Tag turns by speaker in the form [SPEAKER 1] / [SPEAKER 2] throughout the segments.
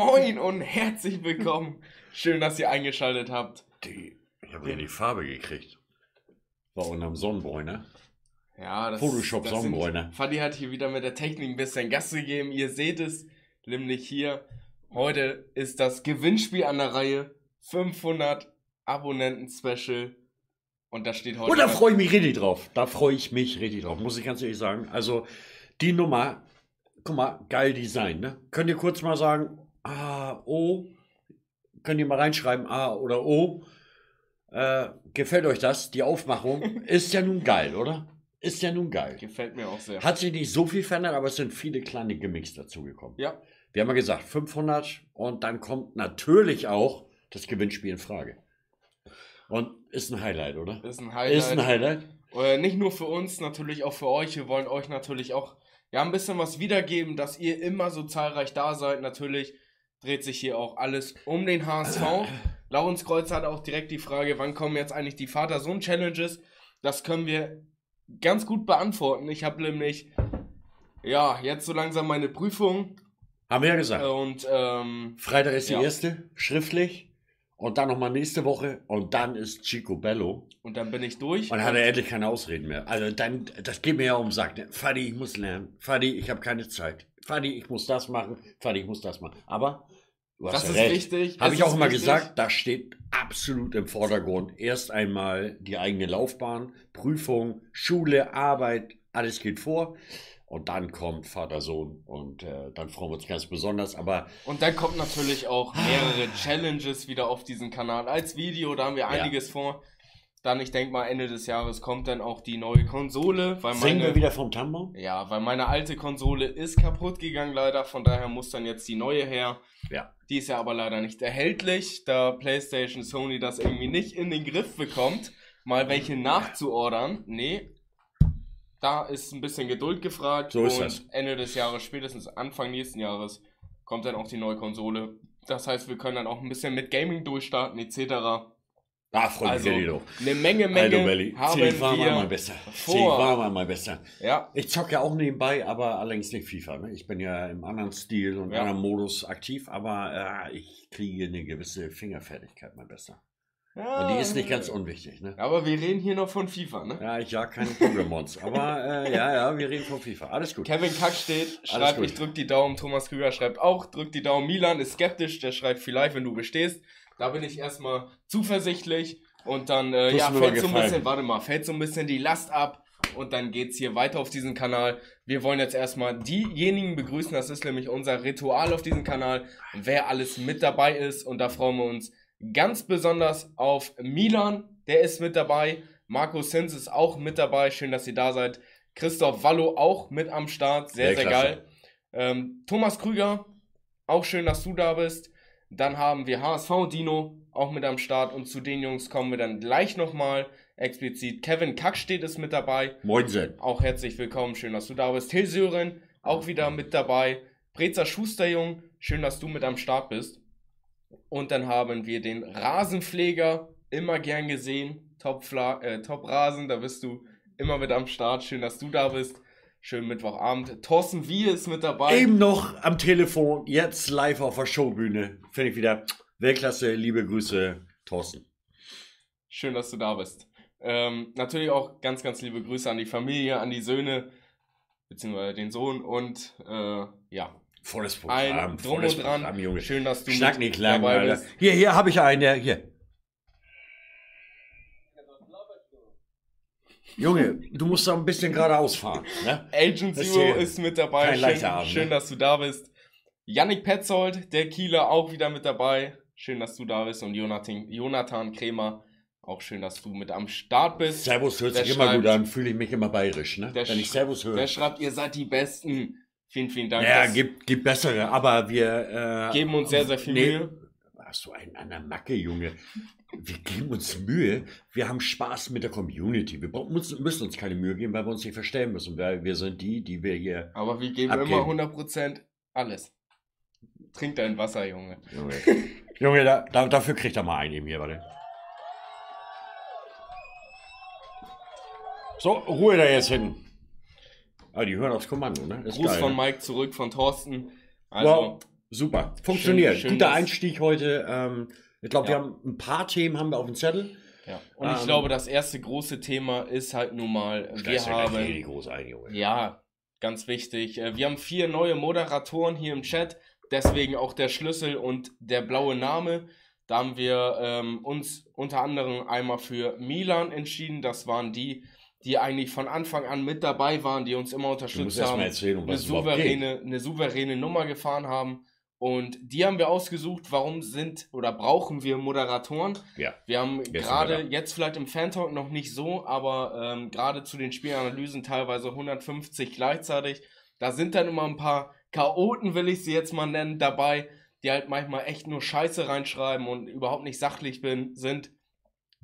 [SPEAKER 1] Moin und herzlich willkommen. Schön, dass ihr eingeschaltet habt.
[SPEAKER 2] Die, ich habe hier die Farbe gekriegt. War unterm Sonnenbräuner.
[SPEAKER 1] Ja, das
[SPEAKER 2] Photoshop
[SPEAKER 1] das sind-
[SPEAKER 2] Sonnenbräuner.
[SPEAKER 1] Fadi hat hier wieder mit der Technik ein bisschen Gas gegeben. Ihr seht es, nämlich hier. Heute ist das Gewinnspiel an der Reihe. 500 Abonnenten-Special. Und da steht heute.
[SPEAKER 2] Und da freue ich mich richtig drauf. Da freue ich mich richtig drauf, muss ich ganz ehrlich sagen. Also die Nummer, guck mal, geil Design. Ne? Könnt ihr kurz mal sagen, A, O? Könnt ihr mal reinschreiben, A oder O? Äh, gefällt euch das? Die Aufmachung ist ja nun geil, oder? Ist ja nun geil.
[SPEAKER 1] Gefällt mir auch sehr.
[SPEAKER 2] Hat sich nicht so viel verändert, aber es sind viele kleine Gimmicks dazugekommen.
[SPEAKER 1] ja,
[SPEAKER 2] Wir haben ja gesagt 500 und dann kommt natürlich auch das Gewinnspiel in Frage. Und ist ein Highlight, oder?
[SPEAKER 1] ist ein Highlight.
[SPEAKER 2] Ist ein Highlight.
[SPEAKER 1] Äh, nicht nur für uns, natürlich auch für euch. Wir wollen euch natürlich auch ja, ein bisschen was wiedergeben, dass ihr immer so zahlreich da seid. Natürlich dreht sich hier auch alles um den HSV. Laurens Kreuz hat auch direkt die Frage, wann kommen jetzt eigentlich die Vater-Sohn-Challenges? Das können wir ganz gut beantworten. Ich habe nämlich, ja, jetzt so langsam meine Prüfung
[SPEAKER 2] Haben wir ja gesagt.
[SPEAKER 1] und ähm,
[SPEAKER 2] Freitag ist die
[SPEAKER 1] ja.
[SPEAKER 2] erste, schriftlich. Und dann nochmal nächste Woche. Und dann ist Chico Bello.
[SPEAKER 1] und dann bin ich durch.
[SPEAKER 2] Und dann hat er endlich keine Ausreden mehr. Also dann, das geht mir ja um. Ne? Fadi, ich muss lernen. Fadi, ich habe keine Zeit. Fadi, ich muss das machen. Fadi, ich muss das machen. Aber du hast
[SPEAKER 1] Das
[SPEAKER 2] ja
[SPEAKER 1] ist
[SPEAKER 2] recht.
[SPEAKER 1] wichtig.
[SPEAKER 2] Habe ich auch immer
[SPEAKER 1] wichtig.
[SPEAKER 2] gesagt, da steht absolut im Vordergrund erst einmal die eigene Laufbahn, Prüfung, Schule, Arbeit, alles geht vor. Und dann kommt Vater, Sohn und äh, dann freuen wir uns ganz besonders. Aber
[SPEAKER 1] Und dann kommt natürlich auch mehrere Challenges wieder auf diesen Kanal als Video. Da haben wir einiges vor. Dann, ich denke mal, Ende des Jahres kommt dann auch die neue Konsole, weil
[SPEAKER 2] singen wir
[SPEAKER 1] meine,
[SPEAKER 2] wieder vom Tannenbaum?
[SPEAKER 1] ja, weil meine alte Konsole ist kaputt gegangen leider. Von daher muss dann jetzt die neue her.
[SPEAKER 2] Ja.
[SPEAKER 1] Die ist ja aber leider nicht erhältlich, da PlayStation Sony das irgendwie nicht in den Griff bekommt, mal welche nachzuordern. Nee. Da ist ein bisschen Geduld gefragt.
[SPEAKER 2] So ist
[SPEAKER 1] und
[SPEAKER 2] das.
[SPEAKER 1] Ende des Jahres, spätestens Anfang nächsten Jahres, kommt dann auch die neue Konsole. Das heißt, wir können dann auch ein bisschen mit Gaming durchstarten, etc.
[SPEAKER 2] Ah, freue mich
[SPEAKER 1] Also,
[SPEAKER 2] richtig drauf.
[SPEAKER 1] eine Menge, Menge
[SPEAKER 2] Aldo Belly,
[SPEAKER 1] haben
[SPEAKER 2] an, mein
[SPEAKER 1] wir
[SPEAKER 2] Bester. Zieh
[SPEAKER 1] vor.
[SPEAKER 2] dich warm an, mein Bester.
[SPEAKER 1] Ja,
[SPEAKER 2] Ich zocke ja auch nebenbei, aber allerdings nicht FIFA. Ne? Ich bin ja im anderen Stil und
[SPEAKER 1] Ja.
[SPEAKER 2] anderen Modus aktiv, aber äh, ich kriege eine gewisse Fingerfertigkeit, mein Bester. Und die ist nicht ganz unwichtig. Ne?
[SPEAKER 1] Aber wir reden hier noch von FIFA, ne?
[SPEAKER 2] Ja, ich jag keine Pokémons. aber äh, ja, ja, wir reden von FIFA. Alles gut.
[SPEAKER 1] Kevin Kack steht, schreibt, ich drück die Daumen. Thomas Krüger schreibt auch, drückt die Daumen. Milan ist skeptisch, der schreibt vielleicht, wenn du bestehst. Da bin ich erstmal zuversichtlich. Und dann, äh, ja, fällt so ein bisschen, warte mal, fällt so ein bisschen die Last ab. Und dann geht's hier weiter auf diesem Kanal. Wir wollen jetzt erstmal diejenigen begrüßen. Das ist nämlich unser Ritual auf diesem Kanal. Wer alles mit dabei ist. Und da freuen wir uns ganz besonders auf Milan. Der ist mit dabei. Marco Sins ist auch mit dabei. Schön, dass ihr da seid. Christoph Wallo auch mit am Start. Sehr,
[SPEAKER 2] Sehr
[SPEAKER 1] sehr, geil. Ähm, Thomas Krüger, auch schön, dass du da bist. Dann haben wir HSV Dino auch mit am Start. Und zu den Jungs kommen wir dann gleich nochmal explizit. Kevin Kackstedt ist mit dabei.
[SPEAKER 2] Moinsen.
[SPEAKER 1] Auch herzlich willkommen, schön, dass du da bist. Till Sören auch wieder mit dabei. Brezer Schusterjung, schön, dass du mit am Start bist. Und dann haben wir den Rasenpfleger, immer gern gesehen. Top, äh, Top Rasen, da bist du immer mit am Start. Schön, dass du da bist. Schönen Mittwochabend. Thorsten Wie ist mit dabei.
[SPEAKER 2] Eben noch am Telefon, jetzt live auf der Showbühne. Finde ich wieder Weltklasse. Liebe Grüße, Thorsten.
[SPEAKER 1] Schön, dass du da bist. Ähm, natürlich auch ganz, ganz liebe Grüße an die Familie, an die Söhne, beziehungsweise den Sohn und äh, ja,
[SPEAKER 2] Volles
[SPEAKER 1] ein
[SPEAKER 2] Programm.
[SPEAKER 1] Drum
[SPEAKER 2] volles
[SPEAKER 1] und Dran.
[SPEAKER 2] Programm, Junge.
[SPEAKER 1] Schön, dass du
[SPEAKER 2] Schnack nicht lang,
[SPEAKER 1] dabei
[SPEAKER 2] Alter.
[SPEAKER 1] bist.
[SPEAKER 2] Hier, hier habe ich einen, der, hier. Junge, du musst da ein bisschen geradeaus fahren. Ne?
[SPEAKER 1] Agent
[SPEAKER 2] Das
[SPEAKER 1] Zero ist mit dabei.
[SPEAKER 2] kein
[SPEAKER 1] Schön,
[SPEAKER 2] Abend,
[SPEAKER 1] schön
[SPEAKER 2] ne?
[SPEAKER 1] dass du da bist. Yannick Petzold, der Kieler, auch wieder mit dabei. Schön, dass du da bist. Und Jonathan, Jonathan Krämer, auch schön, dass du mit am Start bist.
[SPEAKER 2] Servus hört
[SPEAKER 1] Der
[SPEAKER 2] sich immer gut an, fühle ich mich immer bayerisch, ne?
[SPEAKER 1] Der
[SPEAKER 2] Wenn ich Servus
[SPEAKER 1] Der
[SPEAKER 2] höre.
[SPEAKER 1] schreibt, ihr seid die Besten. Vielen, vielen Dank.
[SPEAKER 2] Ja, gibt, gibt bessere, aber wir äh,
[SPEAKER 1] geben uns sehr, sehr viel
[SPEAKER 2] nee,
[SPEAKER 1] Mühe.
[SPEAKER 2] Hast du einen an der Macke, Junge? Wir geben uns Mühe. Wir haben Spaß mit der Community. Wir brauchen, müssen uns keine Mühe geben, weil wir uns nicht verstellen müssen. Weil wir sind die, die wir hier.
[SPEAKER 1] Aber wir geben
[SPEAKER 2] Abgeben.
[SPEAKER 1] immer 100% alles. Trink dein Wasser, Junge.
[SPEAKER 2] Junge, Junge da, da, dafür kriegt er mal einen eben hier, warte. So, Ruhe da jetzt hinten. Ah, die hören aufs Kommando, ne? Ist
[SPEAKER 1] Gruß
[SPEAKER 2] geil,
[SPEAKER 1] von
[SPEAKER 2] ne?
[SPEAKER 1] Mike zurück von Thorsten. Also,
[SPEAKER 2] Wow. Super. Funktioniert.
[SPEAKER 1] Schön- schön,
[SPEAKER 2] Guter Einstieg heute. Ähm, ich glaube, wir
[SPEAKER 1] Ja.
[SPEAKER 2] haben ein paar Themen haben wir auf dem Zettel.
[SPEAKER 1] Ja. Und ich
[SPEAKER 2] Ähm,
[SPEAKER 1] glaube, das erste große Thema ist halt nun mal, wir haben,
[SPEAKER 2] richtig groß ein, Junge.
[SPEAKER 1] ja, ganz wichtig, äh, wir haben vier neue Moderatoren hier im Chat, deswegen auch der Schlüssel und der blaue Name. Da haben wir ähm, uns unter anderem einmal für Milan entschieden. Das waren die, die eigentlich von Anfang an mit dabei waren, die uns immer unterstützt
[SPEAKER 2] erst
[SPEAKER 1] haben.
[SPEAKER 2] erzählen, um
[SPEAKER 1] eine souveräne, eine souveräne Nummer gefahren haben. Und die haben wir ausgesucht, warum sind oder brauchen wir Moderatoren.
[SPEAKER 2] Ja.
[SPEAKER 1] Wir haben gerade jetzt vielleicht im Fan-Talk noch nicht so, aber ähm, gerade zu den Spielanalysen teilweise 150 gleichzeitig. Da sind dann immer ein paar Chaoten, will ich sie jetzt mal nennen, dabei, die halt manchmal echt nur Scheiße reinschreiben und überhaupt nicht sachlich bin, sind.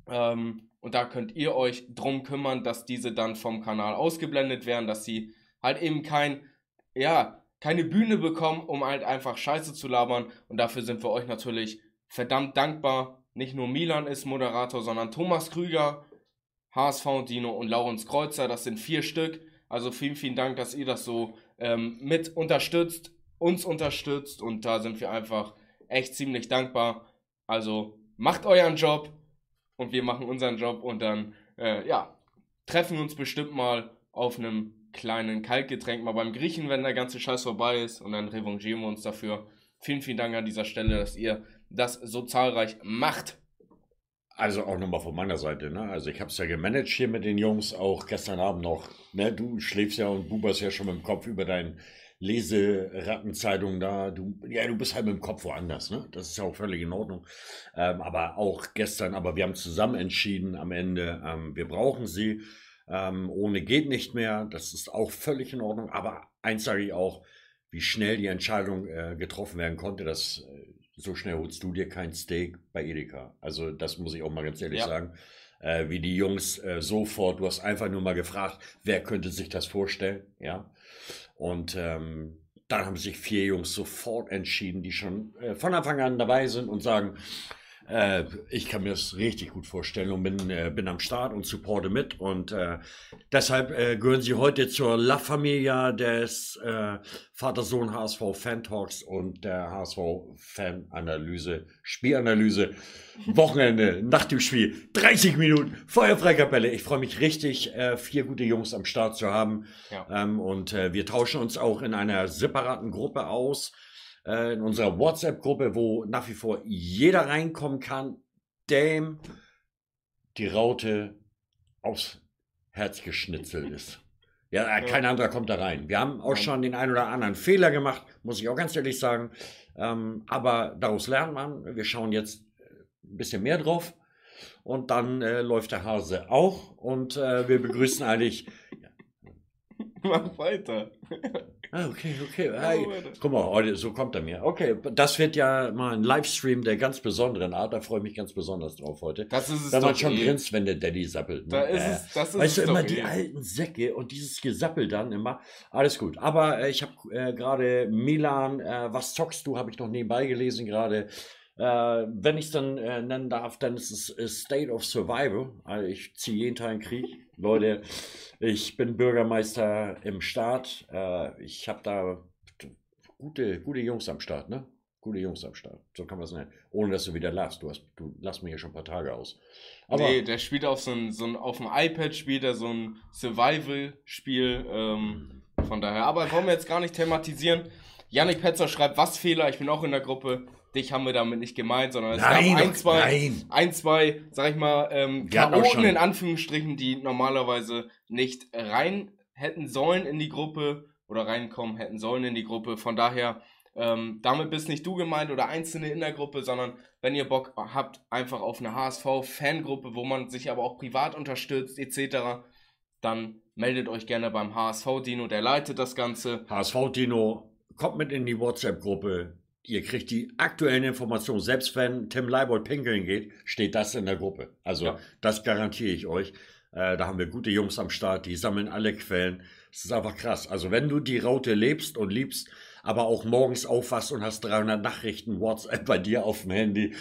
[SPEAKER 1] Ähm, und da könnt ihr euch drum kümmern, dass diese dann vom Kanal ausgeblendet werden, dass sie halt eben kein, ja, keine Bühne bekommen, um halt einfach Scheiße zu labern. Und dafür sind wir euch natürlich verdammt dankbar. Nicht nur Milan ist Moderator, sondern Thomas Krüger, HSV Dino und Laurens Kreuzer. Das sind vier Stück. Also vielen, vielen Dank, dass ihr das so ähm, mit unterstützt, uns unterstützt. Und da sind wir einfach echt ziemlich dankbar. Also macht euren Job und wir machen unseren Job und dann, äh, ja, treffen wir uns bestimmt mal auf einem kleinen Kaltgetränk mal beim Griechen, wenn der ganze Scheiß vorbei ist und dann revanchieren wir uns dafür. Vielen, vielen Dank an dieser Stelle, dass ihr das so zahlreich macht.
[SPEAKER 2] Also auch nochmal von meiner Seite, ne? Also ich habe es ja gemanagt hier mit den Jungs, auch gestern Abend noch. Ne? Du schläfst ja und buberst ja schon mit dem Kopf über deine Leserattenzeitung da. Du, ja, du bist halt mit dem Kopf woanders, ne? Das ist ja auch völlig in Ordnung. Ähm, aber auch gestern, aber wir haben zusammen entschieden am Ende, ähm, wir brauchen sie. Ähm, ohne geht nicht mehr. Das ist auch völlig in Ordnung. Aber eins sage ich auch, wie schnell die Entscheidung äh, getroffen werden konnte, dass äh, so schnell holst du dir kein Steak bei Edeka. Also das muss ich auch mal ganz ehrlich
[SPEAKER 1] Ja.
[SPEAKER 2] sagen. Äh, wie die Jungs äh, sofort, du hast einfach nur mal gefragt, wer könnte sich das vorstellen, ja. Und ähm, dann haben sich vier Jungs sofort entschieden, die schon äh, von Anfang an dabei sind und sagen, äh, ich kann mir das richtig gut vorstellen und bin, äh, bin am Start und supporte mit. Und äh, deshalb äh, gehören sie heute zur La Familia des äh, Vater-Sohn HSV Fan Talks und der HSV Fan Analyse, Spielanalyse. Wochenende, nach dem Spiel, 30 Minuten, Feuerfreikapelle. Ich freue mich richtig, äh, vier gute Jungs am Start zu haben.
[SPEAKER 1] Ja.
[SPEAKER 2] Ähm, und äh, wir tauschen uns auch in einer separaten Gruppe aus äh, in unserer WhatsApp-Gruppe, wo nach wie vor jeder reinkommen kann, dem die Raute aufs Herz geschnitzelt ist. Ja, äh,
[SPEAKER 1] Ja.
[SPEAKER 2] kein anderer kommt da rein. Wir haben auch schon den einen oder anderen Fehler gemacht, muss ich auch ganz ehrlich sagen. Ähm, aber daraus lernt man. Wir schauen jetzt äh, ein bisschen mehr drauf. Und dann äh, läuft der Hase auch. Und äh, wir begrüßen eigentlich.
[SPEAKER 1] Mach weiter.
[SPEAKER 2] Ah, okay, okay. Hey. Guck mal, heute, so kommt er mir. Okay, das wird ja mal ein Livestream der ganz besonderen Art. Da freue ich mich ganz besonders drauf heute.
[SPEAKER 1] Das ist es
[SPEAKER 2] Wenn man schon
[SPEAKER 1] eh.
[SPEAKER 2] grinst, wenn der Daddy sappelt. Ne?
[SPEAKER 1] Da ist
[SPEAKER 2] Äh,
[SPEAKER 1] es, das ist
[SPEAKER 2] Weißt du,
[SPEAKER 1] es
[SPEAKER 2] immer
[SPEAKER 1] doch
[SPEAKER 2] die
[SPEAKER 1] eh.
[SPEAKER 2] alten Säcke und dieses Gesappel dann immer. Alles gut. Aber äh, ich habe äh, gerade Milan, äh, was zockst du, habe ich noch nebenbei gelesen gerade. Äh, wenn ich es dann äh, nennen darf, dann ist es äh, State of Survival. Also ich ziehe jeden Tag einen Krieg. Leute, ich bin Bürgermeister im Staat. Äh, ich habe da gute, gute Jungs am Start, ne? Gute Jungs am Start. So kann man es nennen. Ohne dass du wieder lachst. Du, hast, du lachst mir ja schon ein paar Tage aus. Aber
[SPEAKER 1] nee, der spielt auf so ein, so ein, auf dem iPad spielt er so ein Survival-Spiel. Ähm, von daher. Aber wollen wir jetzt gar nicht thematisieren. Yannick Petzer schreibt, was Fehler? Ich bin auch in der Gruppe. Dich haben wir damit nicht gemeint, sondern es
[SPEAKER 2] nein,
[SPEAKER 1] gab ein, zwei,
[SPEAKER 2] nein.
[SPEAKER 1] ein, zwei, sag ich mal, ähm, Chaoten in Anführungsstrichen, die normalerweise nicht rein hätten sollen in die Gruppe oder reinkommen hätten sollen in die Gruppe. Von daher, ähm, damit bist nicht du gemeint oder Einzelne in der Gruppe, sondern wenn ihr Bock habt, einfach auf eine HSV-Fangruppe, wo man sich aber auch privat unterstützt, etc., dann meldet euch gerne beim HSV-Dino, der leitet das Ganze.
[SPEAKER 2] HSV Dino, kommt mit in die WhatsApp-Gruppe. Ihr kriegt die aktuellen Informationen. Selbst wenn Tim Leibold pinkeln geht, steht das in der Gruppe. Also,
[SPEAKER 1] Ja.
[SPEAKER 2] das garantiere ich euch. Äh, da haben wir gute Jungs am Start, die sammeln alle Quellen. Es ist einfach krass. Also, wenn du die Raute lebst und liebst, aber auch morgens aufwachst und hast 300 Nachrichten WhatsApp bei dir auf dem Handy,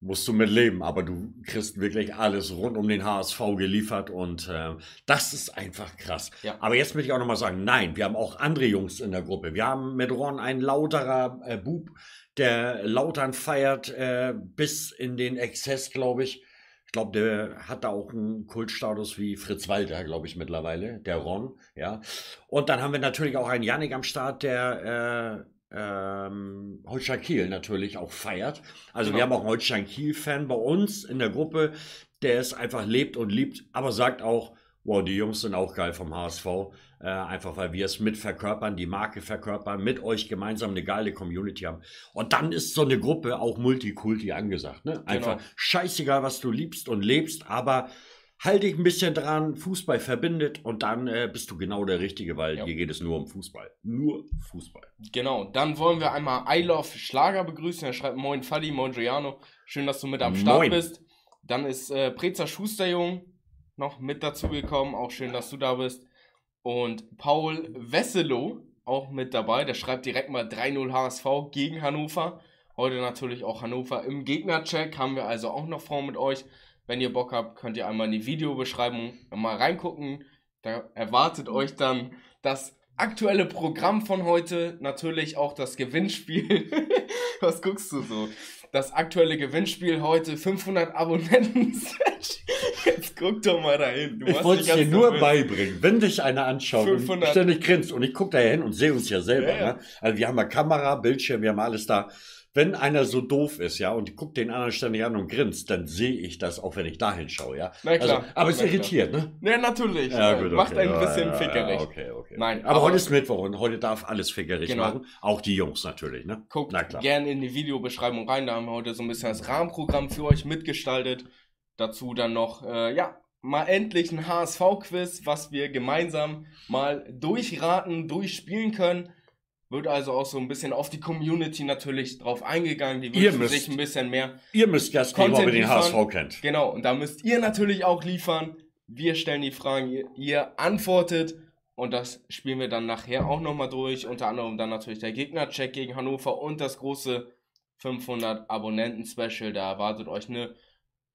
[SPEAKER 2] musst du mit leben, aber du kriegst wirklich alles rund um den HSV geliefert und äh, das ist einfach krass.
[SPEAKER 1] Ja.
[SPEAKER 2] Aber jetzt möchte ich auch nochmal sagen, nein, wir haben auch andere Jungs in der Gruppe. Wir haben mit Ron einen lauterer äh, Bub, der Lautern feiert äh, bis in den Exzess, glaube ich. Ich glaube, der hat da auch einen Kultstatus wie Fritz Walter, glaube ich, mittlerweile, der Ron, ja. Und dann haben wir natürlich auch einen Janik am Start, der äh, ähm, Holstein Kiel natürlich auch feiert. Also
[SPEAKER 1] Genau.
[SPEAKER 2] wir haben auch einen Holstein Kiel-Fan bei uns in der Gruppe, der es einfach lebt und liebt, aber sagt auch, wow, die Jungs sind auch geil vom HSV. Äh, einfach weil wir es mit verkörpern, die Marke verkörpern, mit euch gemeinsam eine geile Community haben. Und dann ist so eine Gruppe auch Multikulti angesagt. Ne? Einfach
[SPEAKER 1] Genau.
[SPEAKER 2] scheißegal, was du liebst und lebst, aber halt dich ein bisschen dran, Fußball verbindet und dann äh, bist du genau der Richtige, weil
[SPEAKER 1] Ja.
[SPEAKER 2] hier geht es nur um Fußball. Nur Fußball.
[SPEAKER 1] Genau, dann wollen wir einmal I Love Schlager begrüßen. Er schreibt Moin Fadi, Moin Giuliano. Schön, dass du mit am Start
[SPEAKER 2] Moin.
[SPEAKER 1] bist. Dann ist äh, Preza Schusterjung noch mit dazugekommen. Auch schön, dass du da bist. Und Paul Wesselow auch mit dabei. Der schreibt direkt mal 3-0 HSV gegen Hannover. Heute natürlich auch Hannover im Gegnercheck. Haben wir also auch noch vor mit euch. Wenn ihr Bock habt, könnt ihr einmal in die Videobeschreibung mal reingucken. Da erwartet euch dann das aktuelle Programm von heute. Natürlich auch das Gewinnspiel. Was guckst du so? Das aktuelle Gewinnspiel heute 500 Abonnenten. Jetzt guck doch mal dahin. Du
[SPEAKER 2] Ich wollte es dir nur
[SPEAKER 1] nervös.
[SPEAKER 2] beibringen. Wenn dich einer anschaut
[SPEAKER 1] 500
[SPEAKER 2] und ständig grinst und ich gucke da hin und sehe uns ja selber.
[SPEAKER 1] Ja, ja.
[SPEAKER 2] Ne? Also wir haben ja Kamera, Bildschirm, wir haben alles da. Wenn einer so doof ist, ja, und guckt den anderen ständig an und grinst, dann sehe ich das, auch wenn ich da hinschaue, ja.
[SPEAKER 1] Na klar.
[SPEAKER 2] Also, aber es
[SPEAKER 1] Na klar.
[SPEAKER 2] irritiert, ne?
[SPEAKER 1] Ja, natürlich.
[SPEAKER 2] Ja, gut,
[SPEAKER 1] Macht
[SPEAKER 2] okay.
[SPEAKER 1] ein
[SPEAKER 2] Ja,
[SPEAKER 1] bisschen
[SPEAKER 2] ja,
[SPEAKER 1] fickerig.
[SPEAKER 2] Okay, okay.
[SPEAKER 1] Nein,
[SPEAKER 2] aber,
[SPEAKER 1] aber-
[SPEAKER 2] heute ist Mittwoch und heute darf alles fickerig
[SPEAKER 1] Genau.
[SPEAKER 2] machen. Auch die Jungs natürlich, ne?
[SPEAKER 1] Guckt
[SPEAKER 2] Na klar.
[SPEAKER 1] gerne in die Videobeschreibung rein. Da haben wir heute so ein bisschen das Rahmenprogramm für euch mitgestaltet. Dazu dann noch, äh, ja, mal endlich ein HSV-Quiz, was wir gemeinsam mal durchraten, durchspielen können. Wird also auch so ein bisschen auf die Community natürlich drauf eingegangen. Die wünschen
[SPEAKER 2] müsst-
[SPEAKER 1] sich ein bisschen mehr.
[SPEAKER 2] Ihr müsst Gas geben, ob ihr den
[SPEAKER 1] liefern.
[SPEAKER 2] HSV kennt.
[SPEAKER 1] Genau, und da müsst ihr natürlich auch liefern. Wir stellen die Fragen, ihr, ihr antwortet. Und das spielen wir dann nachher auch nochmal durch. Unter anderem dann natürlich der Gegnercheck gegen Hannover und das große 500 Abonnenten-Special. Da erwartet euch eine,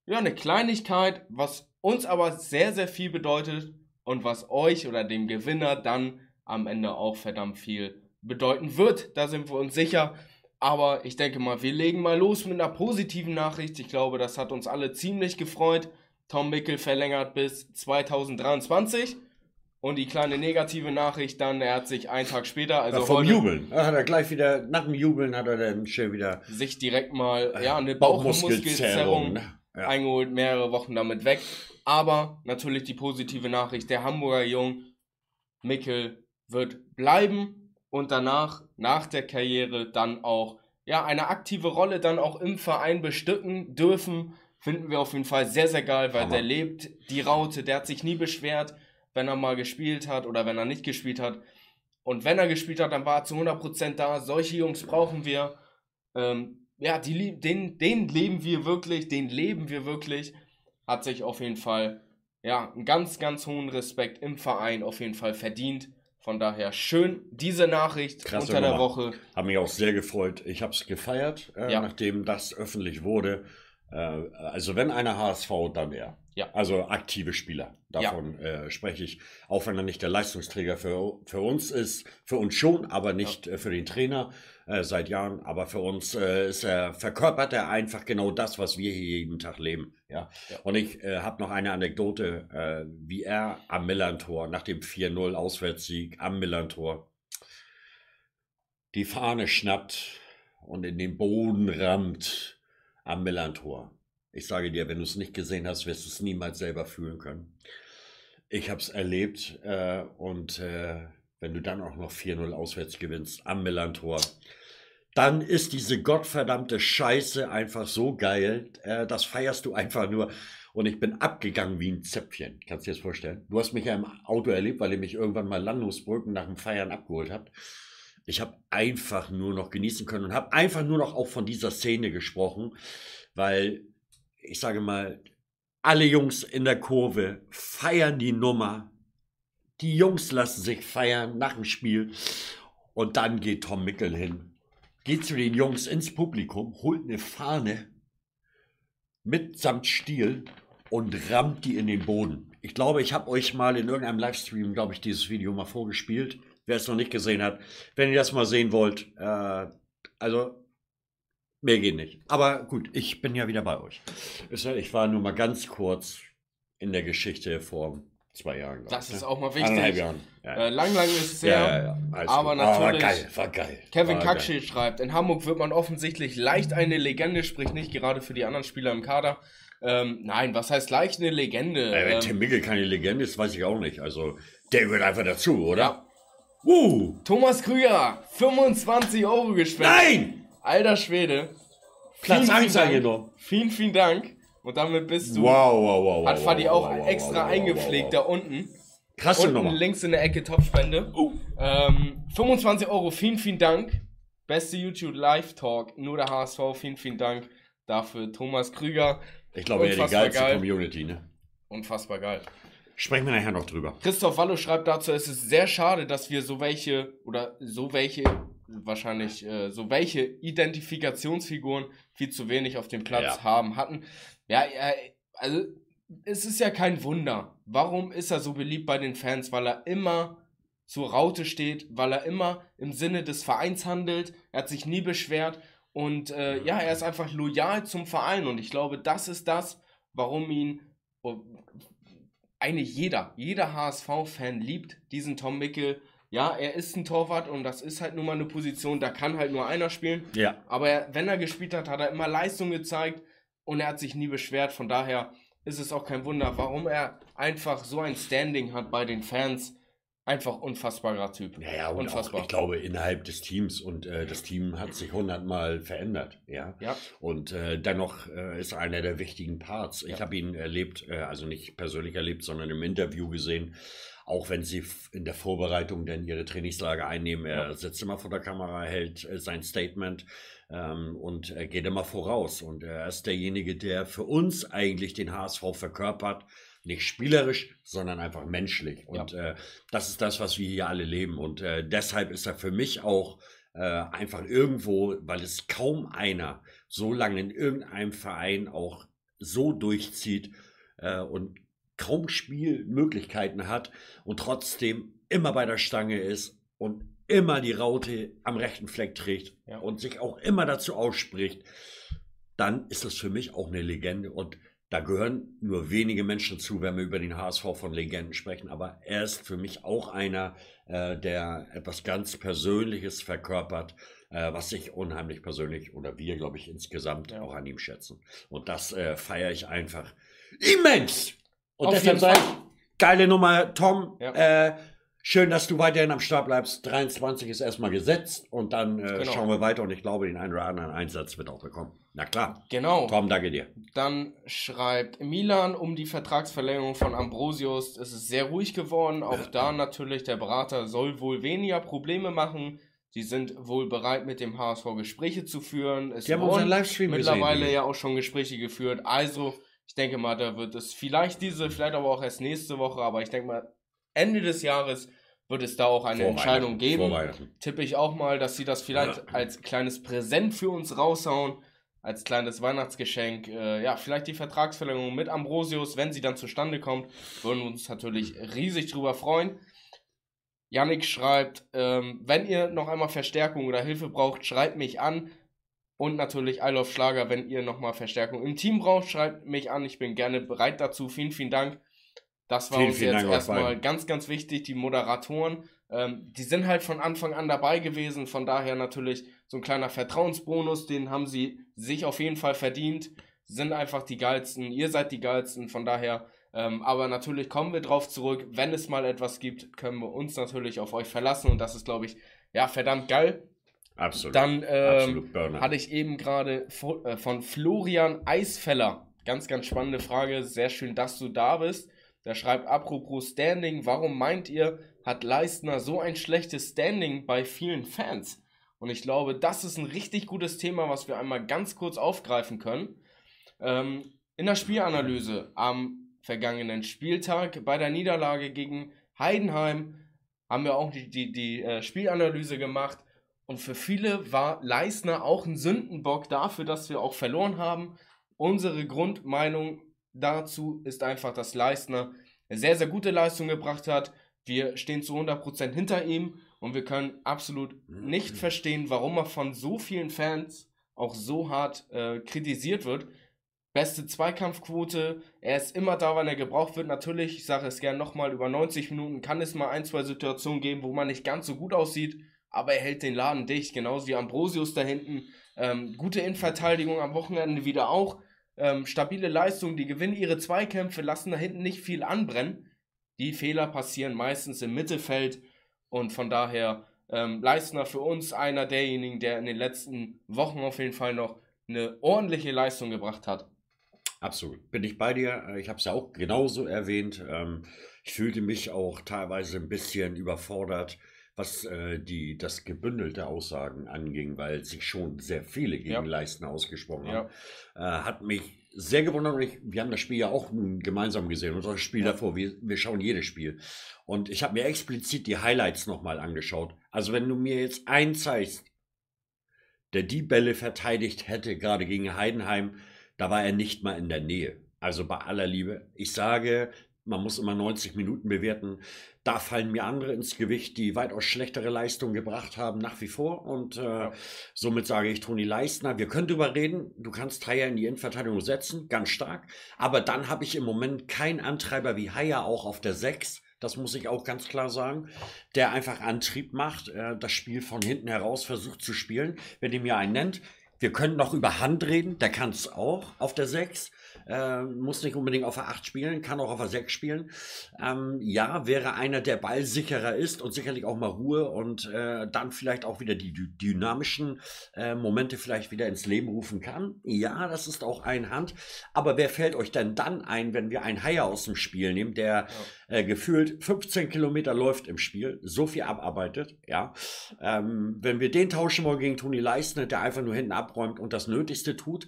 [SPEAKER 1] ja, eine Kleinigkeit, was uns aber sehr, sehr viel bedeutet und was euch oder dem Gewinner dann am Ende auch verdammt viel bedeuten wird. Da sind wir uns sicher. Aber ich denke mal, wir legen mal los mit einer positiven Nachricht. Ich glaube, das hat uns alle ziemlich gefreut. Tom Mickel verlängert bis 2023. Und die kleine negative Nachricht dann, er hat sich einen Tag später, also
[SPEAKER 2] ja, vom
[SPEAKER 1] heute,
[SPEAKER 2] Jubeln. Da hat er gleich wieder, nach dem Jubeln hat er dann schön wieder
[SPEAKER 1] sich direkt mal ja, eine
[SPEAKER 2] Bauchmuskelzerrung.
[SPEAKER 1] Bauchmuskelzerrung
[SPEAKER 2] Ne? Ja.
[SPEAKER 1] eingeholt, mehrere Wochen damit weg. Aber natürlich die positive Nachricht, der Hamburger Jung Mickel wird bleiben und danach, nach der Karriere, dann auch ja, eine aktive Rolle dann auch im Verein bestücken dürfen. Finden wir auf jeden Fall sehr, sehr geil, weil
[SPEAKER 2] Hammer.
[SPEAKER 1] der lebt die Raute, der hat sich nie beschwert, wenn er mal gespielt hat oder wenn er nicht gespielt hat. Und wenn er gespielt hat, dann war er zu 100% da. Solche Jungs brauchen wir. Ähm, ja, die, den, den leben wir wirklich, den leben wir wirklich. Hat sich auf jeden Fall, ja, einen ganz, ganz hohen Respekt im Verein auf jeden Fall verdient. Von daher schön diese Nachricht
[SPEAKER 2] Krasse
[SPEAKER 1] unter der. Woche.
[SPEAKER 2] Hat mich auch sehr gefreut. Ich habe es gefeiert, äh,
[SPEAKER 1] Ja.
[SPEAKER 2] nachdem das öffentlich wurde. Äh, also wenn einer HSV, dann er.
[SPEAKER 1] Ja.
[SPEAKER 2] Also aktive Spieler. Davon äh, spreche ich. Auch wenn er nicht der Leistungsträger für, für uns ist, für uns schon, aber nicht äh, für den Trainer äh, seit Jahren. Aber für uns äh, ist er, verkörpert er einfach genau das, was wir hier jeden Tag leben. Ja.
[SPEAKER 1] Ja.
[SPEAKER 2] Und ich äh, habe noch eine Anekdote, äh, wie er am Millantor nach dem 4-0 Auswärtssieg am Millantor die Fahne schnappt und in den Boden rammt am Millantor. Ich sage dir, wenn du es nicht gesehen hast, wirst du es niemals selber fühlen können. Ich habe es erlebt äh, und äh, wenn du dann auch noch 4-0 auswärts gewinnst am Millantor, dann ist diese gottverdammte Scheiße einfach so geil. Äh, das feierst du einfach nur. Und ich bin abgegangen wie ein Zäpfchen. Kannst du dir das vorstellen? Du hast mich ja im Auto erlebt, weil ihr mich irgendwann mal Landungsbrücken nach dem Feiern abgeholt habt. Ich habe einfach nur noch genießen können und habe einfach nur noch auch von dieser Szene gesprochen, weil ich sage mal, alle Jungs in der Kurve feiern die Nummer. Die Jungs lassen sich feiern nach dem Spiel. Und dann geht Tom Mickel hin, geht zu den Jungs ins Publikum, holt eine Fahne mitsamt Stiel und rammt die in den Boden. Ich glaube, ich habe euch mal in irgendeinem Livestream, glaube ich, dieses Video mal vorgespielt. Wer es noch nicht gesehen hat, wenn ihr das mal sehen wollt, äh, also mehr geht nicht. Aber gut, ich bin ja wieder bei euch. Ich war nur mal ganz kurz in der Geschichte vor zwei Jahren.
[SPEAKER 1] Das
[SPEAKER 2] ich,
[SPEAKER 1] ist
[SPEAKER 2] ne?
[SPEAKER 1] auch mal
[SPEAKER 2] Anderthalb
[SPEAKER 1] wichtig.
[SPEAKER 2] Jahren. Ja.
[SPEAKER 1] Äh, lang, lang ist es her.
[SPEAKER 2] ja, ja,
[SPEAKER 1] aber
[SPEAKER 2] gut. Ah,
[SPEAKER 1] natürlich-
[SPEAKER 2] War geil, war geil.
[SPEAKER 1] Kevin
[SPEAKER 2] war
[SPEAKER 1] Kackschild schreibt, in Hamburg wird man offensichtlich leicht eine Legende, sprich nicht gerade für die anderen Spieler im Kader. Ähm, nein, was heißt leicht eine Legende?
[SPEAKER 2] Äh, wenn
[SPEAKER 1] Ähm,
[SPEAKER 2] Tim Mickel keine Legende ist, weiß ich auch nicht. Also, der gehört einfach dazu, oder?
[SPEAKER 1] ja.
[SPEAKER 2] Uh,
[SPEAKER 1] Thomas Krüger, 25 Euro gespendet.
[SPEAKER 2] nein!
[SPEAKER 1] Alter Schwede.
[SPEAKER 2] Platz
[SPEAKER 1] Vielen,
[SPEAKER 2] 1
[SPEAKER 1] vielen Dank.
[SPEAKER 2] eingenommen.
[SPEAKER 1] Vielen, vielen Dank. Und damit bist du.
[SPEAKER 2] Wow, wow, wow.
[SPEAKER 1] Hat Fadi
[SPEAKER 2] wow,
[SPEAKER 1] auch
[SPEAKER 2] wow, wow,
[SPEAKER 1] extra eingepflegt da unten.
[SPEAKER 2] Krasse
[SPEAKER 1] Unten
[SPEAKER 2] Nummer.
[SPEAKER 1] links in der Ecke Topspende. Ähm, 25 Euro, vielen, vielen Dank. Beste YouTube Live Talk, nur der HSV, vielen, vielen Dank dafür. Thomas Krüger,
[SPEAKER 2] Ich glaube, ja, die geilste
[SPEAKER 1] geil.
[SPEAKER 2] Community, ne?
[SPEAKER 1] unfassbar geil.
[SPEAKER 2] Sprechen wir nachher noch drüber.
[SPEAKER 1] Christoph Wallo schreibt dazu, es ist sehr schade, dass wir so welche oder so welche, wahrscheinlich äh, so welche Identifikationsfiguren viel zu wenig auf dem Platz
[SPEAKER 2] Ja.
[SPEAKER 1] haben, hatten. Ja, ja, also es ist ja kein Wunder. Warum ist er so beliebt bei den Fans? Weil er immer zur Raute steht, weil er immer im Sinne des Vereins handelt. Er hat sich nie beschwert und äh, ja, er ist einfach loyal zum Verein und ich glaube, das ist das, warum ihn oh, eigentlich jeder, jeder HSV-Fan liebt diesen Tom Mickel. Ja, er ist ein Torwart und das ist halt nun mal eine Position, da kann halt nur einer spielen.
[SPEAKER 2] Ja.
[SPEAKER 1] Aber er, wenn er gespielt hat, hat er immer Leistung gezeigt und er hat sich nie beschwert. Von daher ist es auch kein Wunder, warum er einfach so ein Standing hat bei den Fans. Einfach unfassbarer Typ.
[SPEAKER 2] Naja, und
[SPEAKER 1] Unfassbar.
[SPEAKER 2] auch, ich glaube, innerhalb des Teams und äh, das Team hat sich hundertmal verändert, ja.
[SPEAKER 1] Ja.
[SPEAKER 2] Und äh, dennoch äh, ist er einer der wichtigen Parts. Ich
[SPEAKER 1] Ja.
[SPEAKER 2] habe ihn erlebt, äh, also nicht persönlich erlebt, sondern im Interview gesehen. Auch wenn sie in der Vorbereitung dann ihre Trainingslager einnehmen, er
[SPEAKER 1] Ja.
[SPEAKER 2] sitzt immer vor der Kamera, hält äh, sein Statement ähm, und er geht immer voraus. Und er ist derjenige, der für uns eigentlich den HSV verkörpert. Nicht spielerisch, sondern einfach menschlich. Und äh, das ist das, was wir hier alle leben. Und äh, deshalb ist er für mich auch äh, einfach irgendwo, weil es kaum einer so lange in irgendeinem Verein auch so durchzieht äh, und kaum Spielmöglichkeiten hat und trotzdem immer bei der Stange ist und immer die Raute am rechten Fleck trägt
[SPEAKER 1] Ja.
[SPEAKER 2] und sich auch immer dazu ausspricht, dann ist das für mich auch eine Legende. Und da gehören nur wenige Menschen zu, wenn wir über den HSV von Legenden sprechen. Aber er ist für mich auch einer, äh, der etwas ganz Persönliches verkörpert, äh, was ich unheimlich persönlich oder wir, glaube ich, insgesamt
[SPEAKER 1] Ja.
[SPEAKER 2] auch an ihm schätzen. Und das äh, feiere ich einfach immens. Und
[SPEAKER 1] Auf
[SPEAKER 2] deshalb sage ich, geile Nummer, Tom.
[SPEAKER 1] Ja.
[SPEAKER 2] Schön, dass du weiterhin am Start bleibst. 23 ist erstmal gesetzt und dann äh,
[SPEAKER 1] Genau.
[SPEAKER 2] schauen wir weiter. Und ich glaube, den einen oder anderen Einsatz wird auch bekommen. Na klar.
[SPEAKER 1] Genau.
[SPEAKER 2] Tom, danke dir.
[SPEAKER 1] Dann schreibt Milan um die Vertragsverlängerung von Ambrosius. Es ist sehr ruhig geworden. Auch da natürlich, der Berater soll wohl weniger Probleme machen. Die sind wohl bereit, mit dem HSV Gespräche zu führen. Es
[SPEAKER 2] Die haben unseren Livestream
[SPEAKER 1] mittlerweile
[SPEAKER 2] gesehen.
[SPEAKER 1] ja auch schon Gespräche geführt. Also, ich denke mal, da wird es vielleicht diese, vielleicht aber auch erst nächste Woche, aber ich denke mal, Ende des Jahres wird es da auch eine
[SPEAKER 2] Vor
[SPEAKER 1] Entscheidung geben tippe ich auch mal, dass sie das vielleicht als kleines Präsent für uns raushauen, als kleines Weihnachtsgeschenk. Äh, ja, vielleicht die Vertragsverlängerung mit Ambrosius, wenn sie dann zustande kommt, würden wir uns natürlich riesig drüber freuen. Yannick schreibt, ähm, wenn ihr noch einmal Verstärkung oder Hilfe braucht, schreibt mich an. Und natürlich I Love Schlager, wenn ihr nochmal Verstärkung im Team braucht, schreibt mich an. Ich bin gerne bereit dazu. Vielen, vielen Dank. Das war
[SPEAKER 2] Vielen,
[SPEAKER 1] uns
[SPEAKER 2] vielen
[SPEAKER 1] jetzt
[SPEAKER 2] Dank
[SPEAKER 1] erstmal ganz, ganz wichtig. Die Moderatoren, ähm, die sind halt von Anfang an dabei gewesen. Von daher natürlich so ein kleiner Vertrauensbonus, den haben sie sich auf jeden Fall verdient. Sind einfach die geilsten. Ihr seid die geilsten. Von daher, ähm, aber natürlich kommen wir drauf zurück. Wenn es mal etwas gibt, können wir uns natürlich auf euch verlassen. Und das ist, glaube ich, ja, verdammt geil.
[SPEAKER 2] Absolut.
[SPEAKER 1] Dann ähm,
[SPEAKER 2] Absolut
[SPEAKER 1] hatte ich eben gerade äh, von Florian Eisfeller. Ganz, ganz spannende Frage. Sehr schön, dass du da bist. Der schreibt, apropos Standing, warum meint ihr, hat Leistner so ein schlechtes Standing bei vielen Fans? Und ich glaube, das ist ein richtig gutes Thema, was wir einmal ganz kurz aufgreifen können. Ähm, in der Spielanalyse am vergangenen Spieltag bei der Niederlage gegen Heidenheim haben wir auch die, die, die äh, Spielanalyse gemacht. Und für viele war Leistner auch ein Sündenbock dafür, dass wir auch verloren haben. Unsere Grundmeinung dazu ist einfach, dass Leistner sehr, sehr gute Leistung gebracht hat. Wir stehen zu 100% hinter ihm und wir können absolut nicht verstehen, warum er von so vielen Fans auch so hart äh, kritisiert wird. Beste Zweikampfquote, er ist immer da, wann er gebraucht wird. Natürlich, ich sage es gerne nochmal, über 90 Minuten kann es mal ein, zwei Situationen geben, wo man nicht ganz so gut aussieht, aber er hält den Laden dicht, genauso wie Ambrosius da hinten. Ähm, gute Innenverteidigung am Wochenende wieder auch. Ähm, stabile Leistung, die gewinnen ihre Zweikämpfe, lassen da hinten nicht viel anbrennen. Die Fehler passieren meistens im Mittelfeld und von daher ähm, Leistner für uns einer derjenigen, der in den letzten Wochen auf jeden Fall noch eine ordentliche Leistung gebracht hat.
[SPEAKER 2] Absolut. Bin ich bei dir. Äh, ich habe es ja auch genauso erwähnt. Ähm, ich fühlte mich auch teilweise ein bisschen überfordert, was äh, die, das gebündelte Aussagen anging, weil sich schon sehr viele gegen ja. Leisten ausgesprochen haben. Ja. Äh, hat mich sehr gewundert. Ich, wir haben das Spiel ja auch gemeinsam gesehen und das Spiel ja. davor. Wir, wir schauen jedes Spiel. Und ich habe mir explizit die Highlights nochmal angeschaut. Also wenn du mir jetzt einen zeigst, der die Bälle verteidigt hätte, gerade gegen Heidenheim, da war er nicht mal in der Nähe. Also bei aller Liebe. Ich sage, man muss immer 90 Minuten bewerten. Da fallen mir andere ins Gewicht, die weitaus schlechtere Leistungen gebracht haben, nach wie vor. Und äh, ja. somit sage ich Toni Leistner, wir können drüber reden. Du kannst Haier in die Innenverteidigung setzen, ganz stark. Aber dann habe ich im Moment keinen Antreiber wie Haier auch auf der 6. Das muss ich auch ganz klar sagen. Der einfach Antrieb macht, äh, das Spiel von hinten heraus versucht zu spielen. Wenn ihr mir einen nennt, wir können noch über Hand reden, der kann es auch auf der 6. Äh, muss nicht unbedingt auf der 8 spielen, kann auch auf der 6 spielen. Ähm, ja, wäre einer, der ballsicherer ist und sicherlich auch mal Ruhe und äh, dann vielleicht auch wieder die dynamischen äh, Momente vielleicht wieder ins Leben rufen kann. Ja, das ist auch ein Hand. Aber wer fällt euch denn dann ein, wenn wir einen Haier aus dem Spiel nehmen, der ja. äh, gefühlt 15 Kilometer läuft im Spiel, so viel abarbeitet, ja. Ähm, wenn wir den tauschen wollen gegen Toni Leistner, der einfach nur hinten abräumt und das Nötigste tut,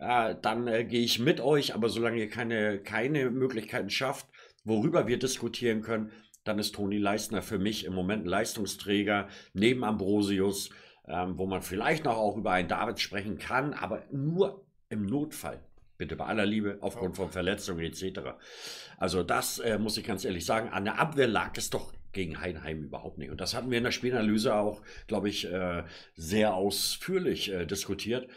[SPEAKER 2] dann äh, gehe ich mit euch, aber solange ihr keine, keine Möglichkeiten schafft, worüber wir diskutieren können, dann ist Toni Leistner für mich im Moment Leistungsträger neben Ambrosius, ähm, wo man vielleicht noch auch über einen David sprechen kann, aber nur im Notfall. Bitte bei aller Liebe, aufgrund von Verletzungen etc. Also das äh, muss ich ganz ehrlich sagen, an der Abwehr lag es doch gegen Heinheim überhaupt nicht. Und das hatten wir in der Spielanalyse auch, glaube ich, äh, sehr ausführlich äh, diskutiert.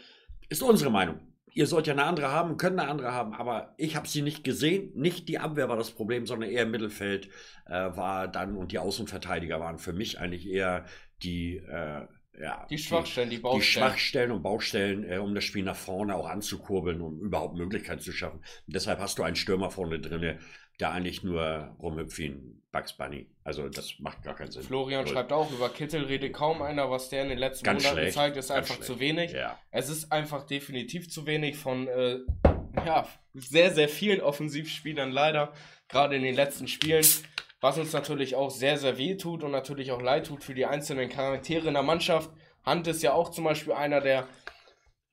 [SPEAKER 2] Ist unsere Meinung ihr sollt ja eine andere haben, können eine andere haben, aber ich habe sie nicht gesehen. Nicht die Abwehr war das Problem, sondern eher im Mittelfeld äh, war dann und die Außenverteidiger waren für mich eigentlich eher die äh, ja,
[SPEAKER 1] die Schwachstellen, die,
[SPEAKER 2] die Baustellen. Die Schwachstellen und Baustellen, äh, um das Spiel nach vorne auch anzukurbeln, um überhaupt Möglichkeiten zu schaffen. Und deshalb hast du einen Stürmer vorne drin, der eigentlich nur ein Bugs Bunny. Also das macht gar keinen Sinn.
[SPEAKER 1] Florian schreibt auch, über Kittel redet kaum einer, was der in den letzten ganz Monaten schlecht, zeigt, ist einfach schlecht. zu wenig. Ja. Es ist einfach definitiv zu wenig von äh, ja, sehr, sehr vielen Offensivspielern leider, gerade in den letzten Spielen. Was uns natürlich auch sehr, sehr weh tut und natürlich auch leid tut für die einzelnen Charaktere in der Mannschaft. Hand ist ja auch zum Beispiel einer, der,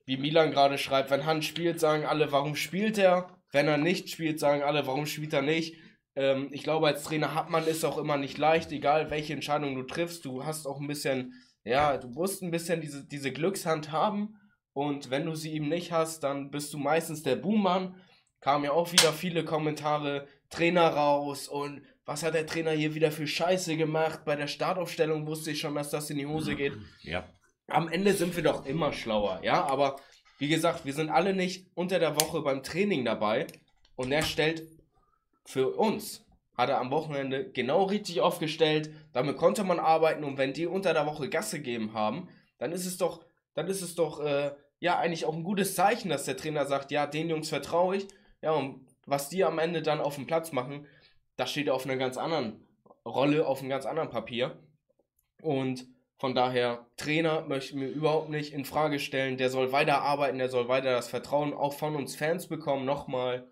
[SPEAKER 1] wie Milan gerade schreibt, wenn Hand spielt, sagen alle, warum spielt er? Wenn er nicht spielt, sagen alle, warum spielt er nicht? Ähm, ich glaube, als Trainer hat man es auch immer nicht leicht, egal welche Entscheidung du triffst. Du hast auch ein bisschen, ja, du musst ein bisschen diese, diese Glückshand haben. Und wenn du sie eben nicht hast, dann bist du meistens der Buhmann. Kamen ja auch wieder viele Kommentare, Trainer raus und was hat der Trainer hier wieder für Scheiße gemacht? Bei der Startaufstellung wusste ich schon, dass das in die Hose geht.
[SPEAKER 2] Ja.
[SPEAKER 1] Am Ende sind wir doch immer schlauer, ja, aber wie gesagt, wir sind alle nicht unter der Woche beim Training dabei. Und er stellt für uns, hat er am Wochenende genau richtig aufgestellt, damit konnte man arbeiten. Und wenn die unter der Woche Gasse gegeben haben, dann ist es doch, dann ist es doch, äh, ja, eigentlich auch ein gutes Zeichen, dass der Trainer sagt, ja, den Jungs vertraue ich, ja, und was die am Ende dann auf dem Platz machen, das steht auf einer ganz anderen Rolle, auf einem ganz anderen Papier. Und von daher, Trainer möchten wir überhaupt nicht in Frage stellen. Der soll weiter arbeiten, der soll weiter das Vertrauen auch von uns Fans bekommen. Nochmal,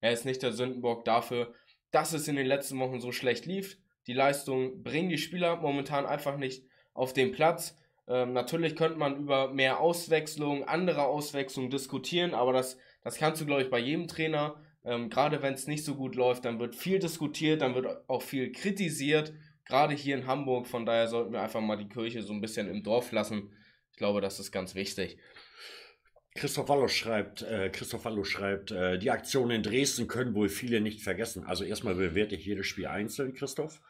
[SPEAKER 1] er ist nicht der Sündenbock dafür, dass es in den letzten Wochen so schlecht lief. Die Leistung bringen die Spieler momentan einfach nicht auf den Platz. Ähm, natürlich könnte man über mehr Auswechslung, andere Auswechslung diskutieren, aber das, das kannst du, glaube ich, bei jedem Trainer. Ähm, Gerade wenn es nicht so gut läuft, dann wird viel diskutiert, dann wird auch viel kritisiert gerade hier in Hamburg. Von daher sollten wir einfach mal die Kirche so ein bisschen im Dorf lassen. Ich glaube, das ist ganz wichtig.
[SPEAKER 2] Christoph Wallo schreibt, äh, Christoph Wallo schreibt, äh, die Aktionen in Dresden können wohl viele nicht vergessen. Also erstmal bewerte ich jedes Spiel einzeln, Christoph.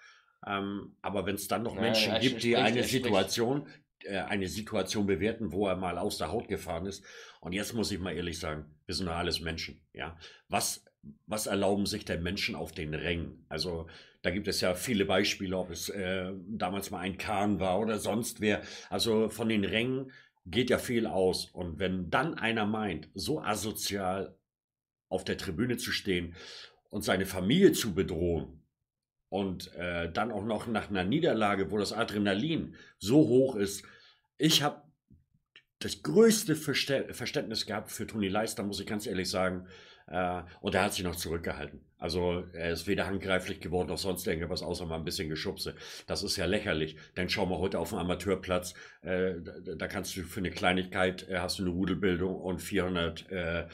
[SPEAKER 2] Ähm, aber wenn es dann noch Menschen ja, gibt, die eine Situation, äh, eine Situation bewerten, wo er mal aus der Haut gefahren ist. Und jetzt muss ich mal ehrlich sagen, wir sind alles Menschen. Ja, was was erlauben sich denn Menschen auf den Rängen? Also da gibt es ja viele Beispiele, ob es äh, damals mal ein Kahn war oder sonst wer. Also von den Rängen geht ja viel aus. Und wenn dann einer meint, so asozial auf der Tribüne zu stehen und seine Familie zu bedrohen und äh, dann auch noch nach einer Niederlage, wo das Adrenalin so hoch ist, ich habe das größte Verständnis gehabt für Toni Leister, muss ich ganz ehrlich sagen. Äh, und er hat sich noch zurückgehalten. Also er ist weder handgreiflich geworden noch sonst irgendwas, außer mal ein bisschen Geschubse. Das ist ja lächerlich. Dann schau mal heute auf den Amateurplatz. Äh, da, da, kannst du für eine Kleinigkeit, äh, hast du eine Rudelbildung und 400 äh,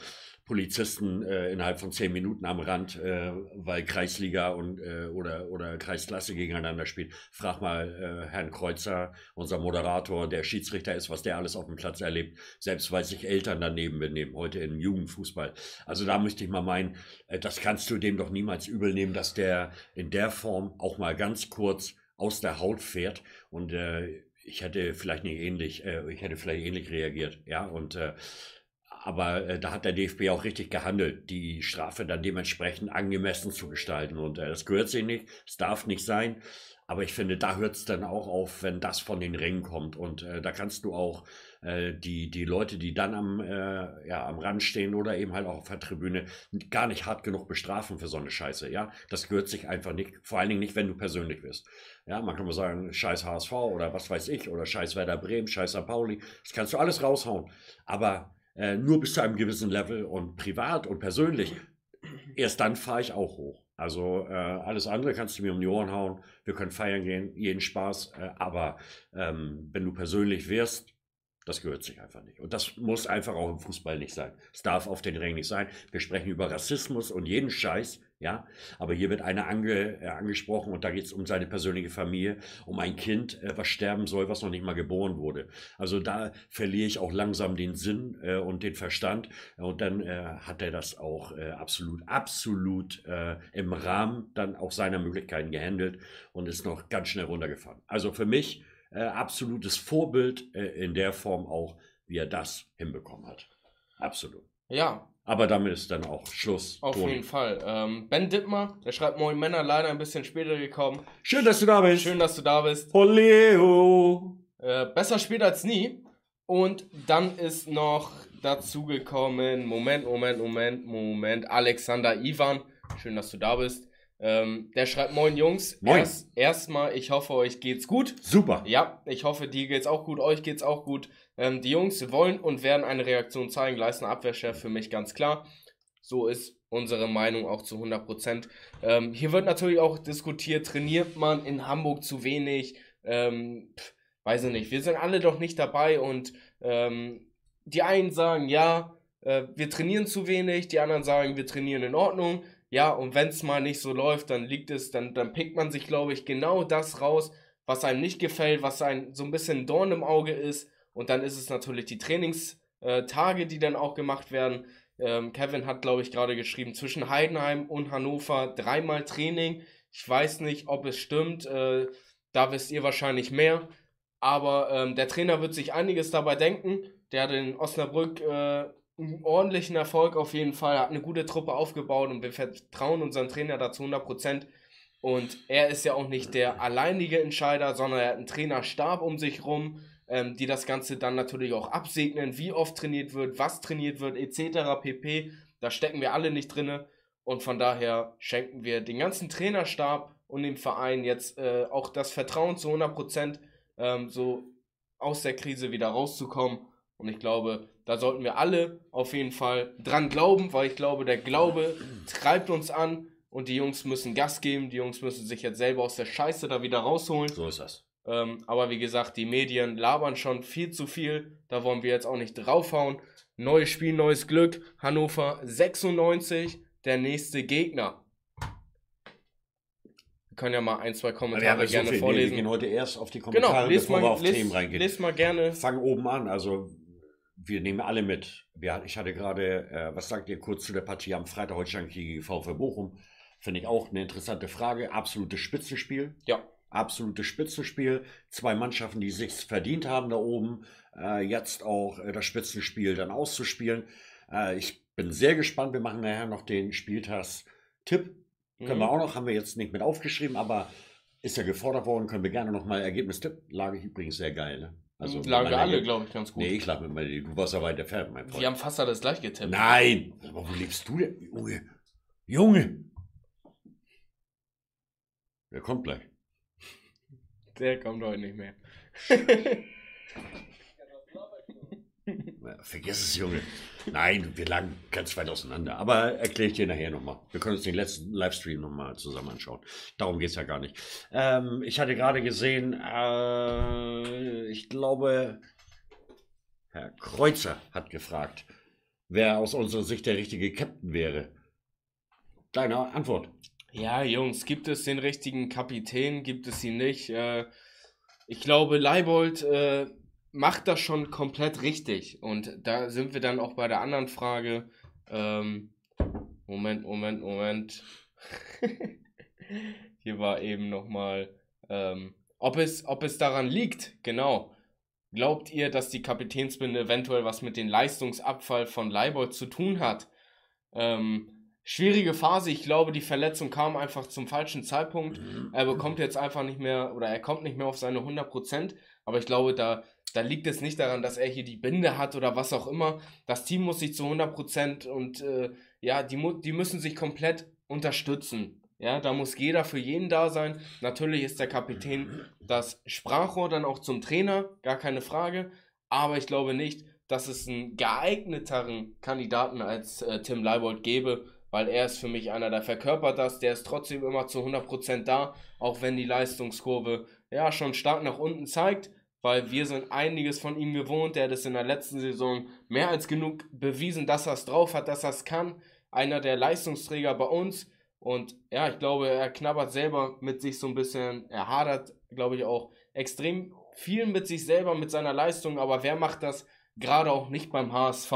[SPEAKER 2] Polizisten äh, innerhalb von zehn Minuten am Rand, äh, weil Kreisliga und, äh, oder, oder Kreisklasse gegeneinander spielt. Frag mal äh, Herrn Kreuzer, unser Moderator, der Schiedsrichter ist, was der alles auf dem Platz erlebt, selbst weil sich Eltern daneben benehmen, heute im Jugendfußball. Also da möchte ich mal meinen, äh, das kannst du dem doch niemals übel nehmen, dass der in der Form auch mal ganz kurz aus der Haut fährt und äh, ich hätte vielleicht nicht ähnlich, äh, ich hätte vielleicht ähnlich reagiert, ja, und äh, aber äh, da hat der DFB auch richtig gehandelt, die Strafe dann dementsprechend angemessen zu gestalten. Und äh, das gehört sich nicht, es darf nicht sein. Aber ich finde, da hört es dann auch auf, wenn das von den Rängen kommt. Und äh, da kannst du auch äh, die, die Leute, die dann am, äh, ja, am Rand stehen oder eben halt auch auf der Tribüne, gar nicht hart genug bestrafen für so eine Scheiße. Ja, das gehört sich einfach nicht. Vor allen Dingen nicht, wenn du persönlich bist. Ja, man kann mal sagen, scheiß HSV oder was weiß ich oder scheiß Werder Bremen, scheiß St. Pauli. Das kannst du alles raushauen. Aber äh, nur bis zu einem gewissen Level und privat und persönlich, erst dann fahre ich auch hoch. Also äh, alles andere kannst du mir um die Ohren hauen. Wir können feiern gehen, jeden Spaß. Äh, aber ähm, wenn du persönlich wirst, das gehört sich einfach nicht. Und das muss einfach auch im Fußball nicht sein. Es darf auf den Rängen nicht sein. Wir sprechen über Rassismus und jeden Scheiß, ja. Aber hier wird einer ange, äh, angesprochen und da geht es um seine persönliche Familie, um ein Kind, äh, was sterben soll, was noch nicht mal geboren wurde. Also da verliere ich auch langsam den Sinn äh, und den Verstand. Und dann äh, hat er das auch äh, absolut, absolut äh, im Rahmen dann auch seiner Möglichkeiten gehandelt und ist noch ganz schnell runtergefahren. Also für mich äh, absolutes Vorbild äh, in der Form auch, wie er das hinbekommen hat. Absolut.
[SPEAKER 1] Ja.
[SPEAKER 2] Aber damit ist dann auch Schluss.
[SPEAKER 1] Auf Toni. jeden Fall. Ähm, ben Dittmer, der schreibt Moin Männer, leider ein bisschen später gekommen.
[SPEAKER 2] Schön, dass du da bist.
[SPEAKER 1] Schön, dass du da bist.
[SPEAKER 2] Oleo.
[SPEAKER 1] Äh, besser spät als nie. Und dann ist noch dazugekommen, Moment, Moment, Moment, Moment, Alexander Ivan. Schön, dass du da bist. Ähm, der schreibt, moin Jungs.
[SPEAKER 2] Moin.
[SPEAKER 1] Erst, erstmal, ich hoffe, euch geht's gut.
[SPEAKER 2] Super.
[SPEAKER 1] Ja, ich hoffe, dir geht's auch gut, euch geht's auch gut. Ähm, die Jungs wollen und werden eine Reaktion zeigen. Leistender Abwehrchef für mich ganz klar. So ist unsere Meinung auch zu 100 Prozent. Ähm, hier wird natürlich auch diskutiert, trainiert man in Hamburg zu wenig? Ähm, pff, weiß ich nicht. Wir sind alle doch nicht dabei und ähm, die einen sagen, ja, äh, wir trainieren zu wenig, die anderen sagen, wir trainieren in Ordnung. Ja, und wenn es mal nicht so läuft, dann liegt es, dann, dann pickt man sich, glaube ich, genau das raus, was einem nicht gefällt, was einem so ein bisschen Dorn im Auge ist. Und dann ist es natürlich die Trainingstage, die dann auch gemacht werden. Ähm, Kevin hat, glaube ich, gerade geschrieben, zwischen Heidenheim und Hannover dreimal Training. Ich weiß nicht, ob es stimmt. Äh, da wisst ihr wahrscheinlich mehr. Aber ähm, der Trainer wird sich einiges dabei denken. Der hat in Osnabrück äh, einen ordentlichen Erfolg auf jeden Fall, hat eine gute Truppe aufgebaut und wir vertrauen unserem Trainer dazu 100%. Und er ist ja auch nicht der alleinige Entscheider, sondern er hat einen Trainerstab um sich rum, ähm, die das Ganze dann natürlich auch absegnen, wie oft trainiert wird, was trainiert wird, etc. pp. Da stecken wir alle nicht drinne. Und von daher schenken wir den ganzen Trainerstab und dem Verein jetzt äh, auch das Vertrauen zu 100%, ähm, so aus der Krise wieder rauszukommen. Und ich glaube, da sollten wir alle auf jeden Fall dran glauben, weil ich glaube, der Glaube treibt uns an und die Jungs müssen Gas geben. Die Jungs müssen sich jetzt selber aus der Scheiße da wieder rausholen.
[SPEAKER 2] So ist das.
[SPEAKER 1] Ähm, aber wie gesagt, die Medien labern schon viel zu viel. Da wollen wir jetzt auch nicht draufhauen. Neues Spiel, neues Glück. Hannover 96, der nächste Gegner. Wir können ja mal ein, zwei Kommentare
[SPEAKER 2] so
[SPEAKER 1] gerne
[SPEAKER 2] viel.
[SPEAKER 1] vorlesen.
[SPEAKER 2] Wir gehen heute erst auf die genau, Kommentare,
[SPEAKER 1] genau,
[SPEAKER 2] bevor
[SPEAKER 1] mal,
[SPEAKER 2] wir auf
[SPEAKER 1] les,
[SPEAKER 2] Themen reingehen.
[SPEAKER 1] Lest mal gerne.
[SPEAKER 2] Fangen oben an. Also wir nehmen alle mit. Wir, ich hatte gerade, äh, was sagt ihr kurz zu der Partie am Freitag Holstein gegen VfL Bochum? Finde ich auch eine interessante Frage. Absolutes Spitzenspiel.
[SPEAKER 1] Ja.
[SPEAKER 2] Absolutes Spitzenspiel. Zwei Mannschaften, die sich verdient haben da oben, äh, jetzt auch äh, das Spitzenspiel dann auszuspielen. Äh, ich bin sehr gespannt. Wir machen nachher noch den Spieltagstipp. Können
[SPEAKER 1] Mhm.
[SPEAKER 2] wir auch noch, haben wir jetzt nicht mit aufgeschrieben, aber ist ja gefordert worden, können wir gerne nochmal Ergebnistipp. Lag ich übrigens sehr geil, ne?
[SPEAKER 1] Also
[SPEAKER 2] mit
[SPEAKER 1] lagen wir alle, glaube ich, ganz gut.
[SPEAKER 2] Nee, ich lag mit meiner, du warst ja weit entfernt, mein Freund.
[SPEAKER 1] wir haben fast alles gleich getippt.
[SPEAKER 2] Nein! Aber wo lebst du denn? Junge! Junge! Der kommt gleich.
[SPEAKER 1] Der kommt heute nicht mehr.
[SPEAKER 2] Vergiss es, Junge. Nein, wir lagen ganz weit auseinander. Aber erkläre ich dir nachher nochmal. Wir können uns den letzten Livestream nochmal zusammen anschauen. Darum geht es ja gar nicht. Ähm, ich hatte gerade gesehen, äh, ich glaube, Herr Kreuzer hat gefragt, wer aus unserer Sicht der richtige Captain wäre. Deine Antwort.
[SPEAKER 1] Ja, Jungs, gibt es den richtigen Kapitän? Gibt es ihn nicht? Äh, ich glaube, Leibold äh, macht das schon komplett richtig. Und da sind wir dann auch bei der anderen Frage. Ähm, Moment, Moment, Moment. Hier war eben nochmal, ähm, ob, es, ob es daran liegt, genau. Glaubt ihr, dass die Kapitänsbinde eventuell was mit dem Leistungsabfall von Leibold zu tun hat? Ähm, schwierige Phase. Ich glaube, die Verletzung kam einfach zum falschen Zeitpunkt. Er bekommt jetzt einfach nicht mehr oder er kommt nicht mehr auf seine 100%. Aber ich glaube, da, da liegt es nicht daran, dass er hier die Binde hat oder was auch immer. Das Team muss sich zu 100% und äh, ja, die, die müssen sich komplett unterstützen. Ja, da muss jeder für jeden da sein. Natürlich ist der Kapitän das Sprachrohr dann auch zum Trainer, gar keine Frage. Aber ich glaube nicht, dass es einen geeigneteren Kandidaten als äh, Tim Leibold gäbe, weil er ist für mich einer, der verkörpert das, der ist trotzdem immer zu 100% da, auch wenn die Leistungskurve ja schon stark nach unten zeigt, weil wir sind einiges von ihm gewohnt, der hat es in der letzten Saison mehr als genug bewiesen, dass er es drauf hat, dass er es kann, einer der Leistungsträger bei uns. Und ja, ich glaube, er knabbert selber mit sich so ein bisschen, er hadert, glaube ich, auch extrem viel mit sich selber, mit seiner Leistung, aber wer macht das? Gerade auch nicht beim HSV?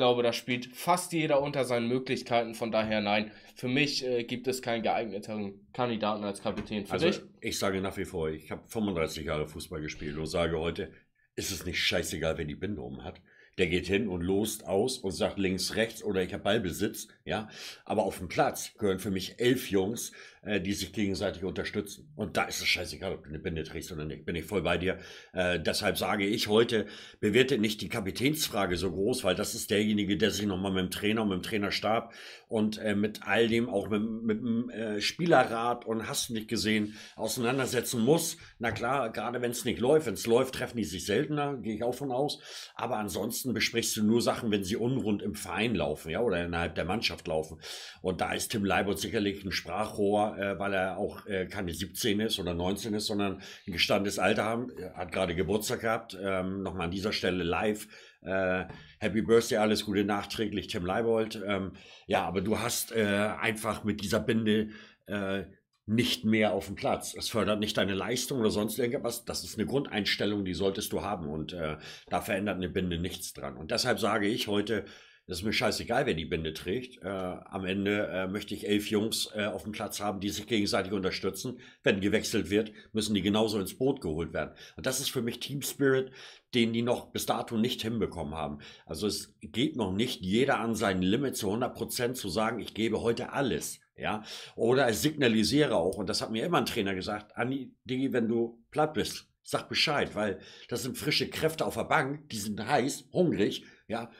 [SPEAKER 1] Ich glaube, da spielt fast jeder unter seinen Möglichkeiten. Von daher nein. Für mich äh, gibt es keinen geeigneteren Kandidaten als Kapitän. Für
[SPEAKER 2] Also
[SPEAKER 1] dich?
[SPEAKER 2] ich sage nach wie vor, ich habe 35 Jahre Fußball gespielt und sage heute, ist es nicht scheißegal, wer die Binde um hat. Der geht hin und lost aus und sagt links, rechts oder ich habe Ballbesitz, ja. Aber auf dem Platz gehören für mich elf Jungs, äh, die sich gegenseitig unterstützen. Und da ist es scheißegal, ob du eine Binde trägst oder nicht. Bin ich voll bei dir. Äh, deshalb sage ich heute, bewertet nicht die Kapitänsfrage so groß, weil das ist derjenige, der sich nochmal mit dem Trainer mit dem Trainerstab und äh, mit all dem, auch mit, mit dem äh, Spielerrat und hast du nicht gesehen, auseinandersetzen muss. Na klar, gerade wenn es nicht läuft, wenn es läuft, treffen die sich seltener, gehe ich auch von aus. Aber ansonsten besprichst du nur Sachen, wenn sie unrund im Verein laufen, ja, oder innerhalb der Mannschaft laufen. Und da ist Tim Leibold sicherlich ein Sprachrohr, äh, weil er auch äh, keine 17 ist oder 19 ist, sondern ein gestandenes Alter haben. Er hat gerade Geburtstag gehabt. Ähm, Nochmal an dieser Stelle live. Äh, Happy Birthday, alles Gute nachträglich, Tim Leibold. Ähm, ja, aber du hast äh, einfach mit dieser Binde äh, nicht mehr auf dem Platz. Es fördert nicht deine Leistung oder sonst irgendwas. Das ist eine Grundeinstellung, die solltest du haben. Und äh, da verändert eine Binde nichts dran. Und deshalb sage ich heute, das ist mir scheißegal, wer die Binde trägt. Äh, am Ende äh, möchte ich elf Jungs äh, auf dem Platz haben, die sich gegenseitig unterstützen. Wenn gewechselt wird, müssen die genauso ins Boot geholt werden. Und das ist für mich Team Spirit, den die noch bis dato nicht hinbekommen haben. Also es geht noch nicht jeder an sein Limit zu 100 Prozent zu sagen, ich gebe heute alles. Ja, oder ich signalisiere auch, und das hat mir immer ein Trainer gesagt, Andi, Digi, wenn du platt bist, sag Bescheid, weil das sind frische Kräfte auf der Bank, die sind heiß, hungrig, ja,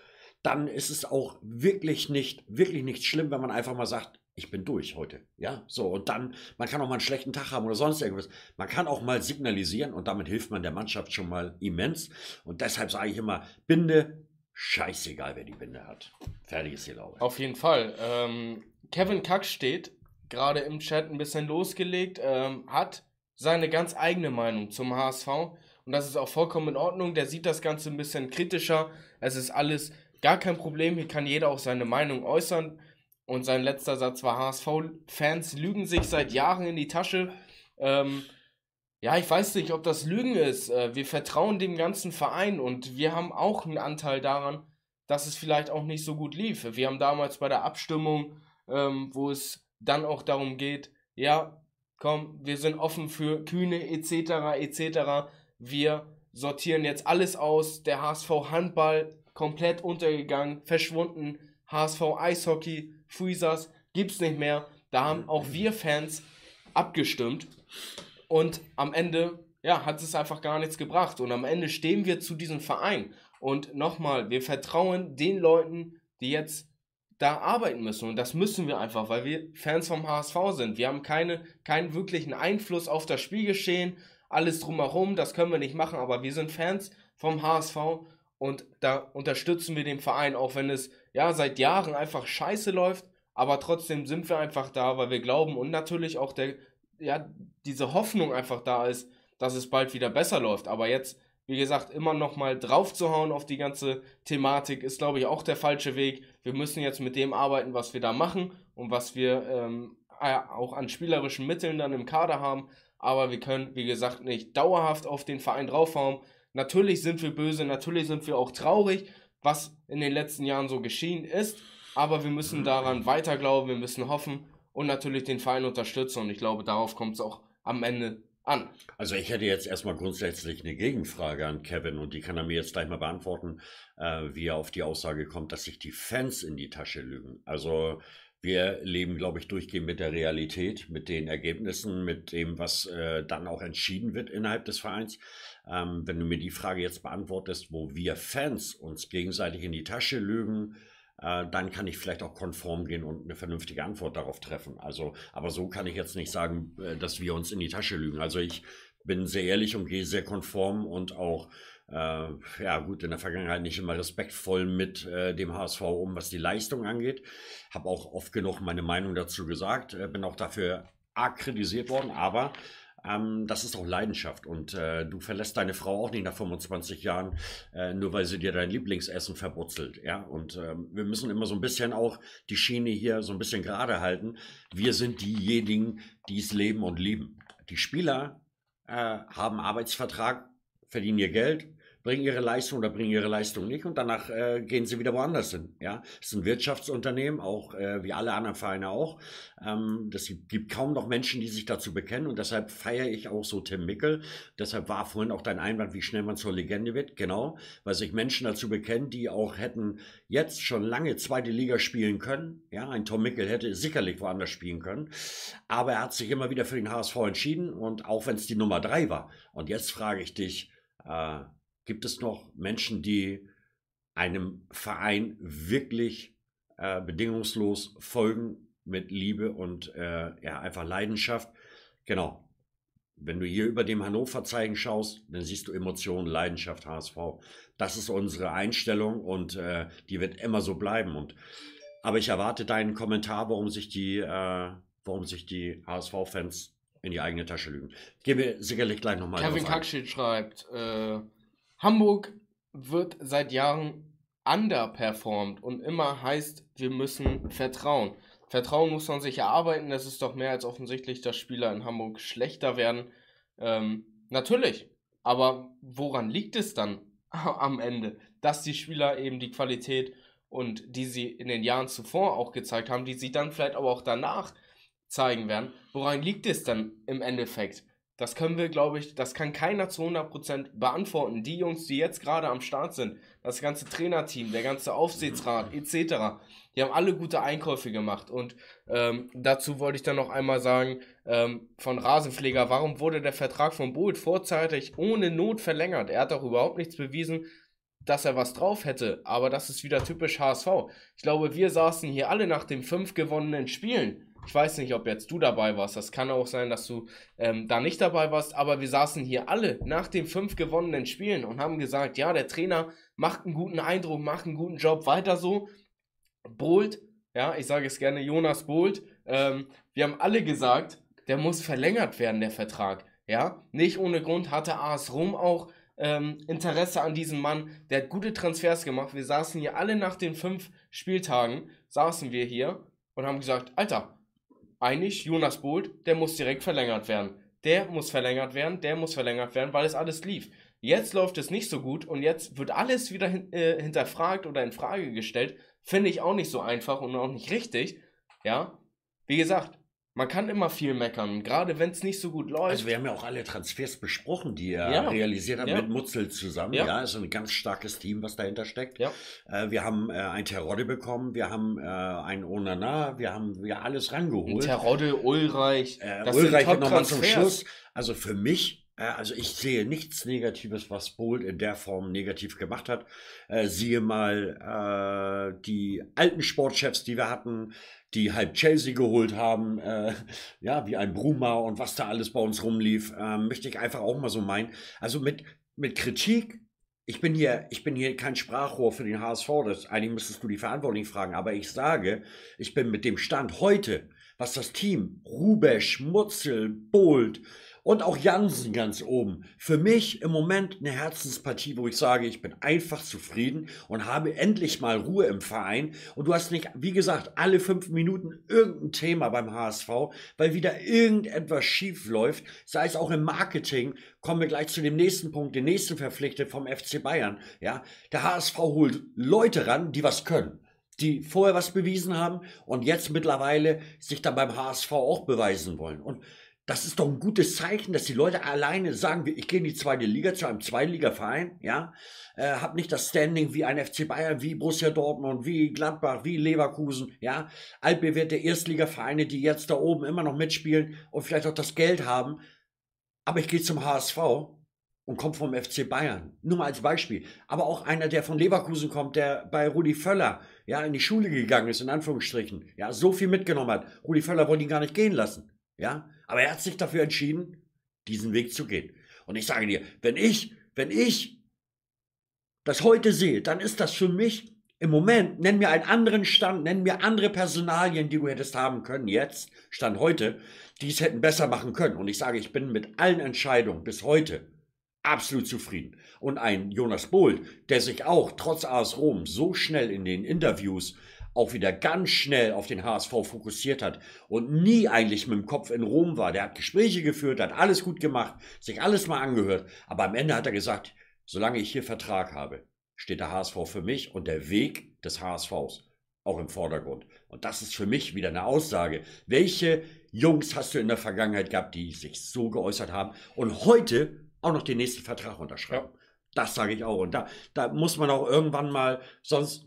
[SPEAKER 2] dann ist es auch wirklich nicht, wirklich nicht schlimm, wenn man einfach mal sagt, ich bin durch heute. Ja, so. Und dann, man kann auch mal einen schlechten Tag haben oder sonst irgendwas. Man kann auch mal signalisieren und damit hilft man der Mannschaft schon mal immens. Und deshalb sage ich immer, Binde, scheißegal, wer die Binde hat. Fertig ist die Laube.
[SPEAKER 1] Auf jeden Fall. Ähm, Kevin Kack steht gerade im Chat ein bisschen losgelegt, ähm, hat seine ganz eigene Meinung zum HSV und das ist auch vollkommen in Ordnung. Der sieht das Ganze ein bisschen kritischer. Es ist alles gar kein Problem. Hier kann jeder auch seine Meinung äußern. Und sein letzter Satz war: HSV-Fans lügen sich seit Jahren in die Tasche. Ähm, ja, ich weiß nicht, ob das Lügen ist. Äh, wir vertrauen dem ganzen Verein und wir haben auch einen Anteil daran, dass es vielleicht auch nicht so gut lief. Wir haben damals bei der Abstimmung, ähm, wo es dann auch darum geht, ja, komm, wir sind offen für Kühne etc. etc. Wir sortieren jetzt alles aus. Der HSV Handball komplett untergegangen, verschwunden. HSV Eishockey, Freezers gibt's nicht mehr. Da haben auch wir Fans abgestimmt. Und am Ende, ja, hat es einfach gar nichts gebracht. Und am Ende stehen wir zu diesem Verein. Und nochmal, wir vertrauen den Leuten, die jetzt da arbeiten müssen. Und das müssen wir einfach, weil wir Fans vom HSV sind. Wir haben keine, keinen wirklichen Einfluss auf das Spielgeschehen, alles drumherum, das können wir nicht machen, aber wir sind Fans vom HSV und da unterstützen wir den Verein, auch wenn es ja seit Jahren einfach scheiße läuft, aber trotzdem sind wir einfach da, weil wir glauben und natürlich auch der, ja, diese Hoffnung einfach da ist, dass es bald wieder besser läuft. Aber jetzt wie gesagt, immer noch mal drauf zu auf die ganze Thematik ist, glaube ich, auch der falsche Weg. Wir müssen jetzt mit dem arbeiten, was wir da machen und was wir ähm, auch an spielerischen Mitteln dann im Kader haben. Aber wir können, wie gesagt, nicht dauerhaft auf den Verein draufhauen. Natürlich sind wir böse, natürlich sind wir auch traurig, was in den letzten Jahren so geschehen ist. Aber wir müssen daran weiter glauben, wir müssen hoffen und natürlich den Verein unterstützen. Und ich glaube, darauf kommt es auch am Ende an.
[SPEAKER 2] Also ich hätte jetzt erstmal grundsätzlich eine Gegenfrage an Kevin und die kann er mir jetzt gleich mal beantworten, äh, wie er auf die Aussage kommt, dass sich die Fans in die Tasche lügen. Also wir leben, glaube ich, durchgehend mit der Realität, mit den Ergebnissen, mit dem, was äh, dann auch entschieden wird innerhalb des Vereins. Ähm, wenn du mir die Frage jetzt beantwortest, wo wir Fans uns gegenseitig in die Tasche lügen, äh, dann kann ich vielleicht auch konform gehen und eine vernünftige Antwort darauf treffen. Also, aber so kann ich jetzt nicht sagen, äh, dass wir uns in die Tasche lügen. Also ich bin sehr ehrlich und gehe sehr konform und auch äh, ja gut, in der Vergangenheit nicht immer respektvoll mit äh, dem HSV um, was die Leistung angeht. Habe auch oft genug meine Meinung dazu gesagt, äh, bin auch dafür arg kritisiert worden, aber ähm, das ist auch Leidenschaft. Und äh, du verlässt deine Frau auch nicht nach 25 Jahren, äh, nur weil sie dir dein Lieblingsessen verbrutzelt. Ja? Und ähm, wir müssen immer so ein bisschen auch die Schiene hier so ein bisschen gerade halten. Wir sind diejenigen, die es leben und lieben. Die Spieler äh, haben Arbeitsvertrag, verdienen ihr Geld, bringen ihre Leistung oder bringen ihre Leistung nicht und danach äh, gehen sie wieder woanders hin. Ja, es ist ein Wirtschaftsunternehmen, auch äh, wie alle anderen Vereine auch. Ähm, das gibt kaum noch Menschen, die sich dazu bekennen und deshalb feiere ich auch so Tim Mickel. Deshalb war vorhin auch dein Einwand, wie schnell man zur Legende wird. Genau, weil sich Menschen dazu bekennen, die auch hätten jetzt schon lange zweite Liga spielen können. Ja, ein Tom Mickel hätte sicherlich woanders spielen können, aber er hat sich immer wieder für den HSV entschieden und auch wenn es die Nummer drei war. Und jetzt frage ich dich. Äh, Gibt es noch Menschen, die einem Verein wirklich äh, bedingungslos folgen mit Liebe und äh, ja, einfach Leidenschaft? Genau. Wenn du hier über dem Hannover-Zeichen schaust, dann siehst du Emotionen, Leidenschaft, HSV. Das ist unsere Einstellung und äh, die wird immer so bleiben. Und, aber ich erwarte deinen Kommentar, warum sich die, äh, warum sich die HSV-Fans in die eigene Tasche lügen. Gehen wir sicherlich gleich nochmal.
[SPEAKER 1] Kevin Kackschit schreibt, äh, Hamburg wird seit Jahren underperformed und immer heißt, wir müssen vertrauen. Vertrauen muss man sich erarbeiten, das ist doch mehr als offensichtlich, dass Spieler in Hamburg schlechter werden. Ähm, natürlich, aber woran liegt es dann am Ende? Dass die Spieler eben die Qualität und die sie in den Jahren zuvor auch gezeigt haben, die sie dann vielleicht aber auch danach zeigen werden. Woran liegt es dann im Endeffekt? Das können wir, glaube ich, das kann keiner zu 100% beantworten. Die Jungs, die jetzt gerade am Start sind, das ganze Trainerteam, der ganze Aufsichtsrat etc., die haben alle gute Einkäufe gemacht. Und ähm, dazu wollte ich dann noch einmal sagen, ähm, von Rasenpfleger, warum wurde der Vertrag von Bolt vorzeitig ohne Not verlängert? Er hat doch überhaupt nichts bewiesen, dass er was drauf hätte. Aber das ist wieder typisch HSV. Ich glaube, wir saßen hier alle nach den fünf gewonnenen Spielen ich weiß nicht, ob jetzt du dabei warst. Das kann auch sein, dass du ähm, da nicht dabei warst. Aber wir saßen hier alle nach den fünf gewonnenen Spielen und haben gesagt, ja, der Trainer macht einen guten Eindruck, macht einen guten Job, weiter so. Bolt, ja, ich sage es gerne, Jonas Bolt. Ähm, wir haben alle gesagt, der muss verlängert werden, der Vertrag. Ja, nicht ohne Grund hatte AS Rom auch ähm, Interesse an diesem Mann. Der hat gute Transfers gemacht. Wir saßen hier alle nach den fünf Spieltagen, saßen wir hier und haben gesagt, Alter, einig, Jonas Bolt, der muss direkt verlängert werden. der muss verlängert werden, der muss verlängert werden, weil es alles lief. Jetzt läuft es nicht so gut und jetzt wird alles wieder hin, äh, hinterfragt oder in Frage gestellt. Finde ich auch nicht so einfach und auch nicht richtig. Ja, wie gesagt, man kann immer viel meckern, gerade wenn es nicht so gut läuft.
[SPEAKER 2] Also wir haben ja auch alle Transfers besprochen, die er
[SPEAKER 1] Ja.
[SPEAKER 2] realisiert hat
[SPEAKER 1] Ja.
[SPEAKER 2] mit Mutzel zusammen.
[SPEAKER 1] Ja.
[SPEAKER 2] Ja, ist ein ganz starkes Team, was dahinter steckt.
[SPEAKER 1] Ja.
[SPEAKER 2] Äh, wir haben äh, ein Terodde bekommen, wir haben äh, ein Onana, wir haben ja alles rangeholt.
[SPEAKER 1] Terodde, Ulreich,
[SPEAKER 2] Äh,
[SPEAKER 1] das
[SPEAKER 2] Ulreich
[SPEAKER 1] sind
[SPEAKER 2] nochmal zum. Schluss. Also für mich, also ich sehe nichts Negatives, was Bold in der Form negativ gemacht hat. Äh, siehe mal äh, die alten Sportchefs, die wir hatten, die halt Chelsea geholt haben, äh, ja, wie ein Bruma und was da alles bei uns rumlief, äh, möchte ich einfach auch mal so meinen. Also mit, mit Kritik. Ich bin hier, ich bin hier kein Sprachrohr für den HSV, das eigentlich müsstest du die Verantwortlichen fragen, aber ich sage, ich bin mit dem Stand heute, was das Team, Rubesch, Mutzel, Bold und auch Jansen ganz oben, für mich im Moment eine Herzenspartie, wo ich sage, ich bin einfach zufrieden und habe endlich mal Ruhe im Verein. Und du hast nicht, wie gesagt, alle fünf Minuten irgendein Thema beim HSV, weil wieder irgendetwas schief läuft, sei es auch im Marketing. Kommen wir gleich zu dem nächsten Punkt, den nächsten verpflichtet vom FC Bayern. Ja, der HSV holt Leute ran, die was können die vorher was bewiesen haben und jetzt mittlerweile sich dann beim HSV auch beweisen wollen. Und das ist doch ein gutes Zeichen, dass die Leute alleine sagen, ich gehe in die zweite Liga zu einem Zweitligaverein, ja, äh, habe nicht das Standing wie ein FC Bayern, wie Borussia Dortmund, wie Gladbach, wie Leverkusen, ja, altbewährte Erstligavereine, die jetzt da oben immer noch mitspielen und vielleicht auch das Geld haben. Aber ich gehe zum HSV und komme vom FC Bayern. Nur mal als Beispiel. Aber auch einer, der von Leverkusen kommt, der bei Rudi Völler ja in die Schule gegangen ist, in Anführungsstrichen, ja, so viel mitgenommen hat. Rudi Völler wollte ihn gar nicht gehen lassen. Ja, aber er hat sich dafür entschieden, diesen Weg zu gehen. Und ich sage dir, wenn ich, wenn ich das heute sehe, dann ist das für mich im Moment, nenn mir einen anderen Stand, nenn mir andere Personalien, die du hättest haben können, jetzt, Stand heute, die es hätten besser machen können. Und ich sage, ich bin mit allen Entscheidungen bis heute absolut zufrieden. Und ein Jonas Bold, der sich auch trotz AS Rom so schnell in den Interviews auch wieder ganz schnell auf den HSV fokussiert hat und nie eigentlich mit dem Kopf in Rom war. Der hat Gespräche geführt, hat alles gut gemacht, sich alles mal angehört. Aber am Ende hat er gesagt, solange ich hier Vertrag habe, steht der HSV für mich und der Weg des HSVs auch im Vordergrund. Und das ist für mich wieder eine Aussage. Welche Jungs hast du in der Vergangenheit gehabt, die sich so geäußert haben und heute auch noch den nächsten Vertrag unterschreiben?
[SPEAKER 1] Ja.
[SPEAKER 2] Das sage ich auch. Und da, da muss man auch irgendwann mal, sonst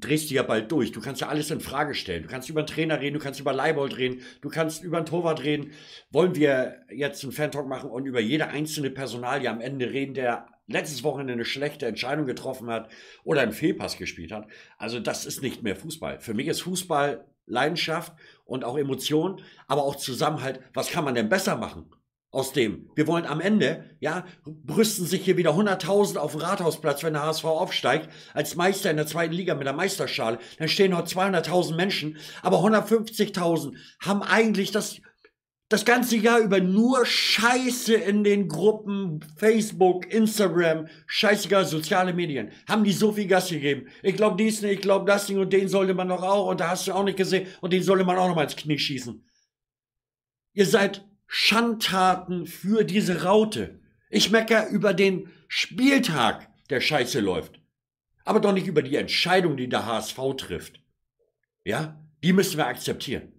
[SPEAKER 2] drehst du ja bald durch. Du kannst ja alles in Frage stellen. Du kannst über einen Trainer reden, du kannst über Leibold reden, du kannst über einen Torwart reden. Wollen wir jetzt einen Fan-Talk machen und über jede einzelne Personalie am Ende reden, der letztes Wochenende eine schlechte Entscheidung getroffen hat oder einen Fehlpass gespielt hat? Also das ist nicht mehr Fußball. Für mich ist Fußball Leidenschaft und auch Emotion, aber auch Zusammenhalt. Was kann man denn besser machen? Aus dem. Wir wollen am Ende, ja, brüsten sich hier wieder 100.000 auf dem Rathausplatz, wenn der HSV aufsteigt, als Meister in der zweiten Liga mit der Meisterschale. Dann stehen noch 200.000 Menschen, aber 150.000 haben eigentlich das, das ganze Jahr über nur Scheiße in den Gruppen, Facebook, Instagram, scheißegal, soziale Medien. Haben die so viel Gas gegeben. Ich glaube dies nicht, ich glaube das nicht und den sollte man doch auch und da hast du auch nicht gesehen und den sollte man auch noch mal ins Knie schießen. Ihr seid Schandtaten für diese Raute. Ich mecker über den Spieltag, der scheiße läuft. Aber doch nicht über die Entscheidung, die der HSV trifft. Ja, die müssen wir akzeptieren.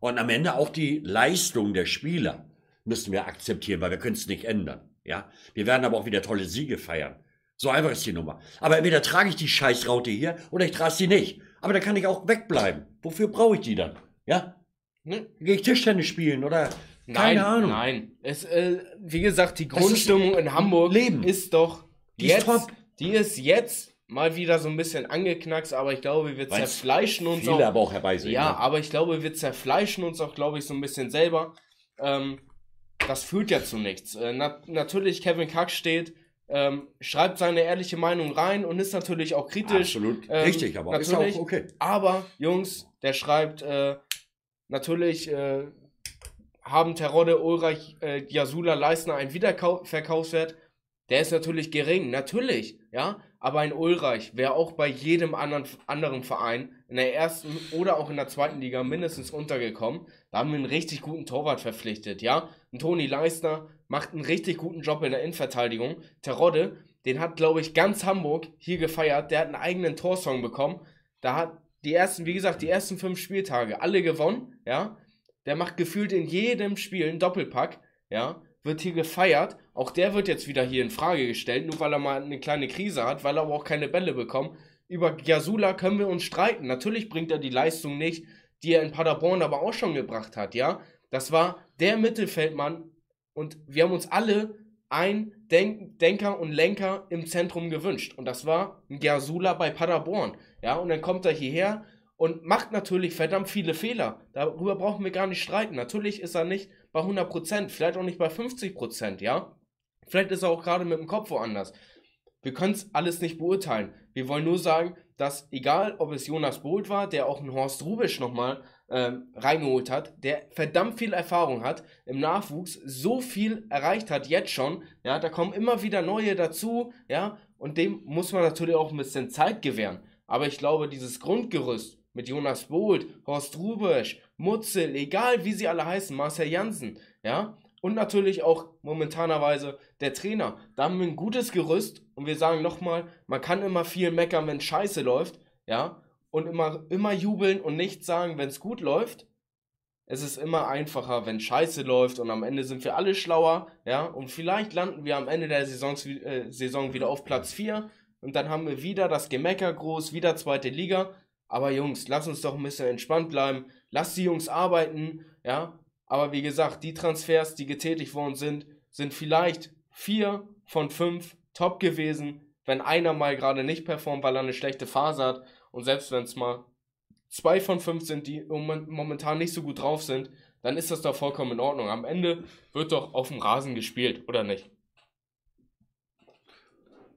[SPEAKER 2] Und am Ende auch die Leistung der Spieler müssen wir akzeptieren, weil wir können es nicht ändern. Ja, wir werden aber auch wieder tolle Siege feiern. So einfach ist die Nummer. Aber entweder trage ich die Scheißraute hier oder ich trage sie nicht. Aber dann kann ich auch wegbleiben. Wofür brauche ich die dann? Ja?
[SPEAKER 1] Ne?
[SPEAKER 2] Gehe ich Tischtennis spielen oder
[SPEAKER 1] Nein,
[SPEAKER 2] keine Ahnung.
[SPEAKER 1] Nein, es, äh, wie gesagt, die
[SPEAKER 2] ist
[SPEAKER 1] Grundstimmung in Hamburg
[SPEAKER 2] Leben.
[SPEAKER 1] ist doch
[SPEAKER 2] Die ist
[SPEAKER 1] jetzt,
[SPEAKER 2] top.
[SPEAKER 1] die ist jetzt mal wieder so ein bisschen angeknackst, aber ich glaube, wir
[SPEAKER 2] Weil's
[SPEAKER 1] zerfleischen uns
[SPEAKER 2] Viele
[SPEAKER 1] auch.
[SPEAKER 2] aber auch herbeisehen.
[SPEAKER 1] Ja,
[SPEAKER 2] ne?
[SPEAKER 1] aber ich glaube, wir zerfleischen uns auch, glaube ich, so ein bisschen selber. Ähm, das führt ja zu nichts. Äh, na natürlich, Kevin Kack steht, ähm, schreibt seine ehrliche Meinung rein und ist natürlich auch kritisch.
[SPEAKER 2] Absolut
[SPEAKER 1] ähm,
[SPEAKER 2] richtig, aber ist
[SPEAKER 1] natürlich.
[SPEAKER 2] auch okay.
[SPEAKER 1] Aber, Jungs, der schreibt, äh, natürlich äh, haben Terodde, Ulreich, äh, Jasula, Leistner einen Wiederverkaufswert. Der ist natürlich gering, natürlich, ja. aber ein Ulreich wäre auch bei jedem anderen, anderen Verein in der ersten oder auch in der zweiten Liga mindestens untergekommen. Da haben wir einen richtig guten Torwart verpflichtet, ja. Und Toni Leisner macht einen richtig guten Job in der Innenverteidigung. Terodde, den hat, glaube ich, ganz Hamburg hier gefeiert. Der hat einen eigenen Torsong bekommen. Da hat die ersten, wie gesagt, die ersten fünf Spieltage alle gewonnen, ja. Der macht gefühlt in jedem Spiel einen Doppelpack, ja. Wird hier gefeiert. Auch der wird jetzt wieder hier in Frage gestellt, nur weil er mal eine kleine Krise hat, weil er aber auch keine Bälle bekommt über Yasula können wir uns streiten. Natürlich bringt er die Leistung nicht, die er in Paderborn aber auch schon gebracht hat, ja. Das war der Mittelfeldmann und wir haben uns alle ein Denk Denker und Lenker im Zentrum gewünscht. Und das war Yasula bei Paderborn, ja. Und dann kommt er hierher und macht natürlich verdammt viele Fehler. Darüber brauchen wir gar nicht streiten. Natürlich ist er nicht bei 100%, vielleicht auch nicht bei 50%, ja. Vielleicht ist er auch gerade mit dem Kopf woanders. Wir können es alles nicht beurteilen. Wir wollen nur sagen, dass egal, ob es Jonas Bolt war, der auch einen Horst Rubisch nochmal ähm, reingeholt hat, der verdammt viel Erfahrung hat, im Nachwuchs so viel erreicht hat, jetzt schon, ja, da kommen immer wieder neue dazu, ja, und dem muss man natürlich auch ein bisschen Zeit gewähren. Aber ich glaube, dieses Grundgerüst mit Jonas Bolt, Horst Rubisch, Mutzel, egal wie sie alle heißen, Marcel Janssen, ja, und natürlich auch momentanerweise der Trainer. Da haben wir ein gutes Gerüst und wir sagen nochmal, man kann immer viel meckern, wenn Scheiße läuft, ja, und immer, immer jubeln und nicht sagen, wenn es gut läuft. Es ist immer einfacher, wenn Scheiße läuft und am Ende sind wir alle schlauer, ja, und vielleicht landen wir am Ende der Saisons, äh, Saison wieder auf Platz 4 und dann haben wir wieder das Gemecker groß, wieder zweite Liga. Aber Jungs, lass uns doch ein bisschen entspannt bleiben, lass die Jungs arbeiten, ja, aber wie gesagt, die Transfers, die getätigt worden sind, sind vielleicht vier von fünf top gewesen, wenn einer mal gerade nicht performt, weil er eine schlechte Phase hat. Und selbst wenn es mal zwei von fünf sind, die momentan nicht so gut drauf sind, dann ist das doch vollkommen in Ordnung. Am Ende wird doch auf dem Rasen gespielt, oder nicht?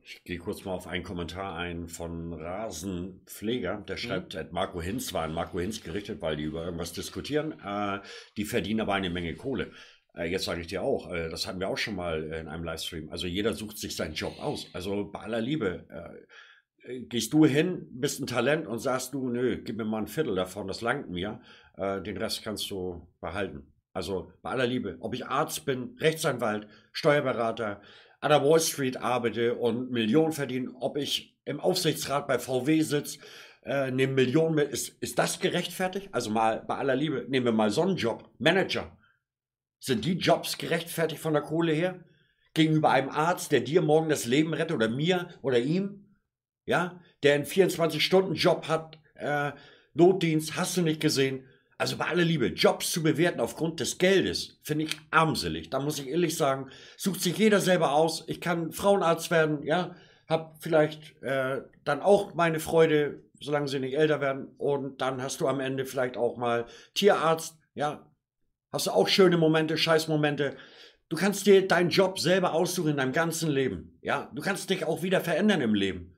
[SPEAKER 2] Ich gehe kurz mal auf einen Kommentar ein von Rasenpfleger. Der mhm. schreibt, mhm. Marco Hinz war an Marco Hinz gerichtet, weil die über irgendwas diskutieren. Äh, die verdienen aber eine Menge Kohle. Äh, jetzt sage ich dir auch, äh, das hatten wir auch schon mal in einem Livestream. Also jeder sucht sich seinen Job aus. Also bei aller Liebe. Äh, gehst du hin, bist ein Talent und sagst du, nö, gib mir mal ein Viertel davon, das langt mir. Äh, den Rest kannst du behalten. Also bei aller Liebe, ob ich Arzt bin, Rechtsanwalt, Steuerberater, an der Wall Street arbeite und Millionen verdiene, ob ich im Aufsichtsrat bei VW sitze, äh, nehme Millionen mit, ist, ist das gerechtfertigt? Also mal bei aller Liebe, nehmen wir mal so einen Job, Manager. Sind die Jobs gerechtfertigt von der Kohle her? Gegenüber einem Arzt, der dir morgen das Leben rettet oder mir oder ihm? Ja, der einen 24-Stunden-Job hat, äh, Notdienst, hast du nicht gesehen? Also bei aller Liebe, Jobs zu bewerten aufgrund des Geldes, finde ich armselig. Da muss ich ehrlich sagen, sucht sich jeder selber aus. Ich kann Frauenarzt werden, ja, hab vielleicht äh, dann auch meine Freude, solange sie nicht älter werden. Und dann hast du am Ende vielleicht auch mal Tierarzt, ja, hast du auch schöne Momente, Scheißmomente. Du kannst dir deinen Job selber aussuchen in deinem ganzen Leben, ja. Du kannst dich auch wieder verändern im Leben.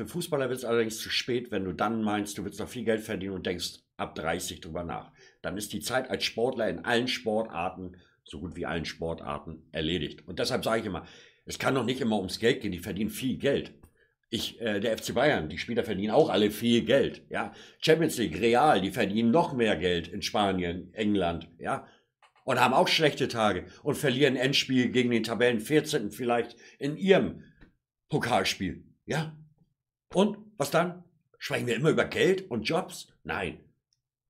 [SPEAKER 2] Für Fußballer wird es allerdings zu spät, wenn du dann meinst, du willst noch viel Geld verdienen und denkst, ab 30 drüber nach. Dann ist die Zeit als Sportler in allen Sportarten, so gut wie allen Sportarten, erledigt. Und deshalb sage ich immer, es kann doch nicht immer ums Geld gehen, die verdienen viel Geld. Ich, äh, der FC Bayern, die Spieler verdienen auch alle viel Geld. Ja? Champions League, Real, die verdienen noch mehr Geld in Spanien, England, ja. Und haben auch schlechte Tage und verlieren Endspiel gegen den Tabellen 14. vielleicht in ihrem Pokalspiel. Ja. Und was dann? Sprechen wir immer über Geld und Jobs? Nein.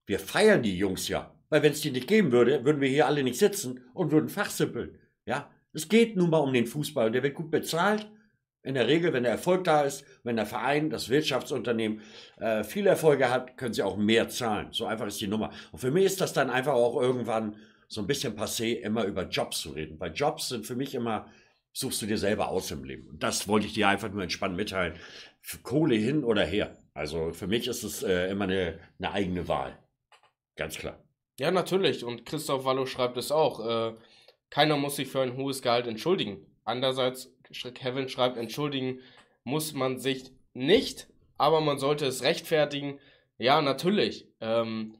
[SPEAKER 2] Wir feiern die Jungs ja. Weil wenn es die nicht geben würde, würden wir hier alle nicht sitzen und würden fachsimpeln. Ja, es geht nun mal um den Fußball und der wird gut bezahlt. In der Regel, wenn der Erfolg da ist, wenn der Verein, das Wirtschaftsunternehmen äh, viele Erfolge hat, können sie auch mehr zahlen. So einfach ist die Nummer. Und für mich ist das dann einfach auch irgendwann so ein bisschen passé, immer über Jobs zu reden. Weil Jobs sind für mich immer, suchst du dir selber aus im Leben. Und das wollte ich dir einfach nur entspannt mitteilen. Kohle hin oder her. Also für mich ist es äh, immer eine, eine eigene Wahl. Ganz klar.
[SPEAKER 1] Ja, natürlich. Und Christoph Wallo schreibt es auch. Äh, keiner muss sich für ein hohes Gehalt entschuldigen. Andererseits, Kevin schreibt, entschuldigen muss man sich nicht, aber man sollte es rechtfertigen. Ja, natürlich. Ähm,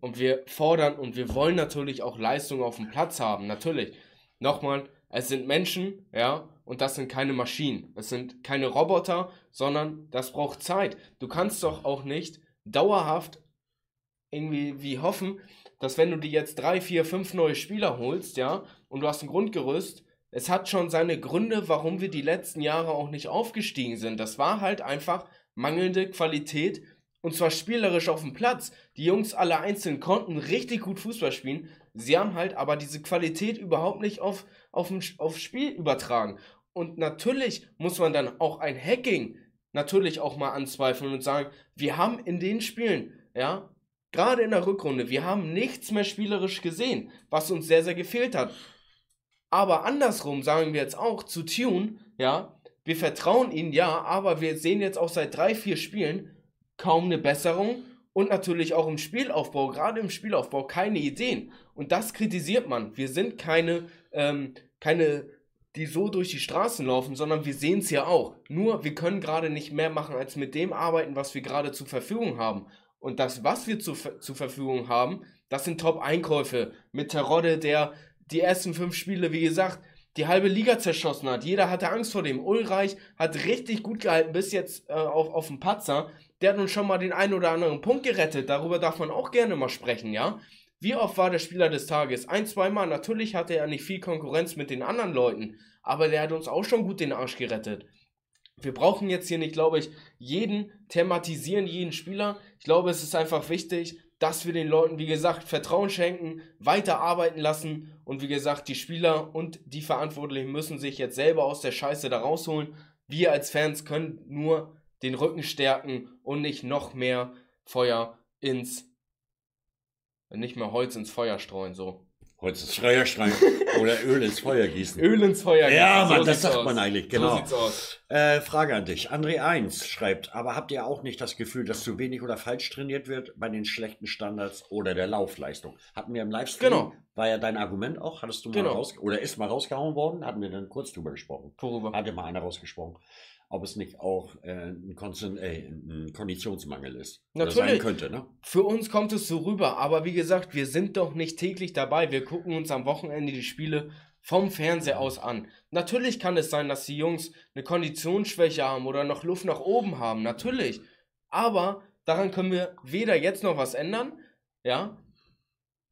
[SPEAKER 1] und wir fordern und wir wollen natürlich auch Leistung auf dem Platz haben. Natürlich. Nochmal, es sind Menschen, ja, und das sind keine Maschinen. Es sind keine Roboter, sondern das braucht Zeit. Du kannst doch auch nicht dauerhaft irgendwie wie hoffen, dass wenn du dir jetzt drei, vier, fünf neue Spieler holst, ja, und du hast ein Grundgerüst, es hat schon seine Gründe, warum wir die letzten Jahre auch nicht aufgestiegen sind. Das war halt einfach mangelnde Qualität und zwar spielerisch auf dem Platz. Die Jungs alle einzeln konnten richtig gut Fußball spielen. Sie haben halt aber diese Qualität überhaupt nicht auf, auf, aufs Spiel übertragen. Und natürlich muss man dann auch ein Hacking natürlich auch mal anzweifeln und sagen, wir haben in den Spielen, ja, gerade in der Rückrunde, wir haben nichts mehr spielerisch gesehen, was uns sehr, sehr gefehlt hat. Aber andersrum sagen wir jetzt auch zu Tune, ja, wir vertrauen ihnen ja, aber wir sehen jetzt auch seit drei, vier Spielen kaum eine Besserung und natürlich auch im Spielaufbau, gerade im Spielaufbau, keine Ideen. Und das kritisiert man. Wir sind keine, ähm, keine, die so durch die Straßen laufen, sondern wir sehen es ja auch. Nur wir können gerade nicht mehr machen, als mit dem arbeiten, was wir gerade zur Verfügung haben. Und das, was wir zu, zur Verfügung haben, das sind Top-Einkäufe mit Terodde, der die ersten fünf Spiele, wie gesagt, die halbe Liga zerschossen hat. Jeder hatte Angst vor dem. Ulreich hat richtig gut gehalten, bis jetzt äh, auf, auf dem Patzer. Der hat nun schon mal den einen oder anderen Punkt gerettet. Darüber darf man auch gerne mal sprechen, ja? Wie oft war der Spieler des Tages? Ein, zweimal. Natürlich hatte er nicht viel Konkurrenz mit den anderen Leuten. Aber der hat uns auch schon gut den Arsch gerettet. Wir brauchen jetzt hier nicht, glaube ich, jeden thematisieren, jeden Spieler. Ich glaube, es ist einfach wichtig, dass wir den Leuten, wie gesagt, Vertrauen schenken, weiter arbeiten lassen und wie gesagt, die Spieler und die Verantwortlichen müssen sich jetzt selber aus der Scheiße da rausholen. Wir als Fans können nur den Rücken stärken und nicht noch mehr Feuer ins, nicht mehr Holz ins Feuer streuen, so.
[SPEAKER 2] Holz ins Feuer streuen oder Öl ins Feuer gießen.
[SPEAKER 1] Öl ins Feuer
[SPEAKER 2] gießen. Ja, Mann, so das sagt aus. man eigentlich, genau. So sieht's aus. Äh, Frage an dich. André 1 schreibt, aber habt ihr auch nicht das Gefühl, dass zu wenig oder falsch trainiert wird bei den schlechten Standards oder der Laufleistung? Hatten wir im Livestream,
[SPEAKER 1] genau.
[SPEAKER 2] war ja dein Argument auch, hattest du mal genau. raus, oder ist mal rausgehauen worden, hatten wir dann kurz drüber gesprochen.
[SPEAKER 1] Worüber?
[SPEAKER 2] Hatte mal einer rausgesprochen ob es nicht auch äh, ein, Konzen äh, ein Konditionsmangel ist.
[SPEAKER 1] Natürlich. könnte, ne? Für uns kommt es so rüber, aber wie gesagt, wir sind doch nicht täglich dabei. Wir gucken uns am Wochenende die Spiele vom Fernseher aus an. Natürlich kann es sein, dass die Jungs eine Konditionsschwäche haben oder noch Luft nach oben haben. Natürlich. Aber daran können wir weder jetzt noch was ändern, ja,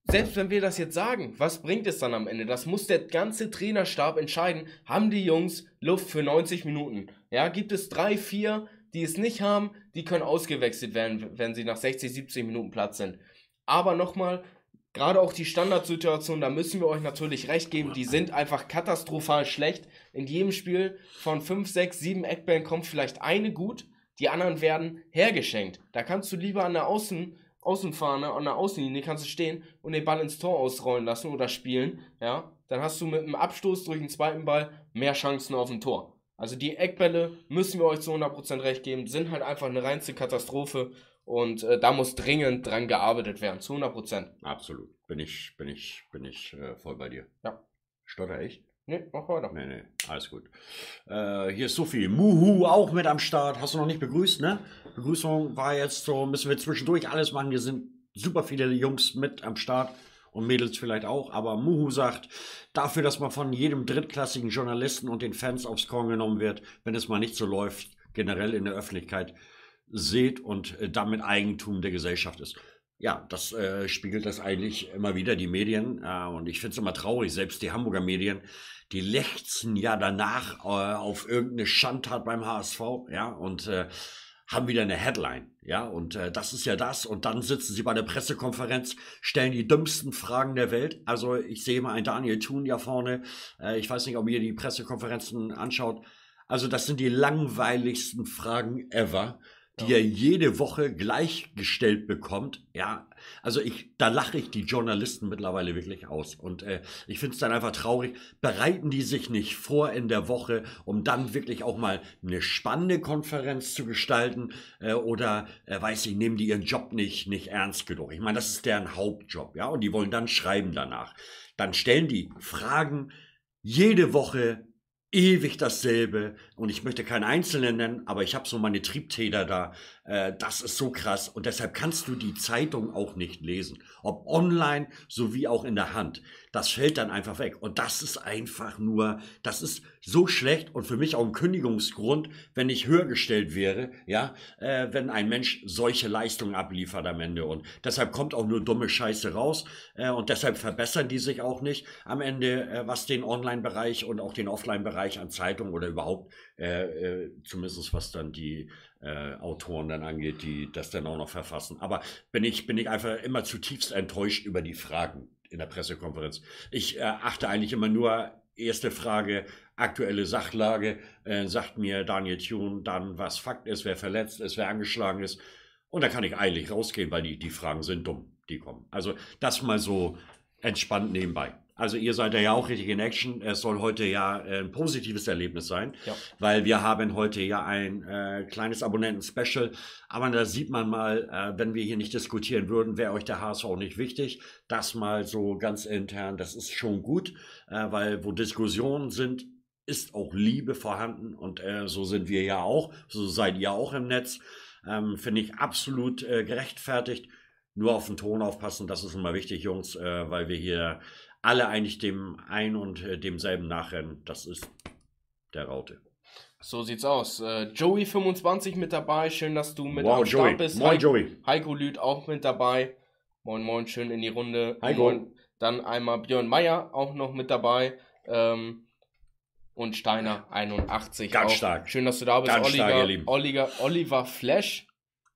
[SPEAKER 1] selbst wenn wir das jetzt sagen, was bringt es dann am Ende? Das muss der ganze Trainerstab entscheiden. Haben die Jungs Luft für 90 Minuten? Ja, gibt es drei, vier, die es nicht haben, die können ausgewechselt werden, wenn sie nach 60, 70 Minuten Platz sind. Aber nochmal, gerade auch die Standardsituation, da müssen wir euch natürlich recht geben, die sind einfach katastrophal schlecht. In jedem Spiel von 5, 6, 7 Eckbällen kommt vielleicht eine gut, die anderen werden hergeschenkt. Da kannst du lieber an der Außen Außenfahne an der Außenlinie kannst du stehen und den Ball ins Tor ausrollen lassen oder spielen, ja, dann hast du mit einem Abstoß durch den zweiten Ball mehr Chancen auf ein Tor. Also die Eckbälle, müssen wir euch zu 100% recht geben, sind halt einfach eine reinste Katastrophe und äh, da muss dringend dran gearbeitet werden, zu 100%.
[SPEAKER 2] Absolut, bin ich, bin ich, bin ich äh, voll bei dir.
[SPEAKER 1] Ja.
[SPEAKER 2] Stotter ich?
[SPEAKER 1] Nee, mach weiter.
[SPEAKER 2] Nee, nee, alles gut. Äh, hier ist Sophie. Muhu auch mit am Start. Hast du noch nicht begrüßt, ne? Begrüßung war jetzt so, müssen wir zwischendurch alles machen. Hier sind super viele Jungs mit am Start und Mädels vielleicht auch. Aber Muhu sagt, dafür, dass man von jedem drittklassigen Journalisten und den Fans aufs Korn genommen wird, wenn es mal nicht so läuft, generell in der Öffentlichkeit, seht und äh, damit Eigentum der Gesellschaft ist ja, das äh, spiegelt das eigentlich immer wieder, die Medien. Äh, und ich finde es immer traurig, selbst die Hamburger Medien, die lechzen ja danach äh, auf irgendeine Schandtat beim HSV, ja, und äh, haben wieder eine Headline, ja, und äh, das ist ja das. Und dann sitzen sie bei der Pressekonferenz, stellen die dümmsten Fragen der Welt. Also ich sehe mal einen Daniel Thun ja vorne. Äh, ich weiß nicht, ob ihr die Pressekonferenzen anschaut. Also das sind die langweiligsten Fragen ever die ja. er jede Woche gleichgestellt bekommt. Ja, also ich, da lache ich die Journalisten mittlerweile wirklich aus. Und äh, ich finde es dann einfach traurig. Bereiten die sich nicht vor in der Woche, um dann wirklich auch mal eine spannende Konferenz zu gestalten? Äh, oder äh, weiß ich, nehmen die ihren Job nicht, nicht ernst genug? Ich meine, das ist deren Hauptjob, ja. Und die wollen dann schreiben danach. Dann stellen die Fragen jede Woche ewig dasselbe und ich möchte keinen Einzelnen nennen, aber ich habe so meine Triebtäter da. Äh, das ist so krass und deshalb kannst du die Zeitung auch nicht lesen, ob online sowie auch in der Hand. das fällt dann einfach weg. Und das ist einfach nur, das ist so schlecht und für mich auch ein Kündigungsgrund, wenn ich höher gestellt wäre, ja, äh, wenn ein Mensch solche Leistungen abliefert am Ende. Und deshalb kommt auch nur dumme Scheiße raus äh, und deshalb verbessern die sich auch nicht am Ende, äh, was den Online-Bereich und auch den Offline-Bereich an Zeitungen oder überhaupt, äh, äh, zumindest was dann die äh, Autoren dann angeht, die das dann auch noch verfassen. Aber bin ich, bin ich einfach immer zutiefst enttäuscht über die Fragen in der Pressekonferenz. Ich äh, achte eigentlich immer nur erste Frage, aktuelle Sachlage, äh, sagt mir Daniel Thune dann, was Fakt ist, wer verletzt ist, wer angeschlagen ist. Und da kann ich eilig rausgehen, weil die, die Fragen sind dumm, die kommen. Also das mal so entspannt nebenbei. Also ihr seid ja auch richtig in Action. Es soll heute ja äh, ein positives Erlebnis sein, ja. weil wir haben heute ja ein äh, kleines Abonnenten-Special. Aber da sieht man mal, äh, wenn wir hier nicht diskutieren würden, wäre euch der HSV auch nicht wichtig. Das mal so ganz intern, das ist schon gut, äh, weil wo Diskussionen sind, ist auch Liebe vorhanden und äh, so sind wir ja auch, so seid ihr auch im Netz. Ähm, Finde ich absolut äh, gerechtfertigt. Nur auf den Ton aufpassen, das ist immer wichtig, Jungs, weil wir hier alle eigentlich dem ein und äh, demselben nachrennen. Das ist der Raute.
[SPEAKER 1] So sieht's aus. Äh, Joey25 mit dabei. Schön, dass du mit wow, am Joey. Start bist. Moin, He Joey. Heiko Lüth auch mit dabei. Moin, moin, schön in die Runde. Heiko. Moin. Dann einmal Björn Meyer auch noch mit dabei. Ähm, und Steiner 81.
[SPEAKER 2] Ganz auch. stark.
[SPEAKER 1] Schön, dass du da bist. Ganz Oliver, stark, Oliver, Oliver Flash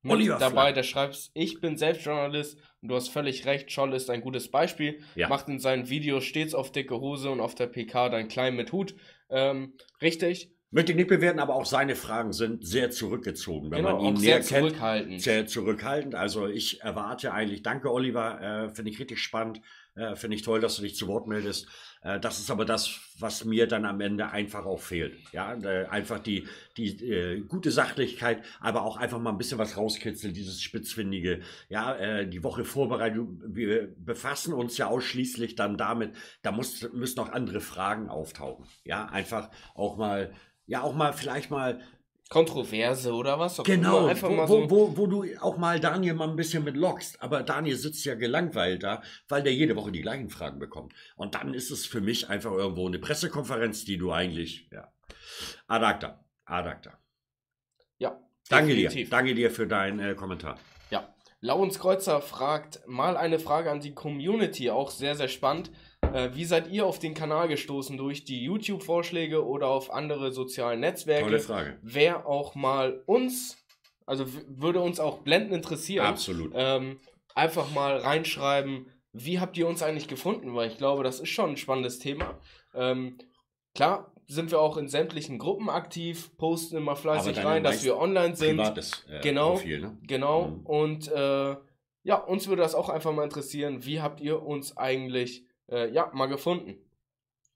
[SPEAKER 1] mit Oliver dabei. Flash. Der schreibt, ich bin selbst Journalist und du hast völlig recht, Scholl ist ein gutes Beispiel. Ja. Macht in seinen Videos stets auf dicke Hose und auf der PK dann klein mit Hut. Ähm, richtig.
[SPEAKER 2] Möchte ich nicht bewerten, aber auch seine Fragen sind sehr zurückgezogen. Wenn genau, man ihn näher sehr kennt, zurückhaltend. Sehr zurückhaltend. Also ich erwarte eigentlich, danke Oliver, äh, finde ich richtig spannend. Äh, Finde ich toll, dass du dich zu Wort meldest. Äh, das ist aber das, was mir dann am Ende einfach auch fehlt. Ja, äh, einfach die, die äh, gute Sachlichkeit, aber auch einfach mal ein bisschen was rauskitzeln, dieses Spitzfindige. Ja, äh, die Woche Vorbereitung, wir befassen uns ja ausschließlich dann damit, da muss, müssen noch andere Fragen auftauchen. Ja, einfach auch mal, ja, auch mal vielleicht mal
[SPEAKER 1] Kontroverse oder was?
[SPEAKER 2] genau, einfach wo, mal so wo, wo, wo, du auch mal Daniel mal ein bisschen mit lockst. Aber Daniel sitzt ja gelangweilt da, weil der jede Woche die gleichen Fragen bekommt. Und dann ist es für mich einfach irgendwo eine Pressekonferenz, die du eigentlich, ja. Adakta, Adakta.
[SPEAKER 1] Ja.
[SPEAKER 2] Danke definitiv. dir, danke dir für deinen äh, Kommentar.
[SPEAKER 1] Ja. Lauens Kreuzer fragt mal eine Frage an die Community, auch sehr, sehr spannend. Äh, wie seid ihr auf den Kanal gestoßen? Durch die YouTube-Vorschläge oder auf andere sozialen Netzwerke?
[SPEAKER 2] Tolle Frage.
[SPEAKER 1] Wer auch mal uns, also würde uns auch blenden interessieren.
[SPEAKER 2] Absolut.
[SPEAKER 1] Ähm, einfach mal reinschreiben, wie habt ihr uns eigentlich gefunden? Weil ich glaube, das ist schon ein spannendes Thema. Ähm, klar, sind wir auch in sämtlichen Gruppen aktiv, posten immer fleißig rein, dass wir online sind.
[SPEAKER 2] Privates,
[SPEAKER 1] äh, genau, Profil, ne? genau. Mhm. Und äh, ja, uns würde das auch einfach mal interessieren. Wie habt ihr uns eigentlich äh, ja, mal gefunden.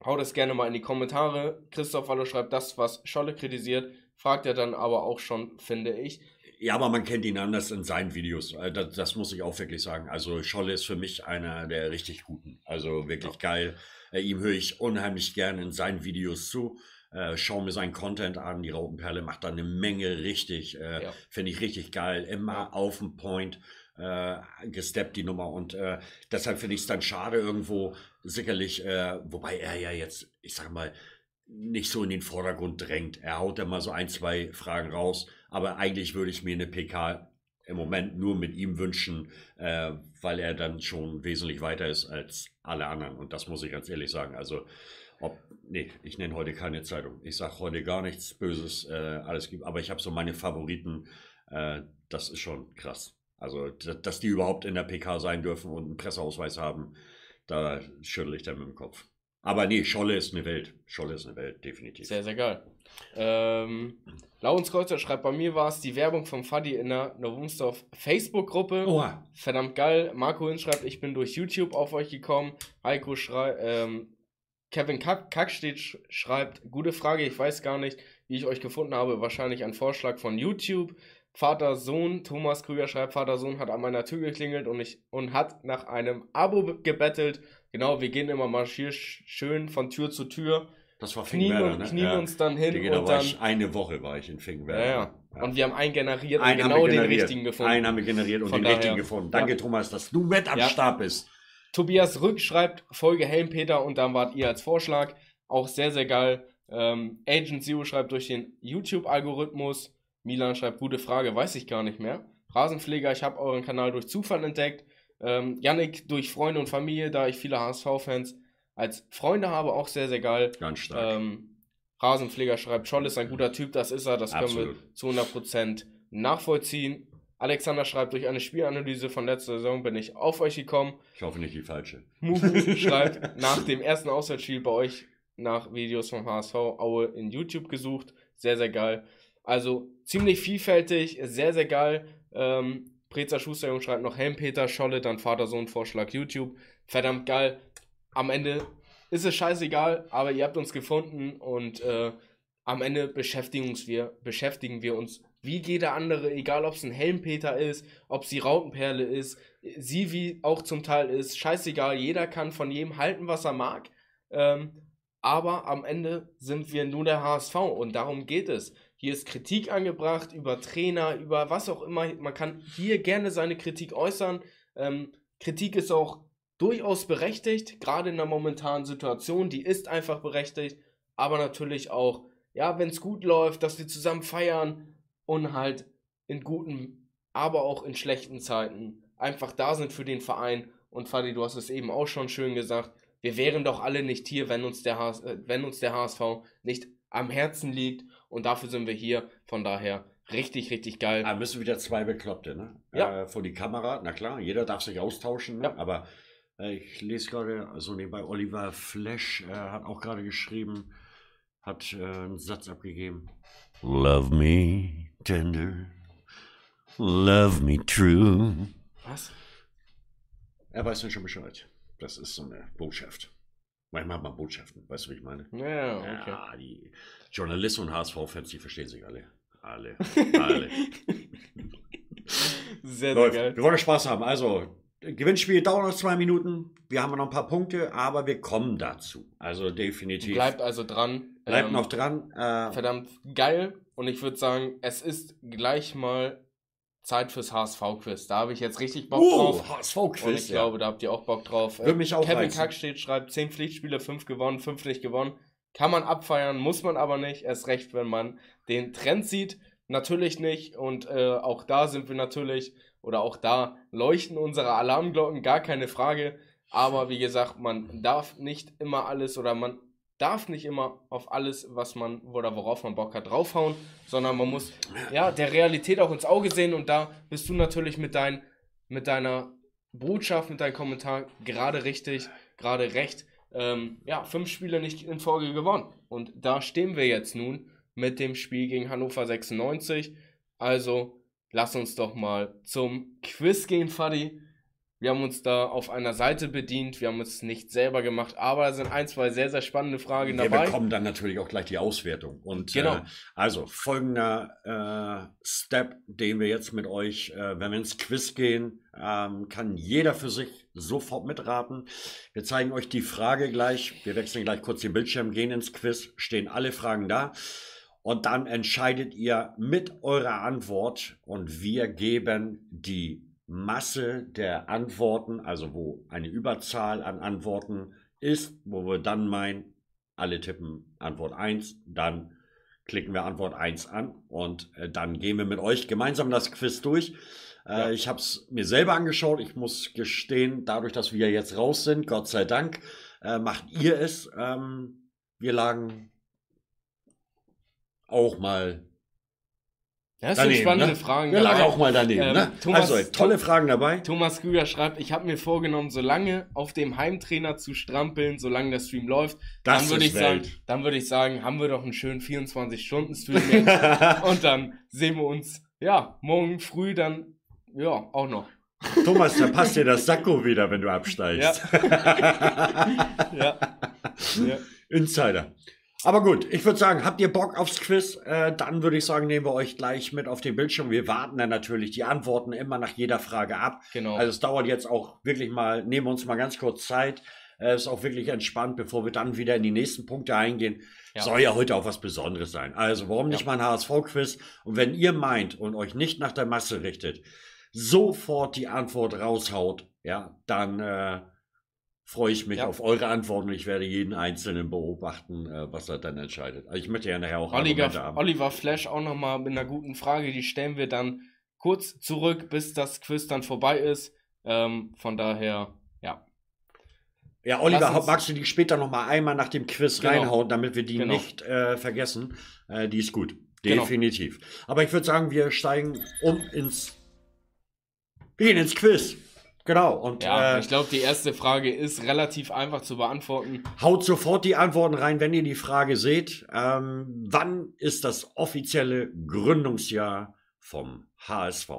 [SPEAKER 1] Hau das gerne mal in die Kommentare. Christoph Wallo schreibt das, was Scholle kritisiert, fragt er dann aber auch schon, finde ich.
[SPEAKER 2] Ja, aber man kennt ihn anders in seinen Videos. Äh, das, das muss ich auch wirklich sagen. Also Scholle ist für mich einer der richtig guten. Also wirklich ja. geil. Äh, ihm höre ich unheimlich gerne in seinen Videos zu. Äh, schau mir seinen Content an. Die Raupenperle macht da eine Menge richtig. Äh, ja. Finde ich richtig geil. Immer ja. auf dem Point äh, gesteppt, die Nummer. Und äh, deshalb finde ich es dann schade irgendwo, sicherlich, äh, wobei er ja jetzt, ich sag mal, nicht so in den Vordergrund drängt. Er haut da mal so ein, zwei Fragen raus, aber eigentlich würde ich mir eine PK im Moment nur mit ihm wünschen, äh, weil er dann schon wesentlich weiter ist als alle anderen. Und das muss ich ganz ehrlich sagen. Also, ob, nee, ich nenne heute keine Zeitung. Ich sage heute gar nichts Böses, äh, alles gibt. Aber ich habe so meine Favoriten. Äh, das ist schon krass. Also, dass die überhaupt in der PK sein dürfen und einen Presseausweis haben, da schüttle ich dann mit dem Kopf. Aber nee, Scholle ist eine Welt. Scholle ist eine Welt, definitiv.
[SPEAKER 1] Sehr, sehr geil. Ähm, Laurenskreuzer schreibt, bei mir war es die Werbung vom Fadi in der Novumsdorf Facebook-Gruppe. Verdammt geil. Marco Hin schreibt, ich bin durch YouTube auf euch gekommen. Heiko schreibt, ähm, Kevin Kack Kackstedt schreibt, gute Frage, ich weiß gar nicht, wie ich euch gefunden habe. Wahrscheinlich ein Vorschlag von YouTube. Vater Sohn, Thomas Krüger schreibt, Vater Sohn hat an meiner Tür geklingelt und, ich, und hat nach einem Abo gebettelt. Genau, wir gehen immer mal schön von Tür zu Tür.
[SPEAKER 2] Das war Finkenwerder,
[SPEAKER 1] ne? Knien ja. uns dann hin
[SPEAKER 2] genau, und dann... eine Woche war ich in Finkenwerder.
[SPEAKER 1] Ja, ja. Und wir haben einen generiert einen und genau den richtigen gefunden.
[SPEAKER 2] Einen haben wir generiert und Von den richtigen gefunden. Danke, Thomas, dass du mit am Start bist.
[SPEAKER 1] Tobias Rück schreibt Folge Helmpeter und dann wart ihr als Vorschlag. Auch sehr, sehr geil. Ähm, Agent Zero schreibt durch den YouTube-Algorithmus. Milan schreibt, gute Frage, weiß ich gar nicht mehr. Rasenpfleger, ich habe euren Kanal durch Zufall entdeckt. Ähm, Yannick durch Freunde und Familie, da ich viele HSV-Fans als Freunde habe, auch sehr, sehr geil.
[SPEAKER 2] Ganz stark.
[SPEAKER 1] Ähm, Rasenpfleger schreibt, Scholl ist ein guter Typ, das ist er, das können
[SPEAKER 2] Absolut.
[SPEAKER 1] wir zu 100% nachvollziehen. Alexander schreibt, durch eine Spielanalyse von letzter Saison bin ich auf euch gekommen.
[SPEAKER 2] Ich hoffe nicht die falsche.
[SPEAKER 1] Muhu schreibt, nach dem ersten Auswärtsspiel bei euch nach Videos vom HSV Aue in YouTube gesucht. Sehr, sehr geil. Also ziemlich vielfältig, sehr, sehr geil. Ähm, Preza Schusterjung schreibt noch Helmpeter, Scholle, dann Vater-Sohn-Vorschlag YouTube. Verdammt geil. Am Ende ist es scheißegal, aber ihr habt uns gefunden und äh, am Ende beschäftigen, wir, beschäftigen wir uns wie jeder andere, egal ob es ein Helmpeter ist, ob es die Rautenperle ist, sie wie auch zum Teil ist, scheißegal, jeder kann von jedem halten, was er mag. Ähm, aber am Ende sind wir nur der HSV und darum geht es. Hier ist Kritik angebracht über Trainer, über was auch immer. Man kann hier gerne seine Kritik äußern. Ähm, Kritik ist auch durchaus berechtigt, gerade in der momentanen Situation. Die ist einfach berechtigt. Aber natürlich auch, ja, wenn es gut läuft, dass wir zusammen feiern und halt in guten, aber auch in schlechten Zeiten einfach da sind für den Verein. Und Fadi, du hast es eben auch schon schön gesagt. Wir wären doch alle nicht hier, wenn uns der, HS, äh, wenn uns der HSV nicht am Herzen liegt. Und dafür sind wir hier. Von daher richtig, richtig geil.
[SPEAKER 2] Ah, müssen wieder zwei Bekloppte, ne?
[SPEAKER 1] Ja.
[SPEAKER 2] Äh, vor die Kamera, na klar, jeder darf sich austauschen, ne?
[SPEAKER 1] Ja.
[SPEAKER 2] aber äh, ich lese gerade, also nebenbei, Oliver Flash äh, hat auch gerade geschrieben, hat äh, einen Satz abgegeben. Love me tender, love me true.
[SPEAKER 1] Was?
[SPEAKER 2] Er weiß nicht schon Bescheid. Das ist so eine Botschaft. Manchmal hat man Botschaften, weißt du, wie ich meine?
[SPEAKER 1] Ja, okay.
[SPEAKER 2] Ja, die Journalisten und HSV-Fans, die verstehen sich alle. Alle. Alle.
[SPEAKER 1] Sehr, sehr
[SPEAKER 2] Läuft.
[SPEAKER 1] geil.
[SPEAKER 2] Wir wollen Spaß haben. Also, Gewinnspiel dauert noch zwei Minuten. Wir haben noch ein paar Punkte, aber wir kommen dazu. Also definitiv.
[SPEAKER 1] Bleibt also dran.
[SPEAKER 2] Bleibt
[SPEAKER 1] Ähm,
[SPEAKER 2] noch dran. Äh,
[SPEAKER 1] verdammt geil. Und ich würde sagen, es ist gleich mal Zeit fürs HSV-Quiz. Da habe ich jetzt richtig Bock
[SPEAKER 2] uh,
[SPEAKER 1] drauf. Und ich
[SPEAKER 2] HSV-Quiz. Ja.
[SPEAKER 1] glaube, da habt ihr auch Bock drauf.
[SPEAKER 2] Würde mich auch
[SPEAKER 1] Kevin
[SPEAKER 2] reizen.
[SPEAKER 1] Kackstedt schreibt, 10 Pflichtspiele, 5 gewonnen, 5 nicht gewonnen. Kann man abfeiern, muss man aber nicht. Erst recht, wenn man den Trend sieht. Natürlich nicht. Und äh, auch da sind wir natürlich, oder auch da leuchten unsere Alarmglocken, gar keine Frage. Aber wie gesagt, man darf nicht immer alles oder man darf nicht immer auf alles, was man oder worauf man Bock hat, draufhauen, sondern man muss ja der Realität auch ins Auge sehen und da bist du natürlich mit, dein, mit deiner Botschaft, mit deinem Kommentar gerade richtig, gerade recht. Ähm, ja, fünf Spiele nicht in Folge gewonnen. Und da stehen wir jetzt nun mit dem Spiel gegen Hannover 96. Also lass uns doch mal zum Quiz gehen, Fadi. Wir haben uns da auf einer Seite bedient, wir haben es nicht selber gemacht, aber da sind ein, zwei sehr, sehr spannende Fragen
[SPEAKER 2] Wir
[SPEAKER 1] dabei.
[SPEAKER 2] bekommen dann natürlich auch gleich die Auswertung. Und
[SPEAKER 1] Genau.
[SPEAKER 2] äh, also folgender äh, Step, den wir jetzt mit euch, äh, wenn wir ins Quiz gehen, ähm, kann jeder für sich sofort mitraten. Wir zeigen euch die Frage gleich. Wir wechseln gleich kurz den Bildschirm, gehen ins Quiz, stehen alle Fragen da. Und dann entscheidet ihr mit eurer Antwort und wir geben die Masse der Antworten, also wo eine Überzahl an Antworten ist, wo wir dann meinen, alle tippen Antwort 1, dann klicken wir Antwort 1 an und äh, dann gehen wir mit euch gemeinsam das Quiz durch. Äh,
[SPEAKER 1] Ja.
[SPEAKER 2] Ich habe es mir selber angeschaut. Ich muss gestehen, dadurch, dass wir jetzt raus sind, Gott sei Dank, äh, macht ihr es. Ähm, wir lagen auch mal
[SPEAKER 1] Das sind
[SPEAKER 2] daneben.
[SPEAKER 1] spannende
[SPEAKER 2] ne?
[SPEAKER 1] Fragen.
[SPEAKER 2] Wir lagen auch mal daneben.
[SPEAKER 1] Ähm,
[SPEAKER 2] ne?
[SPEAKER 1] Thomas-
[SPEAKER 2] also, tolle Fragen dabei.
[SPEAKER 1] Thomas Krüger schreibt, ich habe mir vorgenommen, solange auf dem Heimtrainer zu strampeln, solange der Stream läuft,
[SPEAKER 2] Das
[SPEAKER 1] dann würde
[SPEAKER 2] ist
[SPEAKER 1] ich sagen,
[SPEAKER 2] Welt.
[SPEAKER 1] dann würde ich sagen, haben wir doch einen schönen 24-Stunden-Stream jetzt. und dann sehen wir uns, ja, morgen früh dann, ja, auch noch.
[SPEAKER 2] Thomas, da passt dir das Sakko wieder, wenn du absteigst.
[SPEAKER 1] Ja. ja.
[SPEAKER 2] Insider. Aber gut, ich würde sagen, habt ihr Bock aufs Quiz? Äh, dann würde ich sagen, nehmen wir euch gleich mit auf den Bildschirm. Wir warten dann natürlich die Antworten immer nach jeder Frage ab.
[SPEAKER 1] Genau.
[SPEAKER 2] Also es dauert jetzt auch wirklich mal, nehmen wir uns mal ganz kurz Zeit. Äh, ist auch wirklich entspannt, bevor wir dann wieder in die nächsten Punkte eingehen.
[SPEAKER 1] Ja.
[SPEAKER 2] Soll ja heute auch was Besonderes sein. Also warum nicht
[SPEAKER 1] Ja.
[SPEAKER 2] mal ein HSV-Quiz? Und wenn ihr meint und euch nicht nach der Masse richtet, sofort die Antwort raushaut, ja, dann äh, freue ich mich
[SPEAKER 1] Ja.
[SPEAKER 2] auf eure Antworten. Ich werde jeden Einzelnen beobachten, äh, was er dann entscheidet. Also ich möchte ja nachher auch Argumente
[SPEAKER 1] Oliver,
[SPEAKER 2] haben.
[SPEAKER 1] Oliver Flash auch nochmal mit einer guten Frage. Die stellen wir dann kurz zurück, bis das Quiz dann vorbei ist. Ähm, von daher, ja.
[SPEAKER 2] Ja, Oliver,
[SPEAKER 1] uns-
[SPEAKER 2] magst du die später noch mal einmal nach dem Quiz
[SPEAKER 1] Genau.
[SPEAKER 2] reinhauen, damit wir die
[SPEAKER 1] Genau.
[SPEAKER 2] nicht äh, vergessen? Äh, die ist gut.
[SPEAKER 1] Genau.
[SPEAKER 2] Definitiv. Aber ich würde sagen, wir steigen um ins. Wir gehen ins Quiz. Genau. Und
[SPEAKER 1] Ja,
[SPEAKER 2] äh,
[SPEAKER 1] ich glaube, die erste Frage ist relativ einfach zu beantworten.
[SPEAKER 2] haut sofort die Antworten rein, wenn ihr die Frage seht. Ähm, wann ist das offizielle Gründungsjahr vom HSV?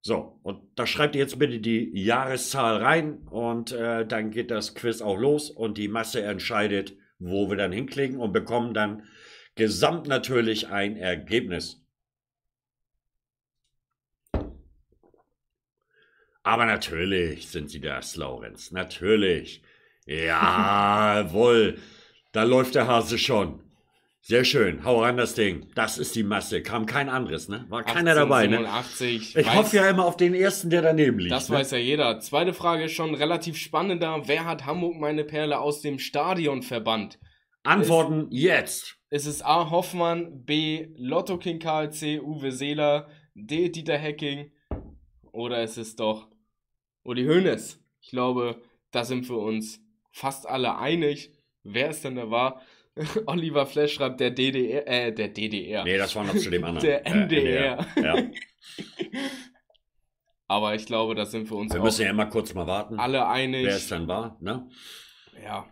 [SPEAKER 2] So, und da schreibt ihr jetzt bitte die Jahreszahl rein und äh, dann geht das Quiz auch los und die Masse entscheidet, wo wir dann hinklicken und bekommen dann gesamt natürlich ein Ergebnis. Aber natürlich sind sie das, Laurenz. Natürlich. Jawohl. Da läuft der Hase schon. Sehr schön. Hau ran das Ding. Das ist die Masse. Kam kein anderes, ne? War keiner dabei, ne?
[SPEAKER 1] 1887,
[SPEAKER 2] Ich
[SPEAKER 1] weiß-
[SPEAKER 2] hoffe ja immer auf den ersten, der daneben liegt.
[SPEAKER 1] Das
[SPEAKER 2] ne?
[SPEAKER 1] weiß ja jeder. Zweite Frage ist schon relativ spannender. Wer hat Hamburg meine Perle aus dem Stadion verbannt?
[SPEAKER 2] Antworten jetzt.
[SPEAKER 1] Ist es A. Hoffmann, B. Lotto King KLC, Uwe Seeler, D. Dieter Hecking oder ist es doch Uli Hoeneß? Ich glaube, da sind wir uns fast alle einig. Wer es denn da war? Oliver Flash schreibt der DDR, äh, der DDR.
[SPEAKER 2] Nee, das war noch zu dem anderen.
[SPEAKER 1] Der
[SPEAKER 2] Äh,
[SPEAKER 1] NDR.
[SPEAKER 2] Ja.
[SPEAKER 1] Aber ich glaube, da sind wir uns
[SPEAKER 2] Wir müssen ja immer kurz mal warten,
[SPEAKER 1] alle einig.
[SPEAKER 2] wer es dann war. Ne?
[SPEAKER 1] Ja,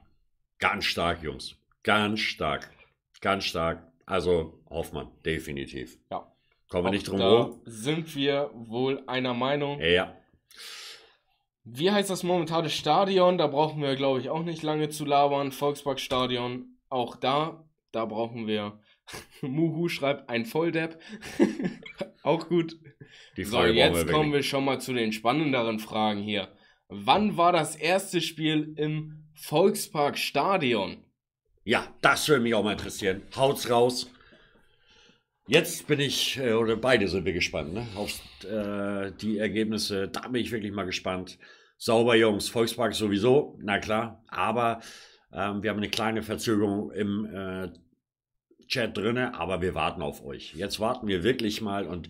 [SPEAKER 2] Ganz stark, Jungs. Ganz stark. Ganz stark. Also Hoffmann, definitiv.
[SPEAKER 1] Ja.
[SPEAKER 2] Kommen wir nicht drum herum.
[SPEAKER 1] sind wir wohl einer Meinung.
[SPEAKER 2] Ja.
[SPEAKER 1] Wie heißt das momentane Stadion? Da brauchen wir, glaube ich, auch nicht lange zu labern. Volksparkstadion, auch da, da brauchen wir. Muhu schreibt ein Volldepp. auch gut.
[SPEAKER 2] Die
[SPEAKER 1] So, jetzt
[SPEAKER 2] wir
[SPEAKER 1] kommen wir schon mal zu den spannenderen Fragen hier. Wann war das erste Spiel im Volksparkstadion?
[SPEAKER 2] Ja, das würde mich auch mal interessieren. Haut's raus. Jetzt bin ich, äh, oder beide sind wir gespannt, ne? Auf äh, die Ergebnisse. Da bin ich wirklich mal gespannt. Sauber, Jungs. Volkspark sowieso, na klar. Aber ähm, wir haben eine kleine Verzögerung im äh, Chat drinne, aber wir warten auf euch. Jetzt warten wir wirklich mal und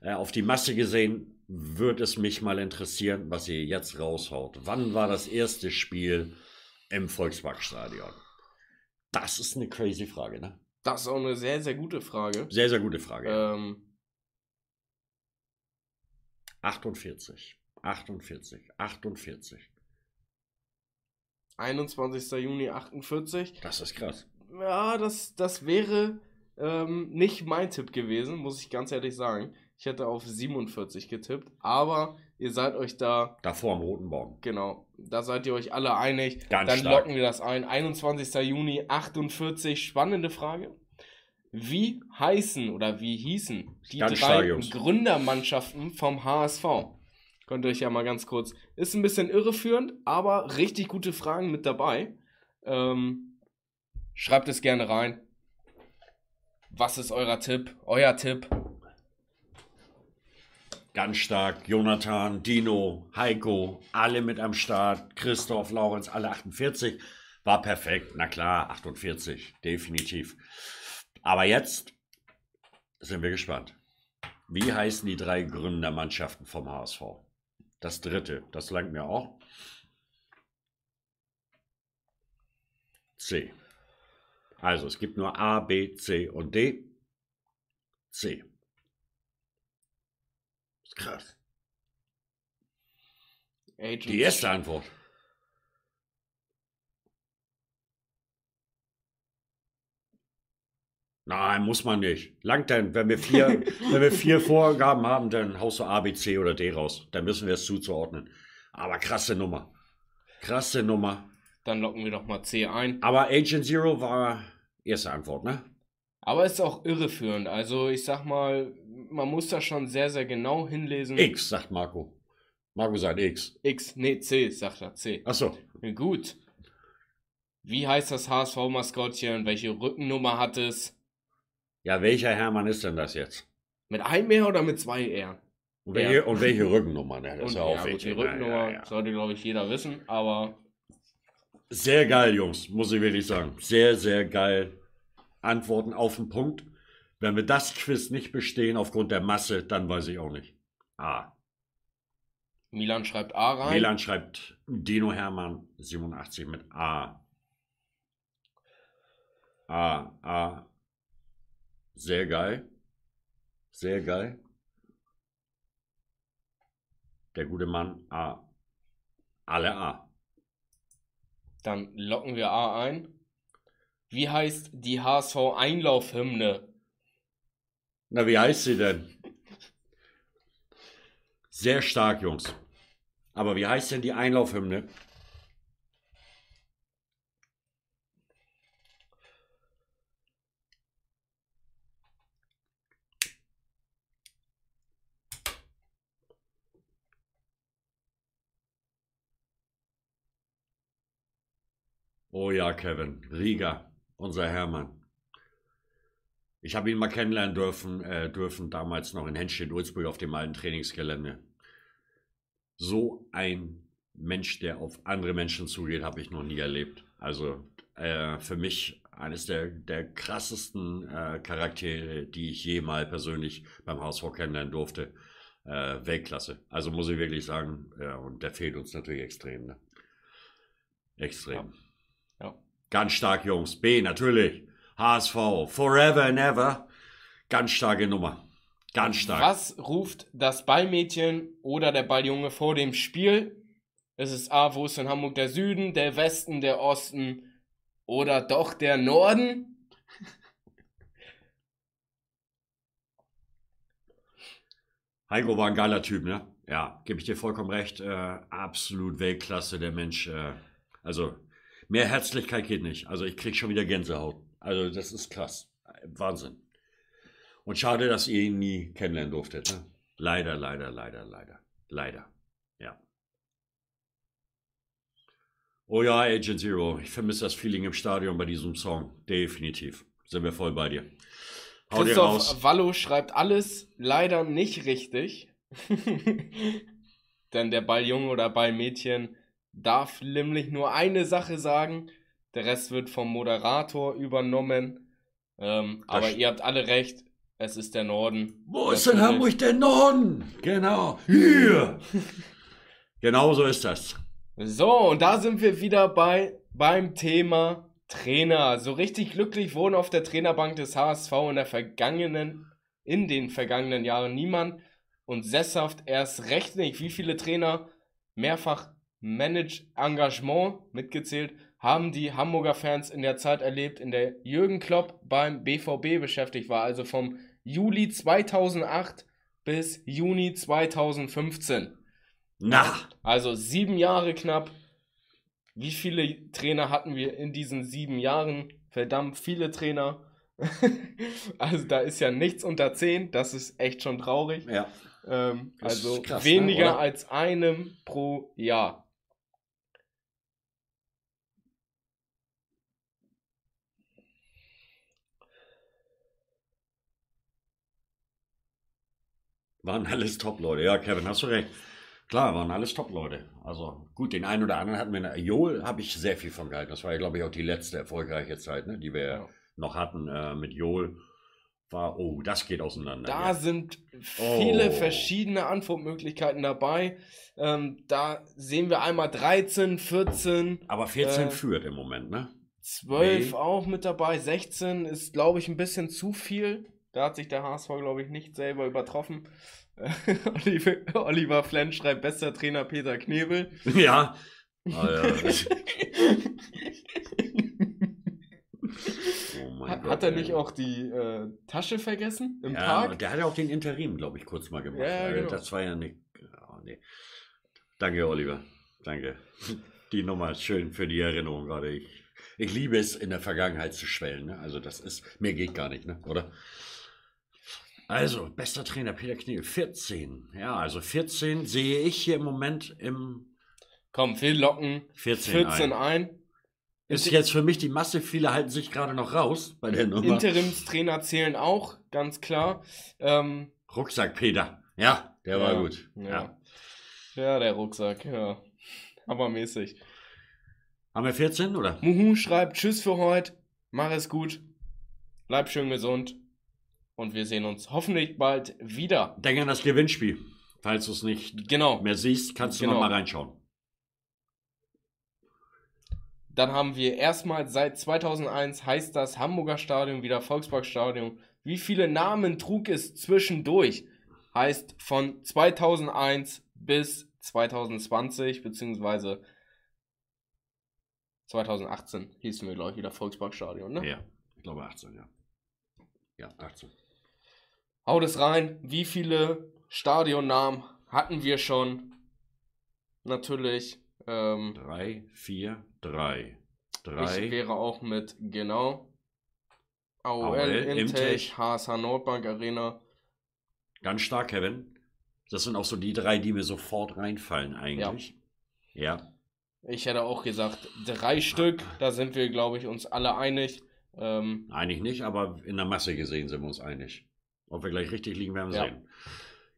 [SPEAKER 2] äh, auf die Masse gesehen würde es mich mal interessieren, was ihr jetzt raushaut. Wann war das erste Spiel im Volksparkstadion? Das ist eine crazy Frage, ne?
[SPEAKER 1] Das ist auch eine sehr, sehr gute Frage.
[SPEAKER 2] Sehr, sehr gute Frage.
[SPEAKER 1] Ähm,
[SPEAKER 2] 48. 48. 48.
[SPEAKER 1] 21. Juni 48.
[SPEAKER 2] Das ist krass.
[SPEAKER 1] Ja, das, das wäre ähm, nicht mein Tipp gewesen, muss ich ganz ehrlich sagen. Ich hätte auf 47 getippt, aber ihr seid euch da,
[SPEAKER 2] Davor am Roten Baum.
[SPEAKER 1] genau, da seid ihr euch alle einig.
[SPEAKER 2] Ganz
[SPEAKER 1] Dann
[SPEAKER 2] stark.
[SPEAKER 1] locken wir das ein. 21. Juni 48. Spannende Frage. Wie heißen oder wie hießen die
[SPEAKER 2] Ganz stark,
[SPEAKER 1] drei
[SPEAKER 2] Jungs.
[SPEAKER 1] Gründermannschaften vom HSV? Könnt ihr euch ja mal ganz kurz. Ist ein bisschen irreführend, aber richtig gute Fragen mit dabei. Ähm, schreibt es gerne rein. Was ist euer Tipp? Euer Tipp?
[SPEAKER 2] Ganz stark. Jonathan, Dino, Heiko, alle mit am Start. Christoph, Laurenz, alle 48. War perfekt. Na klar, 48. Definitiv. Aber jetzt sind wir gespannt. Wie heißen die drei Gründermannschaften vom HSV? Das dritte, das langt mir auch. C. Also es gibt nur A, B, C und D. C. Krass.
[SPEAKER 1] Agents.
[SPEAKER 2] Die erste Antwort. Nein, muss man nicht. Langt denn, wenn wir vier, wenn wir vier Vorgaben haben, dann haust du A, B, C oder D raus. Dann müssen wir es zuzuordnen. Aber krasse Nummer. Krasse Nummer.
[SPEAKER 1] Dann locken wir doch mal C ein.
[SPEAKER 2] Aber Agent Zero war erste Antwort, ne?
[SPEAKER 1] Aber ist auch irreführend. Also ich sag mal, man muss da schon sehr, sehr genau hinlesen.
[SPEAKER 2] X, sagt Marco. Marco sagt X.
[SPEAKER 1] X, nee, C, sagt er, C.
[SPEAKER 2] Achso.
[SPEAKER 1] Gut. Wie heißt das HSV-Maskottchen? Welche Rückennummer hat es?
[SPEAKER 2] Ja, welcher Hermann ist denn das jetzt?
[SPEAKER 1] Mit einem R oder mit zwei R?
[SPEAKER 2] Und welche,
[SPEAKER 1] Ja.
[SPEAKER 2] und welche Rückennummer, ne? Das
[SPEAKER 1] Und
[SPEAKER 2] ist ja
[SPEAKER 1] ja,
[SPEAKER 2] auch
[SPEAKER 1] gut, die. Rückennummer
[SPEAKER 2] Ja, ja, ja.
[SPEAKER 1] sollte, glaube ich, jeder wissen, aber
[SPEAKER 2] Sehr geil, Jungs, muss ich wirklich sagen. Sehr, sehr geil. Antworten auf den Punkt. Wenn wir das Quiz nicht bestehen aufgrund der Masse, dann weiß ich auch nicht. A.
[SPEAKER 1] Milan schreibt A rein.
[SPEAKER 2] Milan schreibt Dino Hermann 87 mit A. A, A. Sehr geil. Sehr geil. Der gute Mann A. Alle A.
[SPEAKER 1] Dann locken wir A ein. Wie heißt die HSV-Einlaufhymne?
[SPEAKER 2] Na, wie heißt sie denn? Sehr stark, Jungs. Aber wie heißt denn die Einlaufhymne? Oh ja, Kevin. Riga, unser Hermann. Ich habe ihn mal kennenlernen dürfen, äh, dürfen damals noch in Henstedt-Ulzburg auf dem alten Trainingsgelände. So ein Mensch, der auf andere Menschen zugeht, habe ich noch nie erlebt. Also äh, für mich eines der, der krassesten äh, Charaktere, die ich je mal persönlich beim HSV kennenlernen durfte. Äh, Weltklasse. Also muss ich wirklich sagen, ja, und der fehlt uns natürlich extrem. Ne? Extrem.
[SPEAKER 1] Ja.
[SPEAKER 2] Ganz stark, Jungs. B, natürlich. HSV, forever and ever. Ganz starke Nummer. Ganz stark.
[SPEAKER 1] Was ruft das Ballmädchen oder der Balljunge vor dem Spiel? Es ist A, wo ist in Hamburg der Süden, der Westen, der Osten oder doch der Norden?
[SPEAKER 2] Heiko war ein geiler Typ, ne? Ja, gebe ich dir vollkommen recht. Äh, absolut Weltklasse, der Mensch. Äh, also, mehr Herzlichkeit geht nicht. Also, ich krieg schon wieder Gänsehaut. Also, das ist krass. Wahnsinn. Und schade, dass ihr ihn nie kennenlernen durftet, ne? Leider, leider, leider, leider. Leider. Ja. Oh ja, Agent Zero. Ich vermisse das Feeling im Stadion bei diesem Song. Definitiv. Sind wir voll bei dir. Hau.
[SPEAKER 1] Christoph Wallo schreibt alles leider nicht richtig. Denn der Balljunge oder Ballmädchen darf nämlich nur eine Sache sagen. Der Rest wird vom Moderator übernommen. Ähm, aber ihr habt alle recht. Es ist der Norden.
[SPEAKER 2] Wo ist denn. Hamburg der Norden? Genau. Hier. genau so ist das.
[SPEAKER 1] So, und da sind wir wieder bei beim Thema Trainer. So richtig glücklich wurden auf der Trainerbank des HSV in der vergangenen, in den vergangenen Jahren niemand und sesshaft erst recht nicht. Wie viele Trainer mehrfach Manage Engagement mitgezählt haben die Hamburger Fans in der Zeit erlebt, in der Jürgen Klopp beim BVB beschäftigt war, also vom Juli 2008 bis Juni 2015.
[SPEAKER 2] Na,
[SPEAKER 1] Also sieben Jahre knapp. Wie viele Trainer hatten wir in diesen sieben Jahren? Verdammt viele Trainer. also da ist ja nichts unter zehn. Das ist echt schon traurig.
[SPEAKER 2] ja.
[SPEAKER 1] Ähm, also
[SPEAKER 2] krass, ne,
[SPEAKER 1] weniger
[SPEAKER 2] oder?
[SPEAKER 1] als einem pro Jahr.
[SPEAKER 2] Waren alles Top-Leute. Ja, Kevin, hast du recht. Klar, waren alles Top-Leute. Also gut, den einen oder anderen hatten wir. Joel habe ich sehr viel von gehalten. Das war ja, glaube ich, auch die letzte erfolgreiche Zeit, ne, die wir
[SPEAKER 1] Ja.
[SPEAKER 2] noch hatten äh, mit Joel. War, oh, das geht auseinander.
[SPEAKER 1] Da
[SPEAKER 2] ja.
[SPEAKER 1] sind viele
[SPEAKER 2] Oh.
[SPEAKER 1] verschiedene Antwortmöglichkeiten dabei. Ähm, da sehen wir einmal 13, 14,
[SPEAKER 2] Aber 14
[SPEAKER 1] äh,
[SPEAKER 2] führt im Moment, ne?
[SPEAKER 1] 12
[SPEAKER 2] Nee.
[SPEAKER 1] auch mit dabei. 16 ist, glaube ich, ein bisschen zu viel. Da hat sich der HSV, glaube ich, nicht selber übertroffen. Oliver, Flenn schreibt, bester Trainer Peter Knebel.
[SPEAKER 2] Ja. Ah, ja. oh
[SPEAKER 1] Hat,
[SPEAKER 2] Gott,
[SPEAKER 1] hat er
[SPEAKER 2] ey.
[SPEAKER 1] nicht auch die äh, Tasche vergessen im
[SPEAKER 2] ja,
[SPEAKER 1] Park?
[SPEAKER 2] Der hat ja auch den Interim, glaube ich, kurz mal gemacht.
[SPEAKER 1] Ja, genau.
[SPEAKER 2] Das war ja nicht. Oh, nee. Danke, Oliver. Danke. Die Nummer ist schön für die Erinnerung gerade. Ich, ich liebe es, in der Vergangenheit zu schwellen. Ne? Also, das ist. Mir geht gar nicht, ne? oder? Also, bester Trainer Peter Knie, 14. Ja, also 14 sehe ich hier im Moment im
[SPEAKER 1] Komm, wir locken
[SPEAKER 2] 14,
[SPEAKER 1] 14
[SPEAKER 2] ein.
[SPEAKER 1] ein.
[SPEAKER 2] Ist
[SPEAKER 1] Inter-
[SPEAKER 2] jetzt für mich die Masse, viele halten sich gerade noch raus bei der Nummer.
[SPEAKER 1] Interimstrainer zählen auch, ganz klar. Ähm,
[SPEAKER 2] Rucksack Peter. Ja, Der war gut.
[SPEAKER 1] Ja.
[SPEAKER 2] Ja.
[SPEAKER 1] ja, der Rucksack, ja. Aber mäßig.
[SPEAKER 2] Haben wir 14 oder?
[SPEAKER 1] Muhu schreibt Tschüss für heute. Mach es gut. Bleib schön gesund. Und wir sehen uns hoffentlich bald wieder.
[SPEAKER 2] Denk an das Gewinnspiel. Falls du es nicht
[SPEAKER 1] Genau.
[SPEAKER 2] mehr siehst, kannst du
[SPEAKER 1] Genau.
[SPEAKER 2] noch mal reinschauen.
[SPEAKER 1] Dann haben wir erstmal seit 2001 heißt das Hamburger Stadion wieder Volksparkstadion. Wie viele Namen trug es zwischendurch? Heißt von 2001 bis 2020 beziehungsweise 2018 hießen wir glaube ich wieder Volksparkstadion. Ne?
[SPEAKER 2] Ja, ich glaube 18, ja. Ja, 18.
[SPEAKER 1] Haut es rein. Wie viele Stadionnamen hatten wir schon? Natürlich. Ähm,
[SPEAKER 2] 3, 4, 3.
[SPEAKER 1] ich
[SPEAKER 2] 3.
[SPEAKER 1] wäre auch mit genau. AOL,
[SPEAKER 2] AOL,
[SPEAKER 1] Imtech. HSH Nordbank Arena.
[SPEAKER 2] Ganz stark, Kevin. Das sind auch so die drei, die mir sofort reinfallen eigentlich. Ja.
[SPEAKER 1] Ich hätte auch gesagt, drei Stück. Da sind wir, glaube ich, uns alle einig. Ähm,
[SPEAKER 2] Eigentlich nicht, aber in der Masse gesehen sind wir uns einig. Ob wir gleich richtig liegen, werden wir
[SPEAKER 1] Ja.
[SPEAKER 2] sehen.